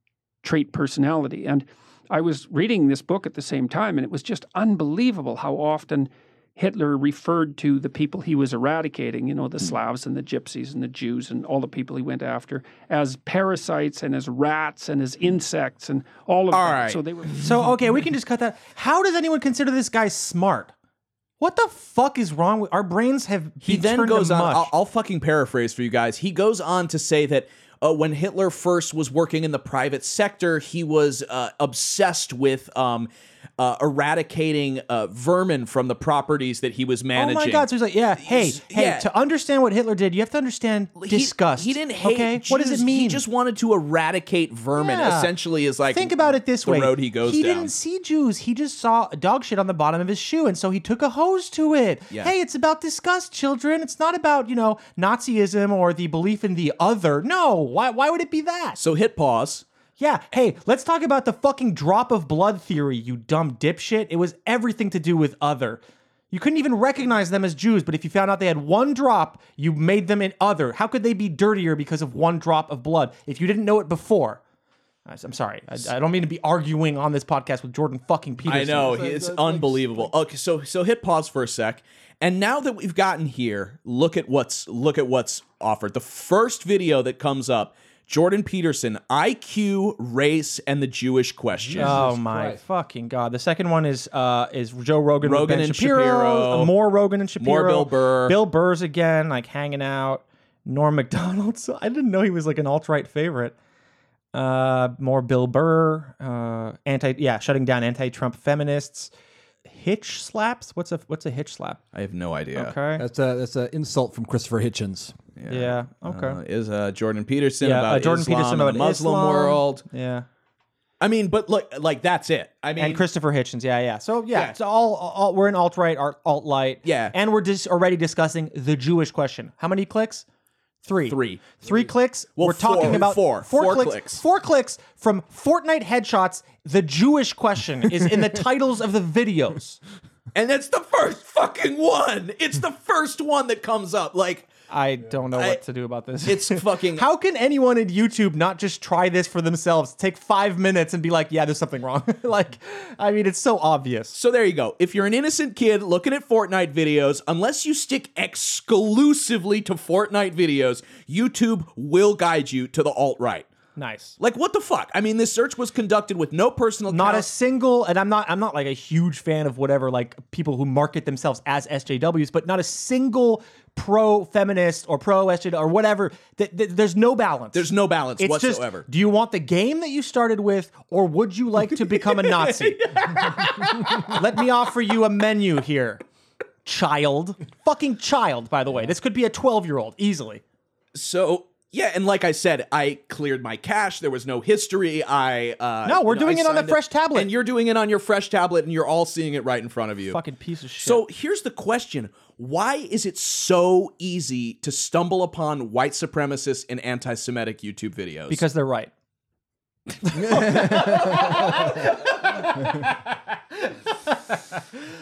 trait personality. And I was reading this book at the same time, and it was just unbelievable how often Hitler referred to the people he was eradicating, you know, the Slavs and the Gypsies and the Jews and all the people he went after, as parasites and as rats and as insects and all of
All
that.
right.
So they were.
So okay, we can just cut that. How does anyone consider this guy smart? What the fuck is wrong with our brains? Have
He
been
then goes on. I'll, I'll fucking paraphrase for you guys. He goes on to say that uh, when Hitler first was working in the private sector, he was uh, obsessed with um, uh, eradicating uh, vermin from the properties that he was managing.
Oh my god! So he's like, yeah, hey, hey.
yeah.
To understand what Hitler did, you have to understand disgust.
He didn't hate.
Okay, what does
Jews.
it mean?
He just wanted to eradicate vermin.
Yeah.
Essentially, is like
think about it this
the
way:
road he goes
He
down.
didn't see Jews. He just saw dog shit on the bottom of his shoe, and so he took a hose to it.
Yeah.
Hey, it's about disgust, children. It's not about you know Nazism or the belief in the other. No, why? Why would it be that?
So hit pause.
Yeah. Hey, let's talk about the fucking drop of blood theory, you dumb dipshit. It was everything to do with other. You couldn't even recognize them as Jews, but if you found out they had one drop, you made them an other. How could they be dirtier because of one drop of blood if you didn't know it before? I- I'm sorry. I, I don't mean to be arguing on this podcast with Jordan fucking Peterson.
I know he- it's unbelievable. Okay, so so hit pause for a sec. And now that we've gotten here, look at what's look at what's offered. The first video that comes up, Jordan Peterson, IQ, race, and the Jewish question.
Oh my fucking god! The second one is uh is Joe Rogan, with
Rogan
Ben
and
Shapiro,
Shapiro.
uh, more Rogan and Shapiro,
More Bill Burr.
Bill Burr's again, like hanging out. Norm Macdonald. So *laughs* I didn't know he was like an alt right favorite. Uh, more Bill Burr. Uh, anti yeah, shutting down anti-Trump feminists. Hitch slaps. What's a what's a hitch slap?
I have no idea.
Okay.
That's a that's an insult from Christopher Hitchens.
Yeah. okay.
Uh, is uh, Jordan Peterson
Yeah,
about
uh, Jordan
Islam
Peterson
and the
about
Muslim
Islam.
world?
Yeah.
I mean, but look, like that's it. I mean,
and Christopher Hitchens, yeah, yeah. So yeah,
Yeah.
it's all, all we're in alt right, alt light,
Yeah.
and we're just already discussing the Jewish question. How many clicks? Three.
Three.
Three clicks.
Well,
we're talking
four.
about
Four.
Four,
Four
clicks,
clicks.
Four clicks from Fortnite headshots. The Jewish question is in the titles of the videos.
and that's the first fucking one. It's the first one that comes up. Like
I don't know what to do about this.
It's *laughs* fucking.
How can anyone in YouTube not just try this for themselves? Take five minutes and be like, "Yeah, there's something wrong." *laughs* like, I mean, it's so obvious.
So there you go. If you're an innocent kid looking at Fortnite videos, unless you stick exclusively to Fortnite videos, YouTube will guide you to the alt right.
Nice.
Like what the fuck? I mean, this search was conducted with no personal.
not a single and i'm not i'm not like a huge fan of whatever like people who market themselves as sjws but not a single pro feminist or pro sjw or whatever th- th- there's no balance.
There's no balance
it's
whatsoever.
just do you want the game that you started with or would you like to become a *laughs* nazi? Let me offer you a menu here. Child. Fucking child by the way. This could be a 12 year old easily.
So yeah, and like I said, I cleared my cache. There was no history. I uh,
No, we're
you know,
doing
I
it on
signed
fresh tablet.
and you're doing it on your fresh tablet, and you're all seeing it right in front of you.
fucking piece of shit
So here's the question: Why is it so easy to stumble upon white supremacist and anti-Semitic YouTube videos?
because they're right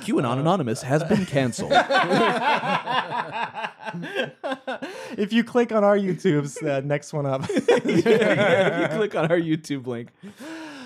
QAnon Anonymous has been canceled.
if you click on our YouTube's uh, next one up, *laughs*
yeah, if you click on our YouTube link.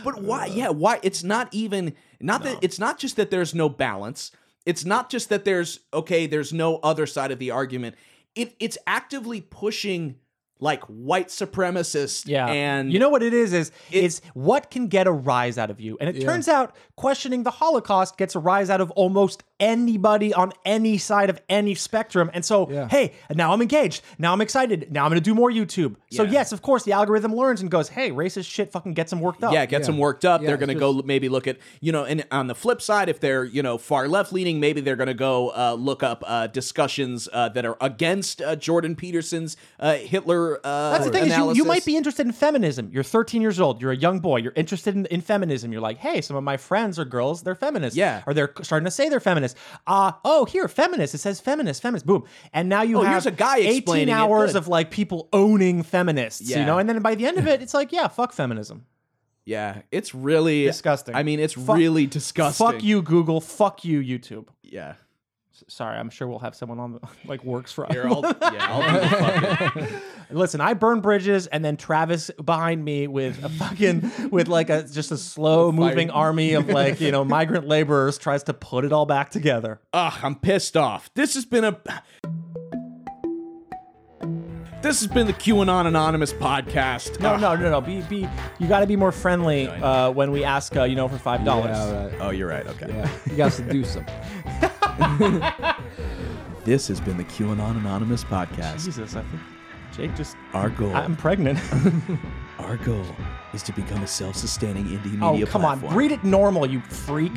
But why? Yeah, why? It's not even not that it's not just that there's no balance. it's not just that there's okay, there's no other side of the argument. It it's actively pushing like white supremacist.
Yeah.
and
you know what it is is it's what can get a rise out of you. And it
Yeah.
turns out questioning the Holocaust gets a rise out of almost anybody on any side of any spectrum. And so, hey, now I'm engaged. Now I'm excited. Now I'm going to do more YouTube. So
Yeah.
yes, of course, the algorithm learns and goes, "Hey, racist shit fucking gets them worked up."
Yeah, it gets them worked up.
Yeah,
they're going to
it's
go maybe look at, you know, and on the flip side, if they're, you know, far left leaning, maybe they're going to go uh, look up uh, discussions uh, that are against uh, Jordan Peterson's uh, Hitler uh,
That's the thing is you, you might be interested in feminism. You're 13 years old. You're a young boy. You're interested in, in feminism. You're like, hey, some of my friends are girls. They're feminists.
Yeah.
Or they're starting to say they're feminists. Uh, oh, here, feminist. It says feminist, feminist. Boom. And now you
Oh,
have
here's a guy
18
explaining it.
hours of like people owning feminists.
Yeah.
You know, and then by the end of it, it's like, yeah, fuck feminism.
Yeah, it's really
Disgusting.
I mean, it's
Fuck-
really disgusting.
Fuck you, Google. Fuck you, YouTube.
Yeah.
S- Sorry, I'm sure we'll have someone on the *laughs* like works for
Here, I'll, *laughs* yeah, I'll do the fucking. *laughs*
Listen, I burn bridges, and then Travis behind me with a fucking with like a just a slow moving army of like you know migrant laborers tries to put it all back together.
Ugh, I'm pissed off. This has been a. This has been the QAnon Anonymous podcast.
No,
Ugh.
no, no, no. Be be. You got to be more friendly uh, when we ask. Uh, you know, for five dollars.
Oh, you're right. Okay.
Yeah, you got to do something. *laughs*
This has been the QAnon Anonymous podcast.
Jesus, I think Jake just.
Our goal.
I'm pregnant. *laughs* *laughs*
Our goal is to become a self-sustaining indie media.
oh, come
platform.
on. Read it normal, you freak.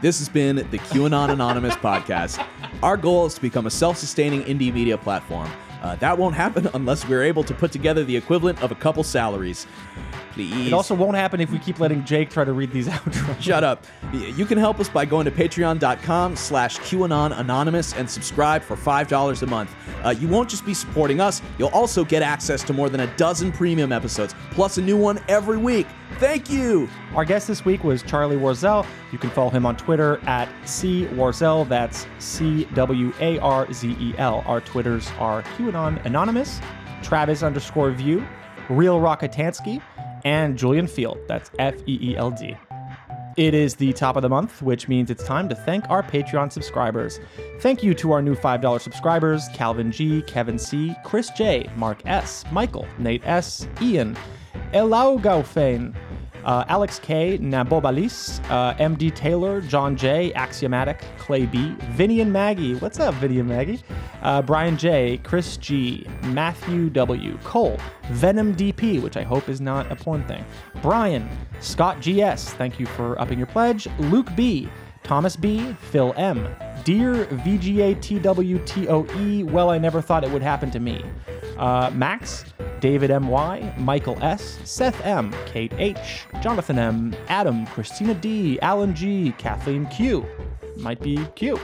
This has been the QAnon Anonymous podcast. Our goal is to become a self sustaining indie media platform. Uh, that won't happen unless we're able to put together the equivalent of a couple salaries.
It also won't happen if we keep letting Jake try to read these *laughs* outros.
Shut up. You can help us by going to patreon.com slash QAnon Anonymous and subscribe for $5 a month. Uh, you won't just be supporting us, you'll also get access to more than a dozen premium episodes, plus a new one every week. Thank you.
Our guest this week was Charlie Warzel. You can follow him on Twitter at C Warzel. That's C W A R Z E L. Our Twitters are QAnon Anonymous, Travis underscore View, Real Rockatansky, and Julian Feeld. That's F E E L D. It is the top of the month, which means it's time to thank our Patreon subscribers. Thank you to our new $5 subscribers Calvin G, Kevin C, Chris J, Mark S, Michael, Nate S, Ian, Elaugaufane, uh, Alex K, Nabobalis, uh, MD Taylor, John J, Axiomatic, Clay B, Vinny and Maggie. What's up, Vinny and Maggie? Uh, Brian J, Chris G, Matthew W, Cole, Venom DP, which I hope is not a porn thing, Brian, Scott GS, thank you for upping your pledge, Luke B, Thomas B, Phil M, Dear VGA VGATWTOE, well, I never thought it would happen to me. Uh, Max, David M.Y., Michael S., Seth M., Kate H., Jonathan M., Adam, Christina D., Alan G., Kathleen Q. Might be Q.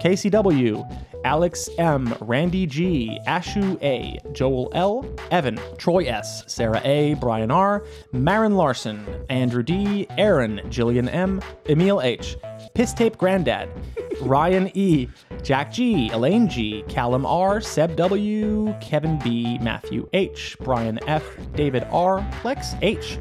KCW, Alex M., Randy G., Ashu A., Joel L., Evan, Troy S., Sarah A., Brian R., Marin Larson, Andrew D., Aaron, Jillian M., Emil H., Piss Tape Granddad, Ryan E., Jack G., Elaine G., Callum R., Seb W., Kevin B., Matthew H., Brian F., David R., Lex H.,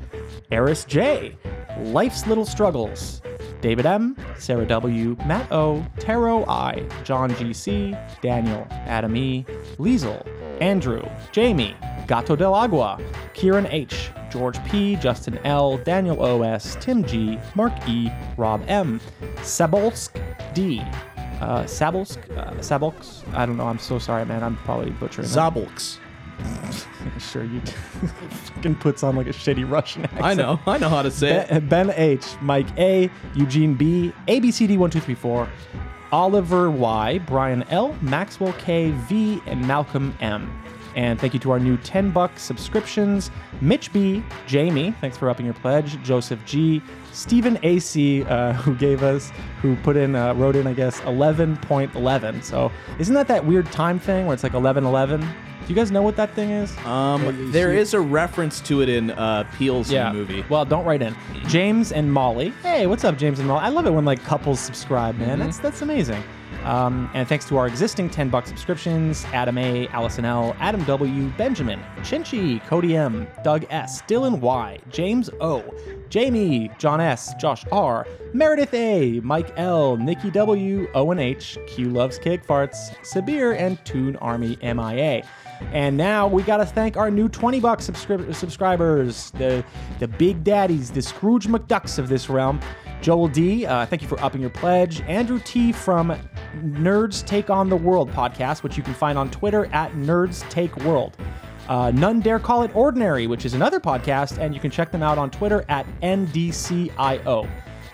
Eris J., Life's Little Struggles, David M., Sarah W., Matt O., Taro I., John G.C., Daniel, Adam E., Liesel, Andrew, Jamie, Gato del Agua, Kieran H., George P., Justin L., Daniel O.S., Tim G., Mark E., Rob M., Sabolsk D., uh, Sabolsk, uh, Sabolks. I don't know. I'm so sorry, man. I'm probably butchering that.
Zabolks. *laughs*
sure, you *laughs* fucking puts on like a shitty Russian accent.
I know. I know how to say it.
Ben, ben H, Mike A, Eugene B, ABCD1234, Oliver Y, Brian L, Maxwell K, V, and Malcolm M. And thank you to our new 10 buck subscriptions Mitch B, Jamie, thanks for upping your pledge, Joseph G, Stephen AC, uh, *laughs* who gave us, who put in, uh, wrote in, I guess, 11.11. So isn't that that weird time thing where it's like 1111? Do you guys know what that thing is?
Um, there is a reference to it in uh, Peele's
yeah.
movie.
Well, don't write in. James and Molly. Hey, what's up, James and Molly? I love it when like couples subscribe, man. That's that's amazing. Um, and thanks to our existing 10 buck subscriptions Adam A., Allison L., Adam W., Benjamin, Chinchi, Cody M., Doug S., Dylan Y., James O., Jamie, John S., Josh R., Meredith A., Mike L., Nikki W., Owen H., Q Loves Cake Farts, Sabir, and Toon Army MIA. And now we got to thank our new 20 bucks subscri- subscribers, the the big daddies, the Scrooge McDucks of this realm. Joel D, uh, thank you for upping your pledge. Andrew T from Nerds Take on the World podcast, which you can find on Twitter at Nerds Take World. Uh, None Dare Call It Ordinary, which is another podcast, and you can check them out on Twitter at NDCIO.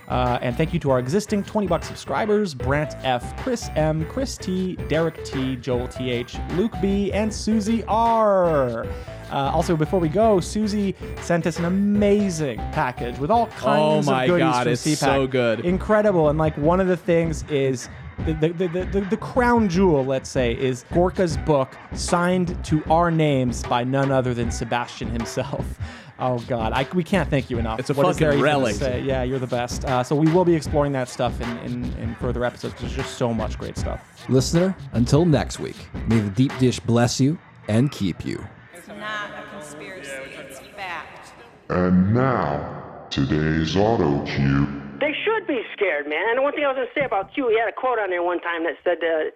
Uh, and thank you to our existing 20 bucks subscribers Brant F, Chris M, Chris T, Derek T, Joel TH, Luke B, and Susie R. Uh, also, before we go, Susie sent us an amazing package with all kinds
Oh my
of goodies
God,
from
it's
CPAC.
so good.
Incredible. And like one of the things is the, the, the, the, the crown jewel, let's say, is Gorka's book signed to our names by none other than Sebastian himself. Oh God, I, we can't thank you enough.
It's a
What is
fucking
there
relic.
say? Yeah, you're the best. Uh, so we will be exploring that stuff in, in, in further episodes. There's just so much great stuff.
Listener, until next week, may the deep dish bless you and keep you.
It's not a conspiracy, it's fact.
And now, today's auto cue.
They should be scared, man. And one thing I was going to say about Q, he had a quote on there one time that said, uh,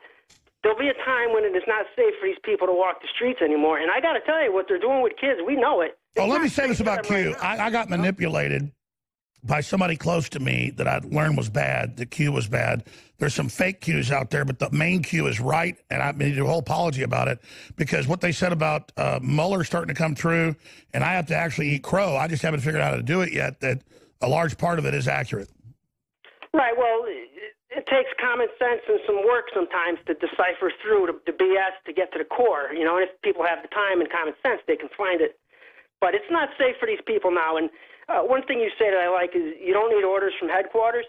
There'll be a time when it is not safe for these people to walk the streets anymore. And I got to tell you, what they're doing with kids, we know it.
Oh, let me say this about Q. I, I got manipulated by somebody close to me that I learned was bad. The Q was bad. There's some fake Qs out there, but the main Q is right, and I made a whole apology about it because what they said about uh, Mueller starting to come through, and I have to actually eat crow. I just haven't figured out how to do it yet. That a large part of it is accurate.
Right. Well, it, it takes common sense and some work sometimes to decipher through the, the BS to get to the core. You know, and if people have the time and common sense, they can find it. But it's not safe for these people now. And uh, one thing you say that I like is you don't need orders from headquarters.